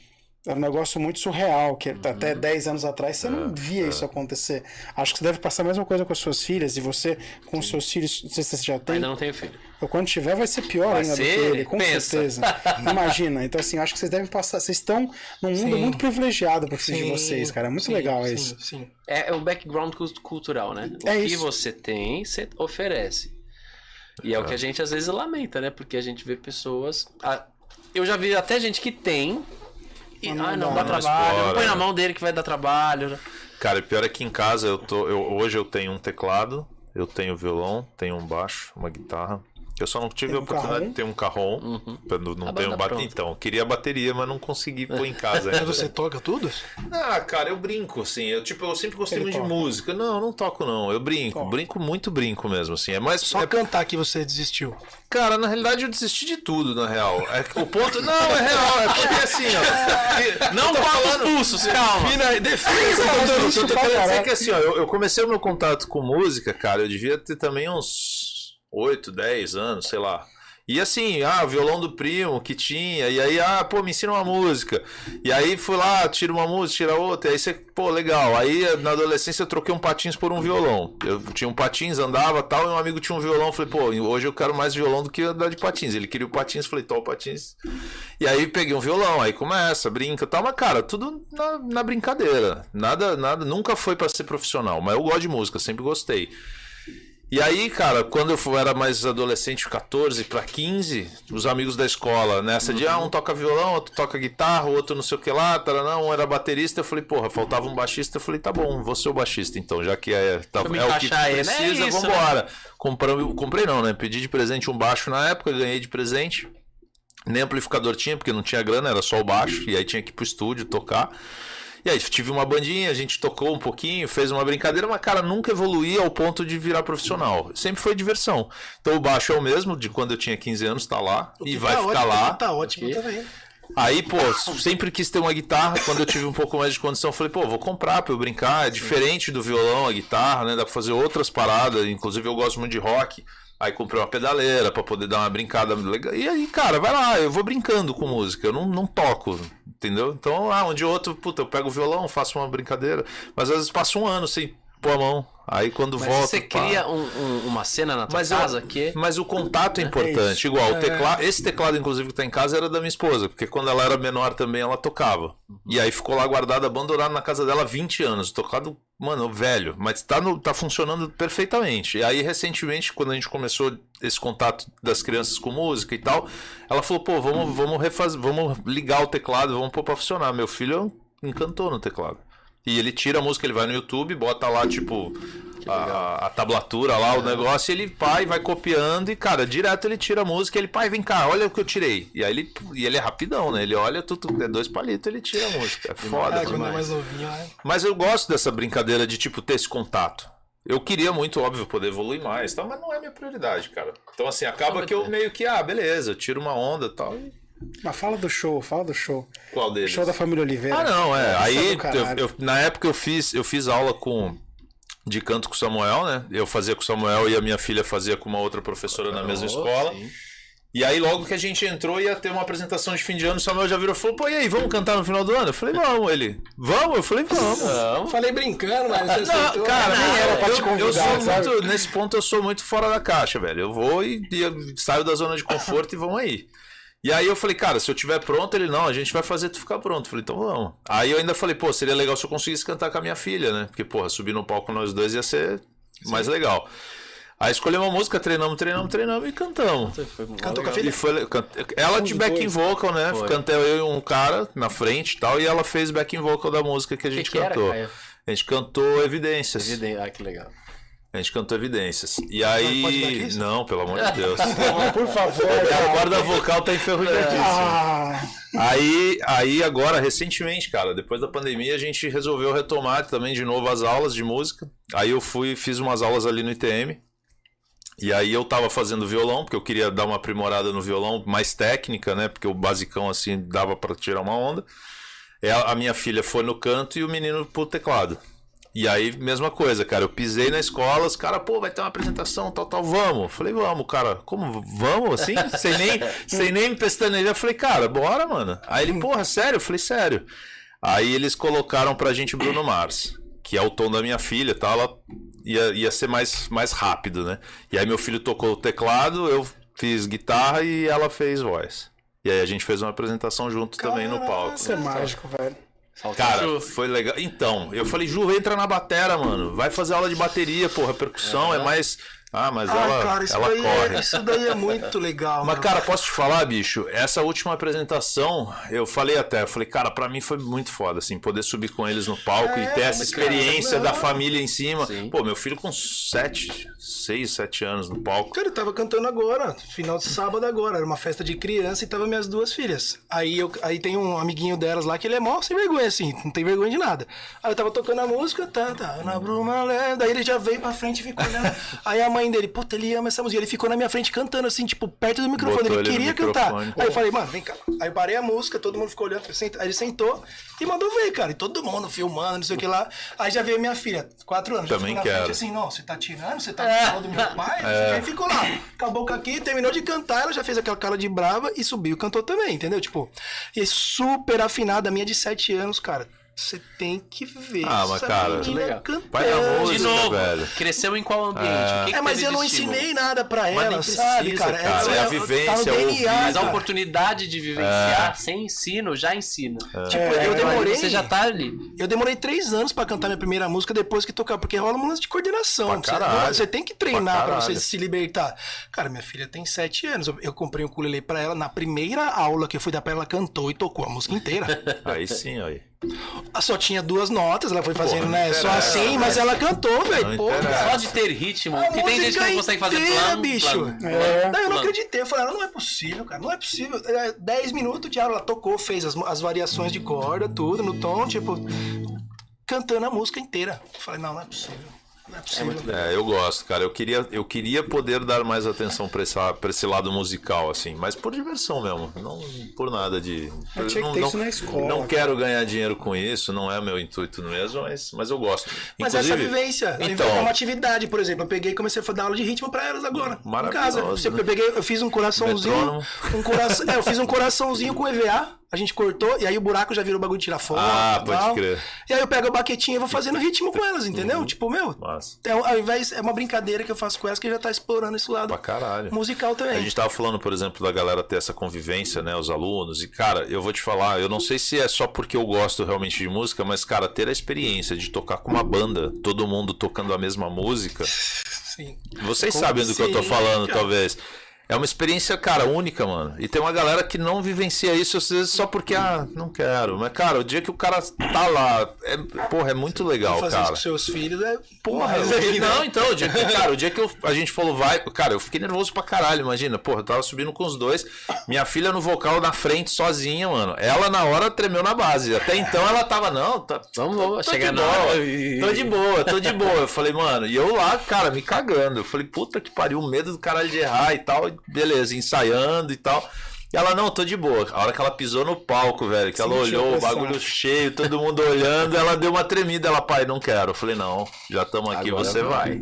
A: Era um negócio muito surreal, que até 10 anos atrás você não via isso acontecer. Acho que você deve passar a mesma coisa com as suas filhas, e você com os seus filhos, não sei se você já tem.
E: Ainda não tenho filho.
A: Ou quando tiver, vai ser pior
E: Vai
A: ainda do que
E: ser?
A: ele, com
E: Pensa.
A: certeza. [laughs] Imagina. Então, assim, acho que vocês devem passar. Vocês estão num mundo
F: Sim.
A: muito privilegiado para filhos de vocês, cara. É muito
F: sim,
A: legal isso.
F: Sim.
E: É, é o background cult- cultural, né? O
A: É
E: que
A: isso.
E: você tem, você oferece. E é o que a gente às vezes lamenta, né? Porque a gente vê pessoas. eu já vi até gente que tem. E,
A: Mas não
E: ah, não
A: dá, não
E: trabalho.
B: explora,
E: Põe na
B: né?
E: mão dele que vai dar trabalho.
B: Cara, e pior é que em casa eu tô. Eu, hoje eu tenho um teclado, eu tenho violão, tenho um baixo, uma guitarra. Eu só não tive
A: Tem
B: a
A: um
B: oportunidade
A: carrom?
B: de ter um carrom. pra Não, não tenho um bateria.
E: pronta.
B: Então, eu queria bateria, mas não consegui pôr em casa ainda.
F: você toca tudo?
B: Ah, cara, eu brinco, assim. Eu, tipo, eu sempre gostei
A: Ele
B: muito de
A: toca.
B: música. Não, não toco, não. Eu brinco.
A: Toca.
B: Brinco muito brinco mesmo, assim. É mais.
F: Só
B: é-
F: cantar que você desistiu.
B: Cara, na realidade eu desisti de tudo, na real. É o ponto. Não, é real. É porque assim, ó.
E: Não paga os pulsos, calma.
F: defesa.
B: Não, eu tô- querendo dizer que assim, ó, eu, eu comecei o meu contato com música, cara, eu devia ter também uns 8, 10 anos, sei lá. E assim, ah, violão do primo que tinha, e aí, ah, pô, me ensina uma música. E aí fui lá, tira uma música, tira outra, e aí você, pô, legal. Aí na adolescência eu troquei um patins por um violão. Eu tinha um patins, andava tal, e um amigo tinha um violão. Falei, pô, hoje eu quero mais violão do que andar de patins. Ele queria o patins, falei, tô, o patins. E aí peguei um violão, aí começa, brinca, tal, mas cara, tudo na, na brincadeira. Nada, nada, nunca foi pra ser profissional, mas eu gosto de música, sempre gostei. E aí, cara, quando eu era mais adolescente, 14 pra 15, os amigos da escola, nessa de, ah, um toca violão, outro toca guitarra, o outro não sei o que lá, taranã, um era baterista, eu falei, porra, faltava um baixista, eu falei, tá bom, vou ser o baixista então, já que é, tá, é o que
E: né?
B: precisa,
E: É isso,
B: vambora. Comprei, comprei não, né, pedi de presente um baixo na época, ganhei de presente. Nem amplificador tinha, porque não tinha grana, era só o baixo. E aí tinha que ir pro estúdio tocar. E aí tive uma bandinha, a gente tocou um pouquinho, fez uma brincadeira, mas cara, nunca evoluí ao ponto de virar profissional. Sempre foi diversão. Então o baixo é o mesmo, de quando eu tinha 15 anos, tá lá. E vai
F: tá
B: ficar
F: ótimo,
B: lá.
F: Tá ótimo
E: Ok.
F: também.
B: Aí, pô, sempre quis ter uma guitarra. Quando eu tive um pouco mais de condição, eu falei, pô, vou comprar pra eu brincar. É diferente do violão, a guitarra, né? Dá pra fazer outras paradas. Inclusive, eu gosto muito de rock. Aí comprei uma pedaleira pra poder dar uma brincada legal. E aí, cara, vai lá, eu vou brincando com música. Eu não, não toco, entendeu? Então, ah, um dia ou outro, puta, eu pego o violão, faço uma brincadeira. Mas às vezes passa um ano sem pôr a mão. Aí quando
E: Mas
B: volta.
E: você cria um- um- uma cena na tua
B: Mas eu-
E: casa que.
B: Mas o contato é importante. Igual, o teclado, esse teclado, inclusive, que tá em casa era da minha esposa, porque quando ela era menor também ela tocava. E aí ficou lá guardado, abandonado na casa dela há 20 anos. O teclado, mano, velho, mas tá, no, tá funcionando perfeitamente. E aí, recentemente, quando a gente começou esse contato das crianças com música e tal, ela falou, pô, vamos, vamos refazer, vamos ligar o teclado, vamos pôr pra funcionar. Meu filho encantou no teclado. E ele tira a música, ele vai no YouTube, bota lá, tipo, a, a tablatura lá, o negócio, e ele, pai, vai copiando e, cara, direto ele tira a música ele, pai, vem cá, olha o que eu tirei. E aí ele, e ele é rapidão, né? Ele olha, tudo, é dois palitos, ele tira a música. É foda.
F: É
E: demais.
F: mais novinho, né?
B: Mas eu gosto dessa brincadeira de, tipo, ter esse contato. Eu queria muito, óbvio, poder evoluir mais, tal, mas não é minha prioridade, cara. Então, assim, acaba que eu
E: ter.
B: meio que, ah, beleza, eu tiro uma onda e tal. E...
A: Mas fala do show, fala do show.
B: Qual deles?
A: Show da família Oliveira.
B: Ah, não, é.
A: É
B: Aí, eu- eu- na época eu fiz, eu fiz aula com de canto com o Samuel, né? Eu fazia com o Samuel e a minha filha fazia com uma outra professora na mesma
E: Oh,
B: escola.
E: sim.
B: E aí, logo que a gente entrou, ia ter uma apresentação de fim de ano, o Samuel já virou e falou: pô, e aí, vamos cantar no final do ano? Eu falei: vamos. Ele: vamos? Eu falei: vamos.
E: Não.
F: Falei brincando, mas você [laughs]
B: Não,
F: aceitou.
B: cara,
A: nem era pra
B: eu,
A: te convidar,
B: eu sou
A: sabe?
B: muito, nesse ponto eu sou muito fora da caixa, velho. Eu vou e, e eu saio da zona de conforto e vamos aí. E aí eu falei, cara, se eu tiver pronto, ele não, a gente vai fazer tu ficar pronto. Eu falei, então vamos. Aí eu ainda falei, pô, seria legal se eu conseguisse cantar com a minha filha, né? Porque, porra, subir no palco nós dois ia ser mais legal. Aí escolhemos uma música, treinamos, treinamos, treinamos e cantamos.
E: Foi
F: Cantou com a filha?
B: E foi, can- ela de backing
A: dois.
B: vocal, né?
E: Foi.
B: Cantei eu e um cara na frente e tal, e ela fez backing vocal da música que a
E: que,
B: gente
E: que era,
B: cantou.
E: Caio?
B: A gente cantou Evidências.
E: Evidente. Ah, que legal.
B: A gente cantou Evidências. E aí. Não, pelo amor de [laughs] Deus.
A: Por favor.
B: a corda vocal tá enferrujadíssima.
A: Ah,
B: Aí, aí agora, recentemente, cara, depois da pandemia, a gente resolveu retomar também de novo as aulas de música. Aí eu fui, fiz umas aulas ali no ITM. E aí eu tava fazendo violão, porque eu queria dar uma aprimorada no violão, mais técnica, né? Porque o basicão assim dava pra tirar uma onda. É, a minha filha foi no canto e o menino pro teclado. E aí, mesma coisa, cara. Eu pisei na escola, os caras, pô, vai ter uma apresentação, tal, tal, vamos. Falei, vamos, cara. Como? Vamos, assim? sem, nem, [laughs] sem nem me pestanejar. Eu falei, cara, bora, mano. Aí ele, porra, sério? Eu falei, sério. Aí eles colocaram pra gente Bruno Mars, que é o tom da minha filha, tá? Ela ia, ia ser mais, mais rápido, né? E aí meu filho tocou o teclado, eu fiz guitarra e ela fez voz. E aí a gente fez uma apresentação junto também no palco.
A: isso é mágico, velho.
B: Cara, foi legal. Então, eu falei, Ju, entra na batera, mano. Vai fazer aula de bateria, porra. Percussão é, mais. Ah, mas
F: Ah,
B: ela,
F: cara, isso
B: ela
F: daí,
B: corre.
F: é, isso daí é muito legal.
B: Mas,
F: meu.
B: cara, posso te falar, bicho? Essa última apresentação, eu falei até, eu falei, cara, pra mim foi muito foda, assim, poder subir com eles no palco
F: É,
B: e ter essa experiência
F: cara,
B: da família em cima.
E: Sim.
B: Pô, meu filho com sete, seis, sete anos no palco.
F: Cara, eu tava cantando agora, final de sábado agora. Era uma festa de criança e tava minhas duas filhas. Aí, eu, aí tem um amiguinho delas lá que ele é mó sem vergonha, assim, não tem vergonha de nada. Aí eu tava tocando a música, tá, tá, Ana Bruma, né? daí ele já veio pra frente e ficou olhando. [laughs] aí a mãe dele, puta, ele ama essa música. Ele ficou na minha frente cantando, assim, tipo, perto do microfone.
B: Botou
F: ele
B: ele
F: queria cantar.
B: microfone.
F: Aí eu falei, mano, vem cá. Aí eu parei a música, todo mundo ficou olhando. Aí ele sentou e mandou ver, cara. E todo mundo filmando, não sei o que lá. Aí já veio minha filha, quatro anos. já
B: Também
F: ficou na
B: quero.
F: frente assim, não, você tá tirando? Você tá falando do meu [laughs] pai? Aí ficou lá. Acabou com aqui, terminou de cantar, ela já fez aquela cara de brava e subiu e cantou também, entendeu? Tipo, e super afinada, a minha de sete anos, cara. Você tem que ver.
B: Ah, mas,
F: essa
B: cara,
F: menina
E: legal.
F: cantando.
B: Vai na música,
E: De novo,
B: velho.
E: cresceu em qual ambiente? O que que
F: É, mas eu não
E: estímulo?
F: ensinei nada pra
B: Mas
F: ela,
B: nem
F: sabe,
B: precisa,
F: cara?
B: cara. É a
F: tá
B: vivência, é o
F: DNA,
E: Mas a oportunidade de vivenciar sem ensino já ensina.
F: Tipo, eu
A: É,
F: demorei.
E: Você já tá ali.
F: Eu demorei três anos pra cantar minha primeira música depois que tocar, porque rola um lance de coordenação.
B: Pra
F: Você, você tem que
B: Pra
F: treinar pra, você
B: caralho.
F: se libertar. Cara, minha filha tem sete anos. Eu, eu comprei um ukulele pra ela. Na primeira aula que eu fui dar pra ela, ela cantou e tocou a música inteira. [laughs]
B: Aí sim, aí.
F: Só tinha duas notas, ela foi fazendo,
I: Porra,
F: né? Só assim, mas ela cantou, velho.
E: Só de ter ritmo.
F: A
E: Porque tem gente que
F: música
E: não consegue fazer
F: inteira,
E: plano,
F: bicho.
E: plano,
A: É.
F: Não, eu não acreditei. Eu falei, não é possível, cara. Não é possível. É, 10 minutos, Tiago, ela tocou, fez as, as variações de corda, tudo, no tom, tipo, cantando a música inteira. Eu falei, não, não é possível. Não é possível.
B: É, eu gosto, cara. Eu queria, eu queria poder dar mais atenção pra esse, pra esse lado musical, assim, mas por diversão mesmo, não por nada de.
A: Eu tinha que
B: não,
A: ter
B: não-
A: isso na escola,
B: Não
A: cara.
B: quero ganhar dinheiro com isso, não é meu intuito mesmo, mas, mas eu gosto.
F: Mas
B: Inclusive,
F: essa vivência,
B: então,
F: é uma atividade, por exemplo. Eu peguei e comecei a dar aula de ritmo pra elas agora. Em
B: Maravilhoso,
F: casa. Eu
B: né?
F: peguei, eu fiz um coraçãozinho.
B: Metrônomo.
F: Um coração, é, eu fiz um coraçãozinho com EVA. A gente cortou, e aí o buraco já virou bagulho de tirar foto.
B: Ah, pode
F: tal.
B: crer.
F: E aí eu pego a baquetinha e vou fazendo ritmo com elas, entendeu? Tipo, meu.
B: Massa.
F: É, ao invés, é uma brincadeira que eu faço com elas que já tá explorando esse lado
B: Pra caralho.
F: musical também.
B: A gente tava falando, por exemplo, da galera ter essa convivência, né, os alunos, e cara, eu vou te falar, eu não sei se é só porque eu gosto realmente de música, mas cara, ter a experiência de tocar com uma banda, todo mundo tocando a mesma música,
F: Sim.
B: vocês
F: Como
B: sabem do que eu tô
F: sim,
B: falando,
F: cara.
B: talvez. É uma experiência, cara, única, mano. E tem uma galera que não vivencia isso, às vezes, só porque, ah, não quero. Mas, cara, o dia que o cara tá lá, é, porra, é muito legal,
F: Fazer isso
B: cara.
F: com seus filhos é.
B: Porra,
F: Mas
B: eu-
F: aí, né?
B: não, então, o dia que, cara, o dia que eu- a gente falou vai, cara, eu fiquei nervoso pra caralho, imagina, porra, eu tava subindo com os dois, minha filha no vocal na frente, sozinha, mano, ela na hora tremeu na base, até então ela tava, não, tá,
E: Vamos, vamos,
B: tô
E: chegar
B: de
E: na hora e-
B: tô de boa, tô de boa, eu falei, mano, e eu lá, cara, me cagando, eu falei, puta que pariu, medo do caralho de errar e tal, beleza, ensaiando e tal, e ela, não, tô de boa. A hora que ela pisou no palco, velho, que ela
A: Sentiu
B: olhou o bagulho cheio, todo mundo olhando, ela deu uma tremida. Ela, pai, não quero. Eu falei, não, já estamos aqui,
E: Agora
B: você
E: vai.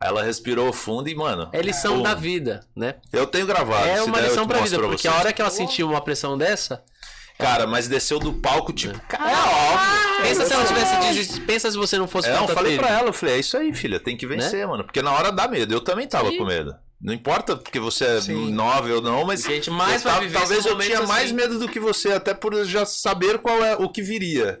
B: Aí ela respirou fundo e, mano.
E: É lição
B: pum,
E: da vida, né?
B: Eu tenho gravado.
E: É uma
B: der,
E: lição pra vida,
B: pra
E: porque a hora que ela sentiu uma pressão dessa.
B: Cara, mas desceu do palco, tipo, cara,
E: É
B: óbvio.
E: Pensa se ela tivesse desistido. Pensa se você não fosse
B: É, eu
E: contra
B: falei
E: filho.
B: pra ela, eu falei, é isso aí, filha, tem que vencer, mano. Porque na hora dá medo. Eu também tava
E: Sim.
B: com medo. Não importa porque você é
F: Sim.
B: nove ou não, mas
E: gente mais
B: eu
E: vai
B: tava-
E: viver
B: talvez eu tinha
E: momentos
B: mais
E: assim.
B: medo do que você, até por já saber qual é o que viria.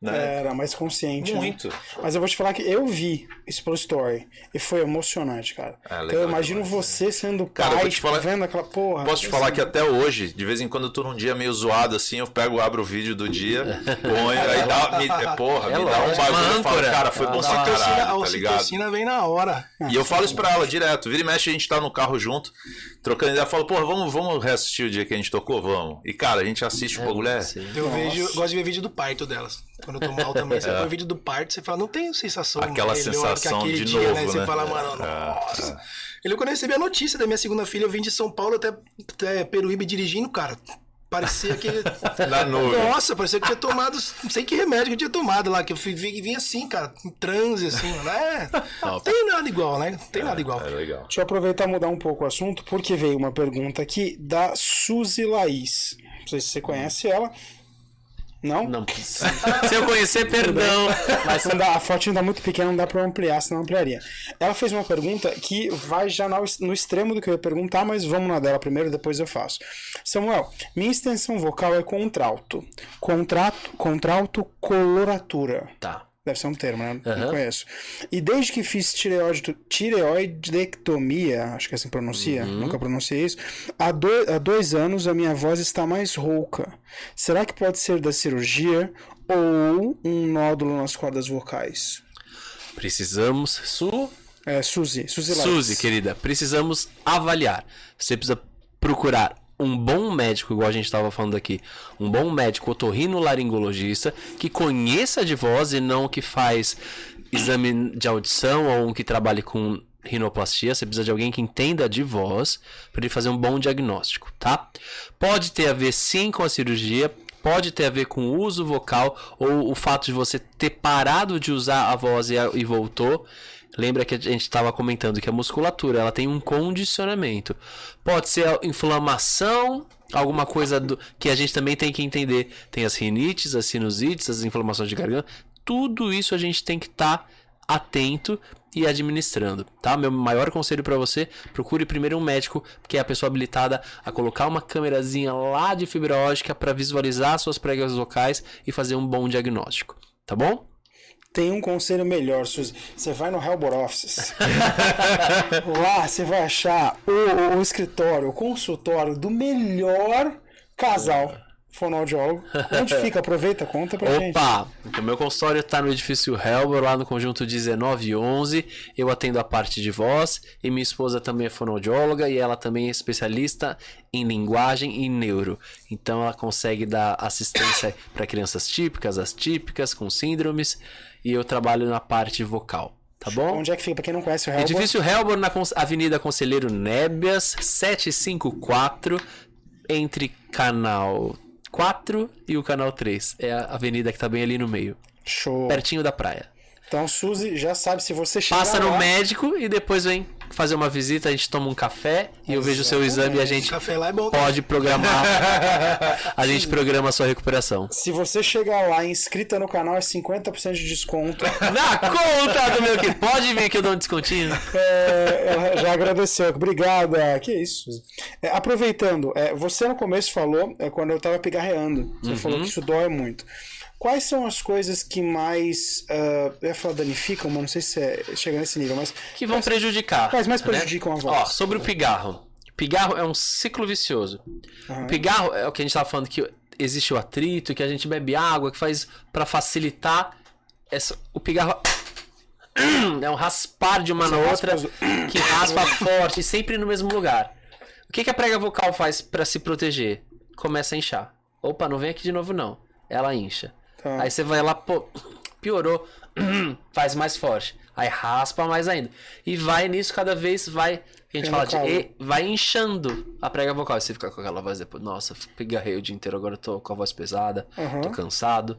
B: Né?
A: Era mais consciente. né?
B: Muito.
A: Mas eu vou te falar que eu vi isso pelo story e foi emocionante, cara.
B: É, legal
A: então eu imagino
B: demais,
A: você sendo
B: Cara, vou te falar-
A: vendo aquela porra.
B: Posso te
A: assim,
B: falar que até hoje, de vez em quando eu tô num dia meio zoado assim, eu pego, abro o vídeo do dia, [laughs] ponho, aí dá, me, é, porra,
E: É
B: me dá um bagulho,
E: uma
B: eu falo, cara, foi bom
E: Ah,
B: pra
F: a
B: caralho, tá ligado?
F: ocitocina vem na hora.
B: E eu falo isso pra ela direto. Vira e mexe, a gente tá no carro junto, trocando ideia. Falo, porra, vamos, vamos reassistir o dia que a gente tocou? Vamos. E, cara, a gente assiste o bagulho. É.
F: Eu vejo, eu gosto de ver vídeo do parto delas. Quando eu tô mal também, [laughs] você põe o vídeo do parto, você fala, não tem sensação
B: Aquela
F: melhor
B: sensação
F: que aquele
B: de
F: dia,
B: novo,
F: né? Você
B: né?
F: fala, mano,
B: É,
F: nossa. Ele, quando eu recebi a notícia da minha segunda filha, eu vim de São Paulo até, até Peruíbe dirigindo, cara. Parecia que. [laughs]
B: Na nuvem.
F: Nossa, parecia que eu tinha tomado. Não sei que remédio que eu tinha tomado lá, que eu fui, vim, vim assim, cara, em transe, assim, né? Não tem nada igual, né? Não tem nada igual.
B: É legal.
A: Deixa eu aproveitar e mudar um pouco o assunto, porque veio uma pergunta aqui da Suzy Laís. Não sei se você conhece ela. Não?
E: Não, se eu conhecer, perdão.
A: Mas dá, a fotinha tá muito pequena, não dá pra ampliar, senão ampliaria. Ela fez uma pergunta que vai já no, no extremo do que eu ia perguntar, mas vamos na dela primeiro, depois eu faço. Samuel, minha extensão vocal é contralto. Contrato, contralto coloratura.
E: Tá.
A: Deve ser um termo, né? Não
E: Aham.
A: conheço. E desde que fiz tireoide, tireoidectomia, acho que assim pronuncia,
E: Uhum.
A: nunca pronunciei isso, há, do- há dois anos a minha voz está mais rouca. Será que pode ser da cirurgia ou um nódulo nas cordas vocais?
E: Precisamos. Su.
A: É, Suzy, Suzy.
E: Suzy, querida, precisamos avaliar. Você precisa procurar um bom médico, igual a gente estava falando aqui, um bom médico otorrinolaringologista que conheça de voz e não que faz exame de audição ou um que trabalhe com rinoplastia. Você precisa de alguém que entenda de voz para ele fazer um bom diagnóstico, tá? Pode ter a ver sim com a cirurgia, pode ter a ver com o uso vocal ou o fato de você ter parado de usar a voz e, e voltou. Lembra que a gente estava comentando que a musculatura ela tem um condicionamento. Pode ser inflamação, alguma coisa do, que a gente também tem que entender. Tem as rinites, as sinusites, as inflamações de garganta. Tudo isso a gente tem que estar atento e administrando, tá? Meu maior conselho para você, procure primeiro um médico, que é a pessoa habilitada a colocar uma câmerazinha lá de fibra ótica para visualizar suas pregas vocais e fazer um bom diagnóstico, tá bom?
A: Tem um conselho melhor, Suzy. Você vai no Helbor Offices. [laughs] Lá você vai achar o, o- o escritório, o consultório do melhor casal. Fonoaudiólogo. Onde [laughs] fica? Aproveita, conta pra gente.
E: Opa! O meu consultório está no edifício Helber, lá no conjunto 1911. Eu atendo a parte de voz e minha esposa também é fonoaudióloga e ela também é especialista em linguagem e neuro. Então ela consegue dar assistência [coughs] para crianças típicas, as típicas, com síndromes e eu trabalho na parte vocal. Tá bom?
A: Onde é que fica? Pra quem não conhece o Hellboy,
E: Edifício Helbor na Avenida Conselheiro Nébias, 754, entre canal 4 e o canal 3. É a avenida que tá bem ali no meio,
A: show.
E: pertinho da praia.
A: Então, Suzy já sabe, se você chegar
E: Passa no
A: lá,
E: médico e depois vem fazer uma visita, a gente toma um café e eu vejo o seu exame e a gente
F: Café lá é bom.
E: pode programar. [laughs] A gente programa a sua recuperação.
A: Se você chegar lá inscrita no canal, é 50% de desconto. [laughs]
E: Na conta do meu que pode vir que eu dou um descontinho.
A: É, ela já agradeceu. Obrigada. Que isso. É, aproveitando, é, você no começo falou, é, quando eu tava pigarreando, você
E: Uhum.
A: falou que isso dói muito. Quais são as coisas que mais. ah, eu ia falar danificam, mas não sei se é, chega nesse nível, mas.
E: que vão prejudicar.
A: Quais mais
E: né?
A: prejudicam a voz?
E: Ó, sobre o pigarro. Pigarro é um ciclo vicioso.
A: Aham.
E: O pigarro é o que a gente tava falando que existe o atrito, que a gente bebe água, que faz pra facilitar essa, o pigarro [coughs] é um raspar de uma na outra que raspa [coughs] forte, sempre no mesmo lugar. O que, que a prega vocal faz pra se proteger? Começa a inchar. Opa, não vem aqui de novo não. Ela incha.
A: Tá.
E: Aí você vai lá, pô, piorou, [clears throat] faz mais forte. Aí raspa mais ainda. E vai nisso cada vez vai. A gente fala de. e- vai inchando a prega vocal. Você fica com aquela voz depois. Nossa, pigarrei o dia inteiro, agora eu tô com a voz pesada,
A: Aham.
E: tô cansado,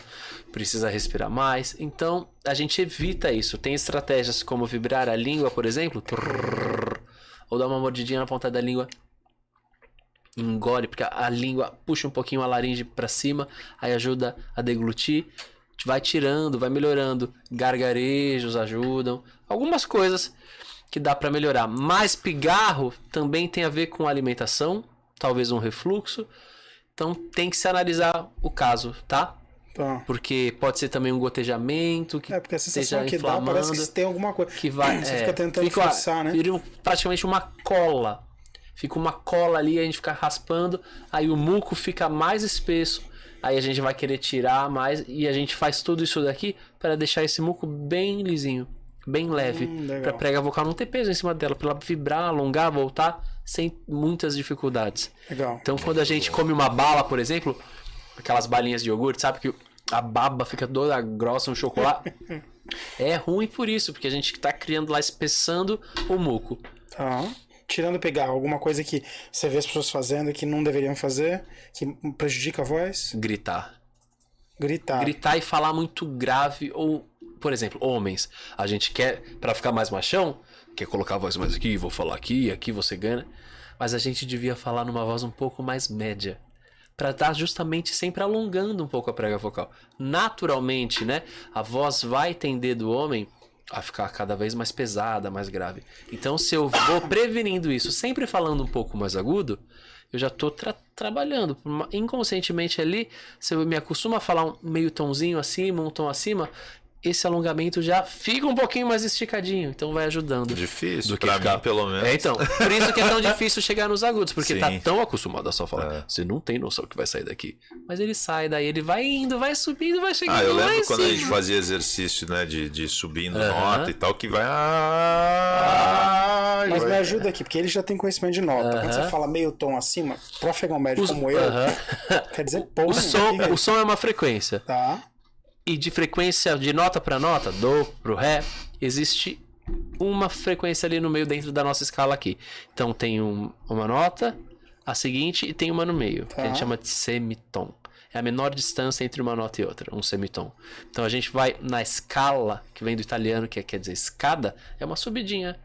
E: precisa respirar mais. Então a gente evita isso. Tem estratégias como vibrar a língua, por exemplo. Ou dar uma mordidinha na ponta da língua engole, porque a língua puxa um pouquinho a laringe pra cima, aí ajuda a deglutir. A vai tirando, vai melhorando. Gargarejos ajudam. Algumas coisas que dá pra melhorar. Mas pigarro também tem a ver com alimentação, talvez um refluxo. Então tem que se analisar o caso, tá?
A: Tá.
E: Porque pode ser também um gotejamento que
A: É, porque a sensação que dá parece que tem alguma coisa.
E: que vai. [clears throat]
A: Você
E: é,
A: fica tentando
E: fica,
A: forçar, né?
E: Vira praticamente uma cola. Fica uma cola ali, a gente fica raspando, aí o muco fica mais espesso, aí a gente vai querer tirar mais e a gente faz tudo isso daqui para deixar esse muco bem lisinho, bem leve,
A: Hum,
E: para prega vocal não ter peso em cima dela, para ela vibrar, alongar, voltar sem muitas dificuldades.
A: Legal.
E: Então, quando a gente come uma bala, por exemplo, aquelas balinhas de iogurte, sabe que a baba fica toda grossa, um chocolate. [laughs] é ruim por isso, porque a gente tá criando lá, espessando o muco.
A: Tá. Tirando pegar alguma coisa que você vê as pessoas fazendo que não deveriam fazer, que prejudica a voz,
E: Gritar.
A: gritar.
E: Gritar e falar muito grave, ou, por exemplo, homens. A gente quer, pra ficar mais machão, quer colocar a voz mais aqui, vou falar aqui, aqui você ganha. Mas a gente devia falar numa voz um pouco mais média. Pra estar justamente sempre alongando um pouco a prega vocal. Naturalmente, né? A voz vai tender do homem a ficar cada vez mais pesada, mais grave. Então, se eu vou prevenindo isso, sempre falando um pouco mais agudo, eu já estou trabalhando. Uma- Inconscientemente ali, se eu me acostumo a falar um meio tomzinho acima, um tom acima, esse alongamento já fica um pouquinho mais esticadinho. Então vai ajudando.
B: Difícil,
E: Do que
B: pra
E: ficar-
B: mim, pelo menos.
E: É, então. Por isso que é tão difícil chegar nos agudos, porque
B: Sim.
E: tá tão acostumado a só falar.
B: É.
E: Você não tem noção que vai sair daqui. Mas ele sai, daí ele vai indo, vai subindo, vai chegando
B: Ah, eu
E: lá
B: lembro
E: em
B: quando a gente
E: cima.
B: fazia exercício, né, de, de subindo nota e tal, que vai... Ah,
A: Mas
B: vai-
A: me ajuda aqui, porque ele já tem conhecimento de nota. Quando você fala meio tom acima, pro afegão médio
E: Os-
A: como eu, quer dizer pouco.
E: O som, o som é uma frequência.
A: Tá.
E: E de frequência de nota para nota, do pro ré, existe uma frequência ali no meio dentro da nossa escala aqui. Então tem um- uma nota, a seguinte e tem uma no meio, que a gente
A: Tá.
E: chama de semitom. É a menor distância entre uma nota e outra, um semitom. Então a gente vai na escala, que vem do italiano, que é- quer dizer escada, é uma subidinha.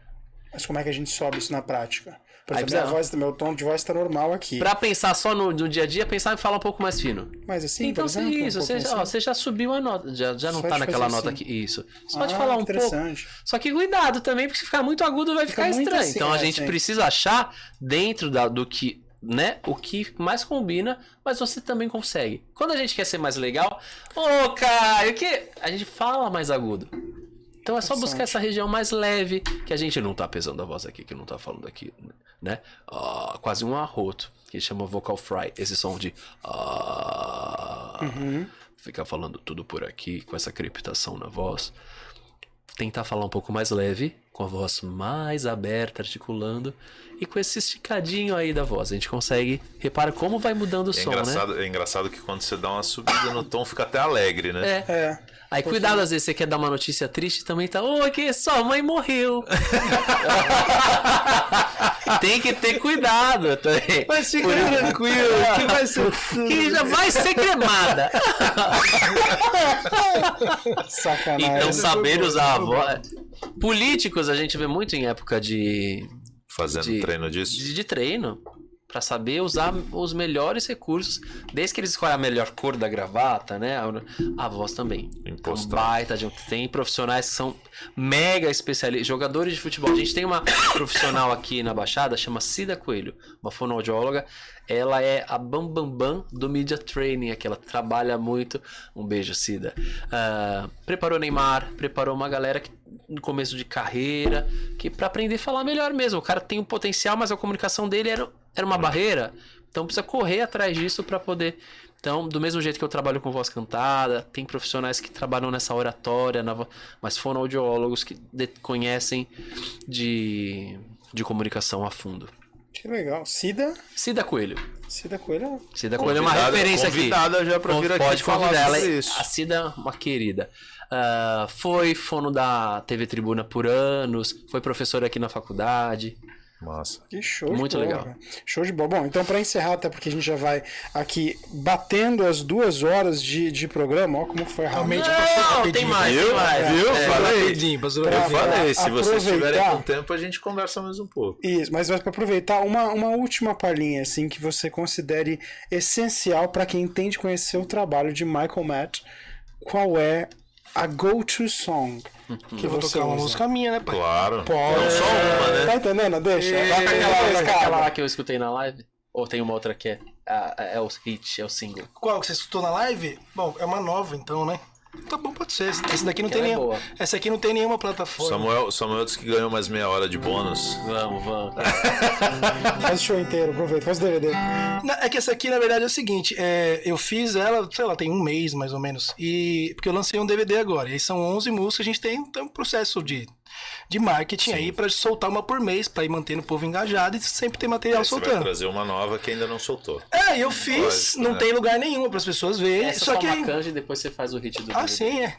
A: Mas como é que a gente sobe isso na prática? Por exemplo, minha voz, meu tom de voz tá normal aqui.
E: Pra pensar só no, no dia a dia, pensar em falar um pouco mais fino.
A: Mas assim,
E: então,
A: por exemplo,
E: isso,
A: um
E: você,
A: pouquinho
E: ó,
A: assim.
E: você já subiu a nota, já, já não
A: Só
E: tá naquela nota
A: assim.
E: aqui. Isso. Você pode
A: Ah,
E: falar um pouco. Só que cuidado também, porque se ficar muito agudo vai
A: Fica
E: ficar estranho.
A: assim,
E: então a
A: é,
E: gente
A: sim.
E: precisa achar dentro da- do que, né, o que mais combina, mas você também consegue. Quando a gente quer ser mais legal, ô, Caio, que a gente fala mais agudo. Então é só buscar essa região mais leve, que a gente não tá pesando a voz aqui, que não tá falando aqui, né? Ah, quase um arroto. que chama Vocal Fry. Esse som de. Ah, Ficar falando tudo por aqui, com essa crepitação na voz. Tentar falar um pouco mais leve, com a voz mais aberta, articulando. E com esse esticadinho aí da voz. A gente consegue. Repara como vai mudando o
C: É
E: som, né?
C: engraçado, é engraçado que quando você dá uma subida no tom, fica até alegre, né?
E: É.
A: É.
E: Aí cuidado, às vezes você quer dar uma notícia triste também tá. Ô, que sua mãe morreu. [laughs] Tem que ter cuidado também.
F: Mas fica tranquilo, que vai ser
E: Que já vai ser cremada. [laughs]
A: Sacanagem.
E: Então, saber usar a voz. Políticos a gente vê muito em época de,
C: Fazendo
E: De-
C: treino disso.
E: de, de treino. Pra saber usar os melhores recursos. Desde que eles escolhem a melhor cor da gravata, né? A, voz também. Um
C: Impostar.
E: baita de um- Tem profissionais que são mega especialistas. Jogadores de futebol. A gente tem uma profissional aqui na Baixada, chama Cida Coelho, uma fonoaudióloga. Ela é a bambambam bam, bam do media training aqui. Ela trabalha muito. Um beijo, Cida. Ah, preparou Neymar, preparou uma galera que no começo de carreira, que para aprender a falar melhor mesmo. O cara tem um potencial, mas a comunicação dele era, era uma barreira. Então precisa correr atrás disso para poder. Então, do mesmo jeito que eu trabalho com voz cantada, tem profissionais que trabalham nessa oratória, na vo- mas fonoaudiólogos que de- conhecem de, de comunicação a fundo.
A: Que legal. Cida,
E: Cida Coelho.
A: Cida Coelho.
E: Cida Coelho é uma
C: Convidada-
E: referência aqui.
C: convidada já pra vir aqui
E: Pode
C: falar
E: convidar ela.
C: isso.
E: A Cida, uma querida. Ah, foi fono da TV Tribuna por anos, foi professora aqui na faculdade.
C: Massa.
A: Que show
E: Muito
A: de bola.
E: legal.
A: velho. Show de bola. Bom, então para encerrar, até porque a gente já vai aqui batendo as duas horas de, de programa, ó como foi.
F: Realmente
E: Não,
F: passou
E: tem mais, tem
C: Viu?
E: mais.
C: Viu?
E: É,
C: Falei.
F: Rapidinho,
A: Pra-
C: Eu falei, se vocês
A: aproveitar-
C: tiverem com tempo, a gente conversa mais um pouco.
A: Isso, mas para aproveitar uma, uma última palhinha assim que você considere essencial para quem entende conhecer o trabalho de Michael Matt, qual é a go-to song que
F: Eu vou
A: você
F: tocar uma
A: usa?
F: música minha, né, pai?
C: Claro.
A: Pode.
C: Não só uma, né?
A: Tá entendendo? Deixa.
E: É,
A: Vai
E: aquela,
A: aquela,
E: lá que eu escutei na live? Ou tem uma outra que é, ah, é o hit, é o single?
F: Qual que você escutou na live? Bom, é uma nova, então, né? Tá bom, pode ser. Essa daqui não tem
E: é
F: nenhuma. Essa aqui não tem nenhuma plataforma.
C: Samuel, Samuel disse que ganhou mais meia hora de bônus.
E: Vamos, vamos. [laughs]
A: Faz o show inteiro, aproveita, faz o DVD.
F: É que essa aqui, na verdade, é o seguinte: é, eu fiz ela, sei lá, tem um mês mais ou menos. E. Porque eu lancei um DVD agora. E aí são 11 músicas, a gente tem, tem um processo de, de marketing aí pra soltar uma por mês, pra ir mantendo o povo engajado e sempre ter material
C: Aí você vai
F: soltando.
C: trazer uma nova que ainda não soltou.
F: É, eu fiz, não
C: né?
F: tem lugar nenhum para as pessoas verem.
E: Essa
F: só
E: só
F: que.
E: uma canja e depois você faz o hit do
F: Ah,
E: DVD.
F: sim, é.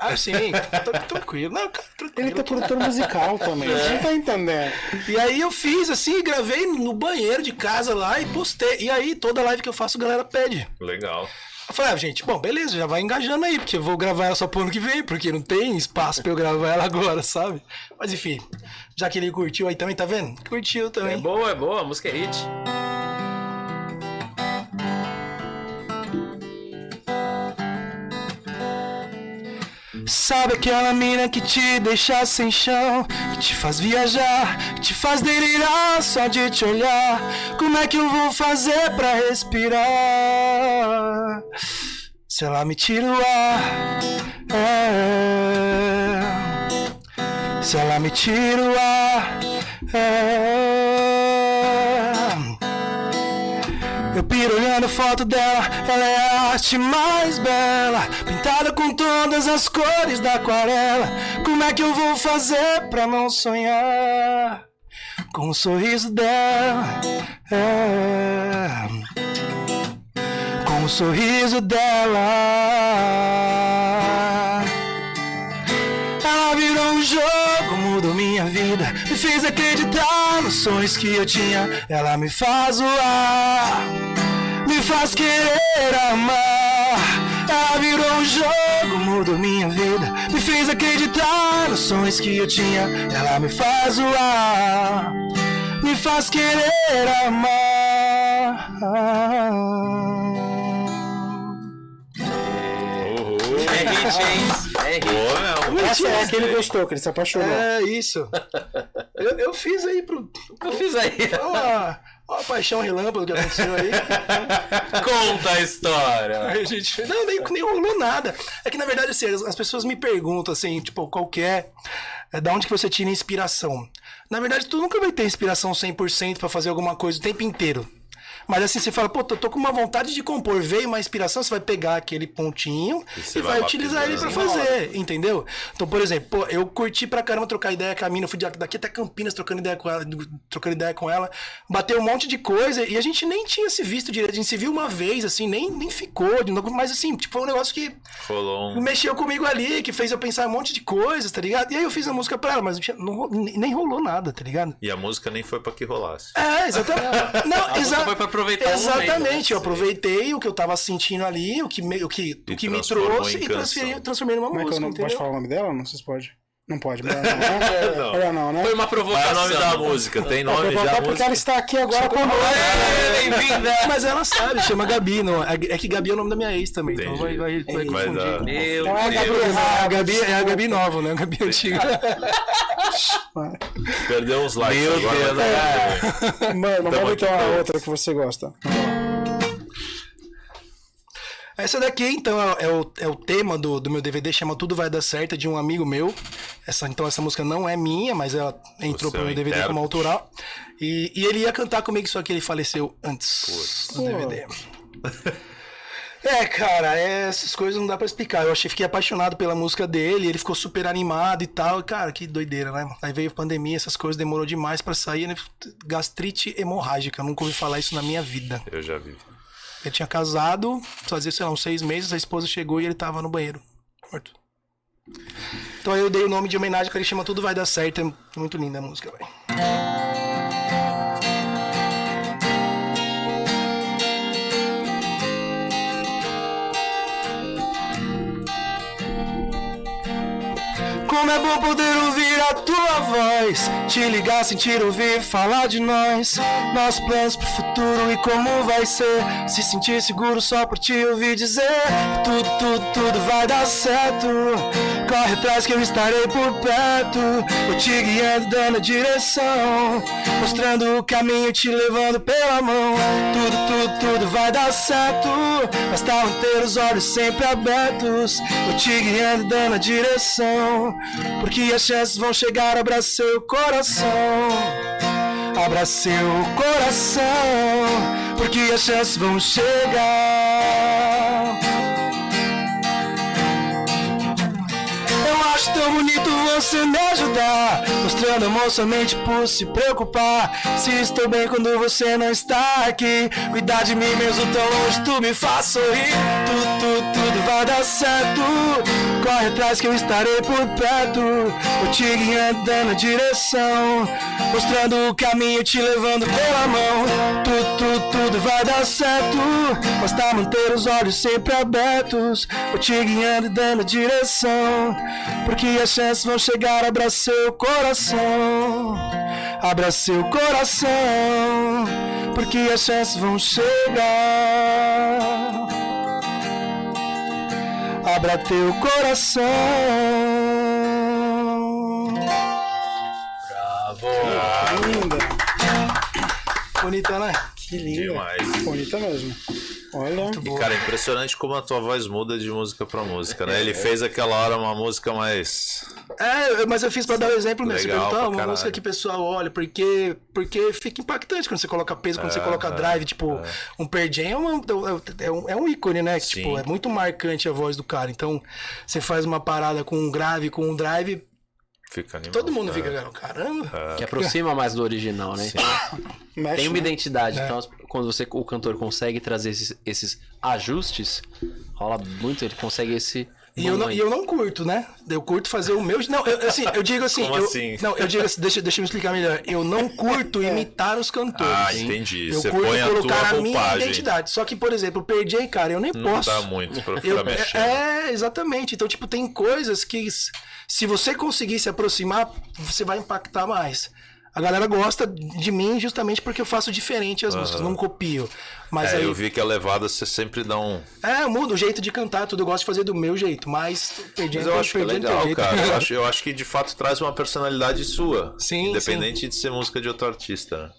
F: Ah, sim, [laughs] tranquilo. Não, cara, tranquilo.
A: Ele tá produtor musical também, você não tá entendendo.
F: E aí eu fiz assim, gravei no banheiro de casa lá e postei. E aí toda live que eu faço a galera pede.
C: Legal.
F: Eu falei, ah, gente, bom, beleza, já vai engajando aí, porque eu vou gravar ela só pro ano que vem, porque não tem espaço pra eu gravar ela agora, sabe? Mas enfim, já que ele curtiu aí também, tá vendo? Curtiu
E: É
F: também.
E: boa, é boa, a música é hit.
F: Sabe aquela mina que te deixa sem chão, que te faz viajar, que te faz delirar só de te olhar? Como é que eu vou fazer pra respirar? Se ela me tira o ar, é. Se ela me tira o ar, é. Eu piro olhando foto dela, ela é a arte mais bela, pintada com todas as cores da aquarela. Como é que eu vou fazer pra não sonhar com o sorriso dela? É, o sorriso dela. Ela virou um jogo, mudou minha vida. Me fez acreditar nos sonhos que eu tinha. Ela me faz voar, me faz querer amar. Ela virou um jogo, mudou minha vida. Me fez acreditar nos sonhos que eu tinha. Ela me faz voar, me faz querer amar.
E: É? É.
C: Boa, meu.
A: Essa é a que ele gostou, que ele se apaixonou.
F: É isso. Eu, eu fiz aí pro.
E: Eu fiz aí.
F: Uma, uma paixão relâmpago que aconteceu aí.
E: Conta a história.
F: Aí a gente fez. Não, nem, nem rolou nada. É que na verdade, assim, as, as pessoas me perguntam assim, tipo, qual que é, é, da onde que você tira inspiração? Na verdade, tu nunca vai ter inspiração 100% pra fazer alguma coisa o tempo inteiro. Mas assim, você fala, pô, tô, tô com uma vontade de compor, veio uma inspiração, você vai pegar aquele pontinho
C: E
F: e, vai,
C: vai
F: utilizar ele pra
C: lapidando.
F: fazer, entendeu? Então, por exemplo, pô, eu curti pra caramba trocar ideia com a mina, eu fui daqui até Campinas trocando ideia com ela, trocando ideia com ela, bateu um monte de coisa e a gente nem tinha se visto direito, a gente se viu uma vez, assim, nem, nem ficou, de novo, mas assim, tipo, foi um negócio que.
B: Rolou
F: mexeu comigo ali, que fez eu pensar um monte de coisas, tá ligado? E aí eu fiz a música pra ela, mas não nem rolou nada, tá ligado?
B: E a música nem foi pra que rolasse.
F: É, exatamente. [laughs] Não, exa
E: foi pra aproveitar o
F: Exatamente,
E: momento, né?
F: eu aproveitei o que eu tava sentindo ali, o que me, o que,
B: E
F: o que me trouxe e transferi,
B: canção.
F: transformei numa
A: Como é que eu
F: música,
A: não
F: entendeu?
A: pode falar o nome dela? Não sei se pode. Não pode, melhor não. né? [laughs]
B: Não.
A: Melhor não, né?
E: Foi uma
B: Qual é o
E: provocação.
B: nome da música? Tem
A: É
B: nome
A: pra
B: já?
A: botar
B: a
A: porque
B: música?
A: ela está aqui agora conosco.
E: Bem-vinda!
F: Mas ela sabe, chama Gabi, não, é é que Gabi é o nome da minha ex também, então vai,
B: Entendi.
F: vai, vai
B: Vai
F: confundir.
B: dar.
E: Meu
A: Então é a
E: Deus.
A: Gabi
F: É a
A: errada.
F: Gabi, é a Gabi nova, né? A Gabi antiga.
B: Perdeu uns likes
E: Meu
B: agora.
E: Deus,
B: vai
E: é.
A: Mano,
B: Tamo
A: vamos
B: aqui
A: então a
B: pra-
A: outra que você gosta.
F: Essa daqui, então, é, é o, é o tema do, do meu DVD, chama Tudo Vai Dar Certo, de um amigo meu. Essa, então, essa música não é minha, mas ela entrou pro
B: é
F: meu DVD
B: intérprete.
F: como autoral. E, e ele ia cantar comigo, só que ele faleceu antes do DVD. [laughs] É, cara, é, essas coisas não dá pra explicar. Eu achei, fiquei apaixonado pela música dele, ele ficou super animado e tal. Cara, que doideira, né? Aí veio a pandemia, essas coisas demorou demais pra sair, né? Gastrite hemorrágica, nunca ouvi falar isso na minha vida.
B: Eu já vi.
F: Ele tinha casado, fazia, sei lá, uns seis meses, a esposa chegou e ele tava no banheiro, morto. Então eu dei o nome de homenagem que ele chama Tudo Vai Dar Certo. É muito linda a música, velho. Como é bom poder ouvir a tua voz, te ligar, sentir, ouvir, falar de nós, nossos planos pro futuro e como vai ser. Se sentir seguro só por te ouvir dizer, tudo, tudo, tudo vai dar certo. Corre atrás que eu estarei por perto, eu te guiando, dando direção, mostrando o caminho, te levando pela mão. Tudo, tudo, tudo vai dar certo. Basta manter os olhos sempre abertos, eu te guiando, dando direção, porque as chances vão chegar. Abra seu coração, abra seu coração, porque as chances vão chegar. Tão bonito você me ajudar, mostrando amor somente por se preocupar. Se estou bem quando você não está aqui, cuidar de mim mesmo tão longe, tu me faz sorrir. Tudo, tudo, tudo vai dar certo. Corre atrás que eu estarei por perto, eu te guiando, dando a direção, mostrando o caminho, te levando pela mão. Tudo, tudo, tudo vai dar certo. Basta manter os olhos sempre abertos, eu te guiando, dando direção, porque as chances vão chegar. Abra seu coração, abra seu coração, porque as chances vão chegar. Abra teu coração.
A: Linda.
F: Bonita, né?
A: Que linda.
B: Demais.
A: Bonita mesmo. Olha.
B: E, cara, é impressionante como a tua voz muda de música pra música, né? Ele fez aquela hora uma música mais.
F: É, mas eu fiz pra dar o exemplo mesmo. Você
B: Legal
F: perguntou,
B: pra
F: ah, uma
B: caralho.
F: música que o pessoal olha, porque, porque fica impactante quando você coloca peso, quando você coloca drive. Tipo, um Pearl Jam é, uma- é um, é um ícone, né? Que,
B: Sim.
F: tipo, é muito marcante a voz do cara. Então, você faz uma parada com um grave, com um drive,
B: Fica animado.
F: todo mundo
B: É.
F: fica, cara, caramba.
E: Que aproxima mais do original, né?
A: Mexe,
E: Tem uma
A: né?
E: identidade. Então, quando você, o cantor consegue trazer esses, esses ajustes, rola muito, ele consegue esse.
F: E eu, não, e eu não curto, né? Eu curto fazer o meu. Não, eu, assim, eu digo assim.
B: Como
F: eu,
B: assim?
F: Não, eu digo assim, deixa, deixa eu me explicar melhor. Eu não curto [laughs] imitar os cantores.
B: Ah, entendi.
F: Eu
B: Você
F: curto
B: põe a
F: colocar
B: tua
F: a minha
B: roupagem.
F: identidade. Só que, por exemplo, eu perdi, cara, eu nem
B: Não
F: posso.
B: dá muito pra ficar
F: Eu-
B: mexendo.
F: é, exatamente. Então, tipo, tem coisas que se você conseguir se aproximar, você vai impactar mais. A galera gosta de mim justamente porque eu faço diferente as músicas, não copio. Mas
B: É,
F: aí.
B: eu vi que a levada você sempre dá um.
F: É, eu mudo o jeito de cantar, tudo. Eu gosto de fazer do meu jeito, mas perdi
B: Mas eu acho que é legal, cara. Eu [laughs] acho, eu acho que de fato traz uma personalidade sua.
F: Sim,
B: Independente de ser música de outro artista.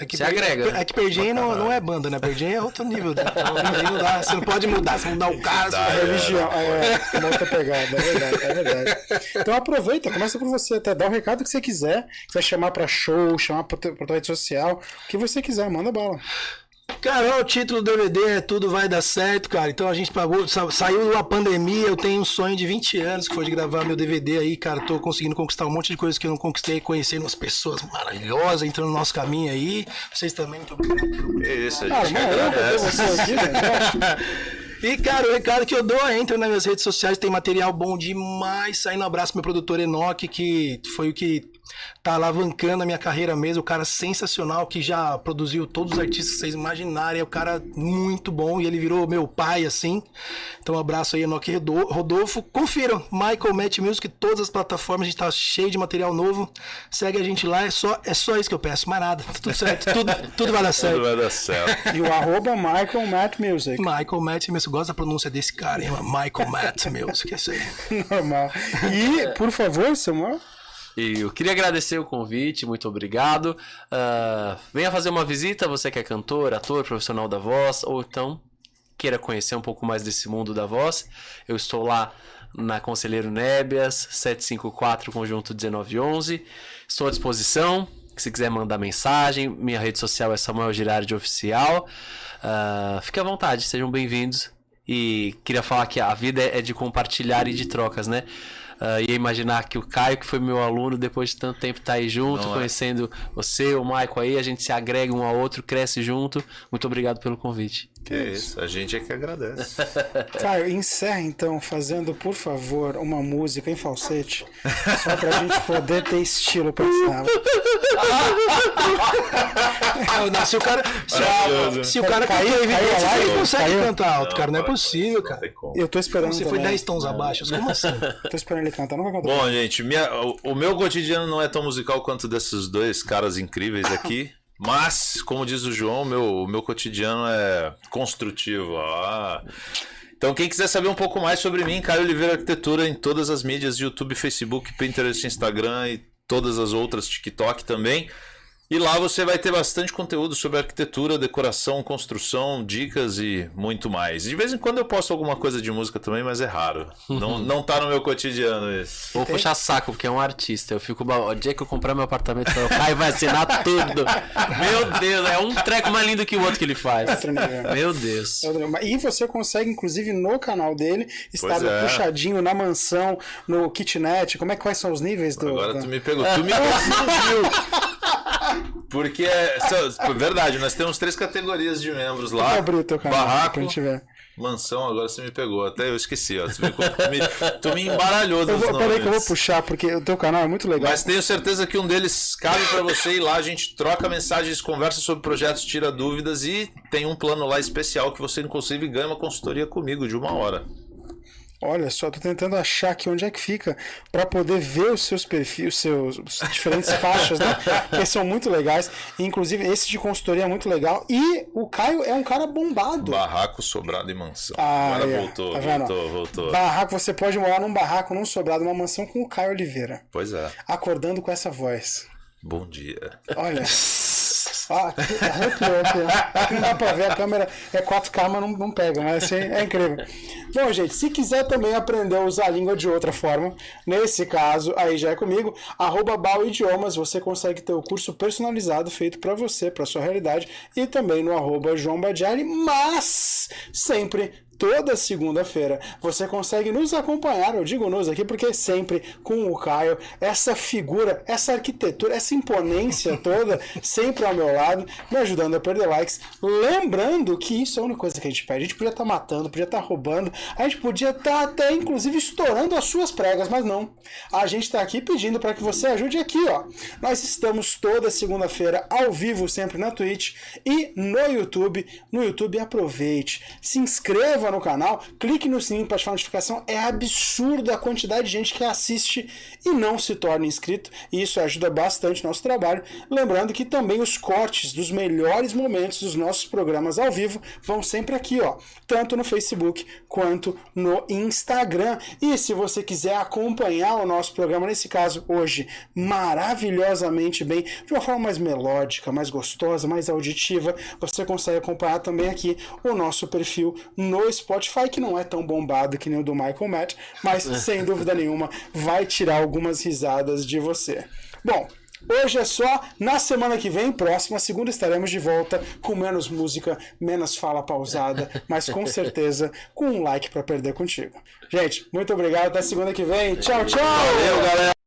F: É que
E: Você
F: per-
E: agrega, né?
F: É que Perdi não, não é banda, né? Perdi é outro nível. né? Então, não dá, você não pode mudar, você mudar o você-
B: é.
A: Religião, é, uma outra pegada, é verdade, é verdade. Então aproveita, começa por você, até dá o recado que você quiser, quiser chamar pra show, chamar pra, pra tua rede social, o que você quiser, manda bala.
F: Cara, o título do DVD é Tudo Vai Dar Certo, cara. Então a gente pagou, sa- saiu a pandemia, eu tenho um sonho de 20 anos que foi de gravar meu DVD aí, cara. Tô conseguindo conquistar um monte de coisas que eu não conquistei, conhecendo umas pessoas maravilhosas, entrando no nosso caminho aí. Vocês também, muito obrigado.
B: Que isso, a gente agradece.
A: aqui, velho. [laughs]
F: E, cara, o recado que eu dou é entra nas minhas redes sociais, tem material bom demais. Saindo um abraço pro meu produtor Enoque, que foi o que tá alavancando a minha carreira mesmo. O cara sensacional, que já produziu todos os artistas que vocês imaginarem. É um cara muito bom e ele virou meu pai, assim. Então, um abraço aí, Enoque Rodo- Rodolfo. Confiram, Michael Matt Music, todas as plataformas, a gente tá cheio de material novo. Segue a gente lá, é só, é só isso que eu peço, mais nada. Tá tudo certo, tudo, [laughs] tudo vai dar
B: Tudo
F: certo.
B: vai dar certo.
A: E o arroba Michael Matt Music.
F: Michael Matt Music, eu gosto da pronúncia desse cara, hein? Michael Matt Music, é isso aí. [laughs]
A: Normal. E, por favor, Samuel.
E: E eu queria agradecer o convite, muito obrigado. Ah, venha fazer uma visita, você que é cantor, ator, profissional da voz, ou então queira conhecer um pouco mais desse mundo da voz. Eu estou lá na Conselheiro Nébias, 754, conjunto 1911. Estou à disposição. Se quiser mandar mensagem, minha rede social é Samuel Girardi Oficial. Ah, fique à vontade, sejam bem-vindos. E queria falar que a vida é de compartilhar e de trocas, né? Ah, ia imaginar que o Caio, que foi meu aluno, depois de tanto tempo tá aí junto,
B: Não é.
E: conhecendo você, o Michael aí, a gente se agrega um ao outro, cresce junto. Muito obrigado pelo convite.
B: Que isso, a gente é que agradece. [laughs]
A: Caio, encerra então fazendo, por favor, uma música em falsete. Só pra gente poder ter estilo pra.
F: Ah, [laughs] não, se o cara. Se, se o cara
A: Caiu, caiu live?
F: ele consegue
A: Caiu?
F: cantar alto, cara. Não é possível,
B: Não
F: cara.
A: Eu tô esperando
F: Você foi
A: também.
F: 10 tons abaixo. Como assim? [laughs]
A: Tô esperando ele cantar, não vai cantar.
B: Bom, gente, minha- o, o meu cotidiano não é tão musical quanto desses dois caras incríveis aqui. Mas, como diz o João, meu, meu cotidiano é construtivo. Ah. Então, quem quiser saber um pouco mais sobre mim, Caio Oliveira Arquitetura em todas as mídias: YouTube, Facebook, Pinterest, Instagram e todas as outras, TikTok também. E lá você vai ter bastante conteúdo sobre arquitetura, decoração, construção, dicas e muito mais. De vez em quando eu posto alguma coisa de música também, mas é raro. Não, [laughs] não tá no meu cotidiano isso.
E: Vou puxar saco, porque é um artista. Eu fico. O dia que eu comprar meu apartamento, o Caio vai assinar tudo. [laughs] Meu Deus, é um treco mais lindo que o outro que ele faz.
A: Outro nível.
E: Meu Deus.
A: Outro nível. E você consegue, inclusive, no canal dele, estar
B: é.
A: puxadinho na mansão, no kitnet. Como é que quais são os níveis do.
B: Agora
A: do-
B: tu me pegou. Tu me [laughs] confundiu. Porque é [laughs] verdade, nós temos três categorias de membros
A: Vou
B: lá.
A: abrir o teu canal
B: Barraco,
A: pra gente ver.
B: mansão, agora você me pegou. Até eu esqueci, ó. Tu me, tu me, embaralhou [laughs]
A: Eu
B: dos
A: vou, peraí que eu vou puxar, porque o teu canal é muito legal.
B: Mas tenho certeza que um deles cabe pra você ir lá, a gente troca mensagens, conversa sobre projetos, tira dúvidas e tem um plano lá especial que você inclusive ganha uma consultoria comigo de uma hora.
A: Olha só, tô tentando achar aqui onde é que fica pra poder ver os seus perfis, os seus os diferentes [laughs] faixas, né? Que são muito legais. Inclusive, esse de consultoria é muito legal. E o Caio é um cara bombado.
B: Barraco, sobrado e mansão.
A: Ah,
B: Agora
A: é.
B: voltou,
A: Tá
B: voltou, voltou.
A: Barraco, você pode morar num barraco, num sobrado, numa mansão com o Caio Oliveira.
B: Pois é.
A: Acordando com essa voz.
B: Bom dia.
A: Olha. [laughs] Ah, não dá pra ver, a câmera é 4K, mas não, não pega, mas assim, é incrível. Bom, gente, se quiser também aprender a usar a língua de outra forma, nesse caso, aí já é comigo, arroba Idiomas, você consegue ter o curso personalizado feito pra você, pra sua realidade, e também no arroba João Badiali, mas sempre toda segunda-feira. Você consegue nos acompanhar, eu digo nos aqui porque sempre com o Caio, essa figura, essa arquitetura, essa imponência toda, [laughs] sempre ao meu lado, me ajudando a perder likes. Lembrando que isso é a única coisa que a gente pede. A gente podia estar matando, podia estar roubando, a gente podia estar até inclusive estourando as suas pregas, mas não. A gente está aqui pedindo para que você ajude aqui, ó. Nós estamos toda segunda-feira ao vivo, sempre na Twitch e no YouTube. No YouTube, aproveite, se inscreva no canal, clique no sininho para ativar a notificação. É absurda a quantidade de gente que assiste e não se torna inscrito, e isso ajuda bastante o nosso trabalho. Lembrando que também os cortes dos melhores momentos dos nossos programas ao vivo vão sempre aqui, ó, tanto no Facebook quanto no Instagram. E se você quiser acompanhar o nosso programa, nesse caso hoje, maravilhosamente bem, de uma forma mais melódica, mais gostosa, mais auditiva, você consegue acompanhar também aqui o nosso perfil no Spotify, que não é tão bombado que nem o do Michael Matt, mas [laughs] sem dúvida nenhuma vai tirar algumas risadas de você. Bom, Hoje é só. Na semana que vem, próxima segunda, estaremos de volta com menos música, menos fala pausada, [laughs] mas com certeza com um like pra perder contigo. Gente, muito obrigado. Até segunda que vem. Tchau, tchau.
B: Valeu, galera.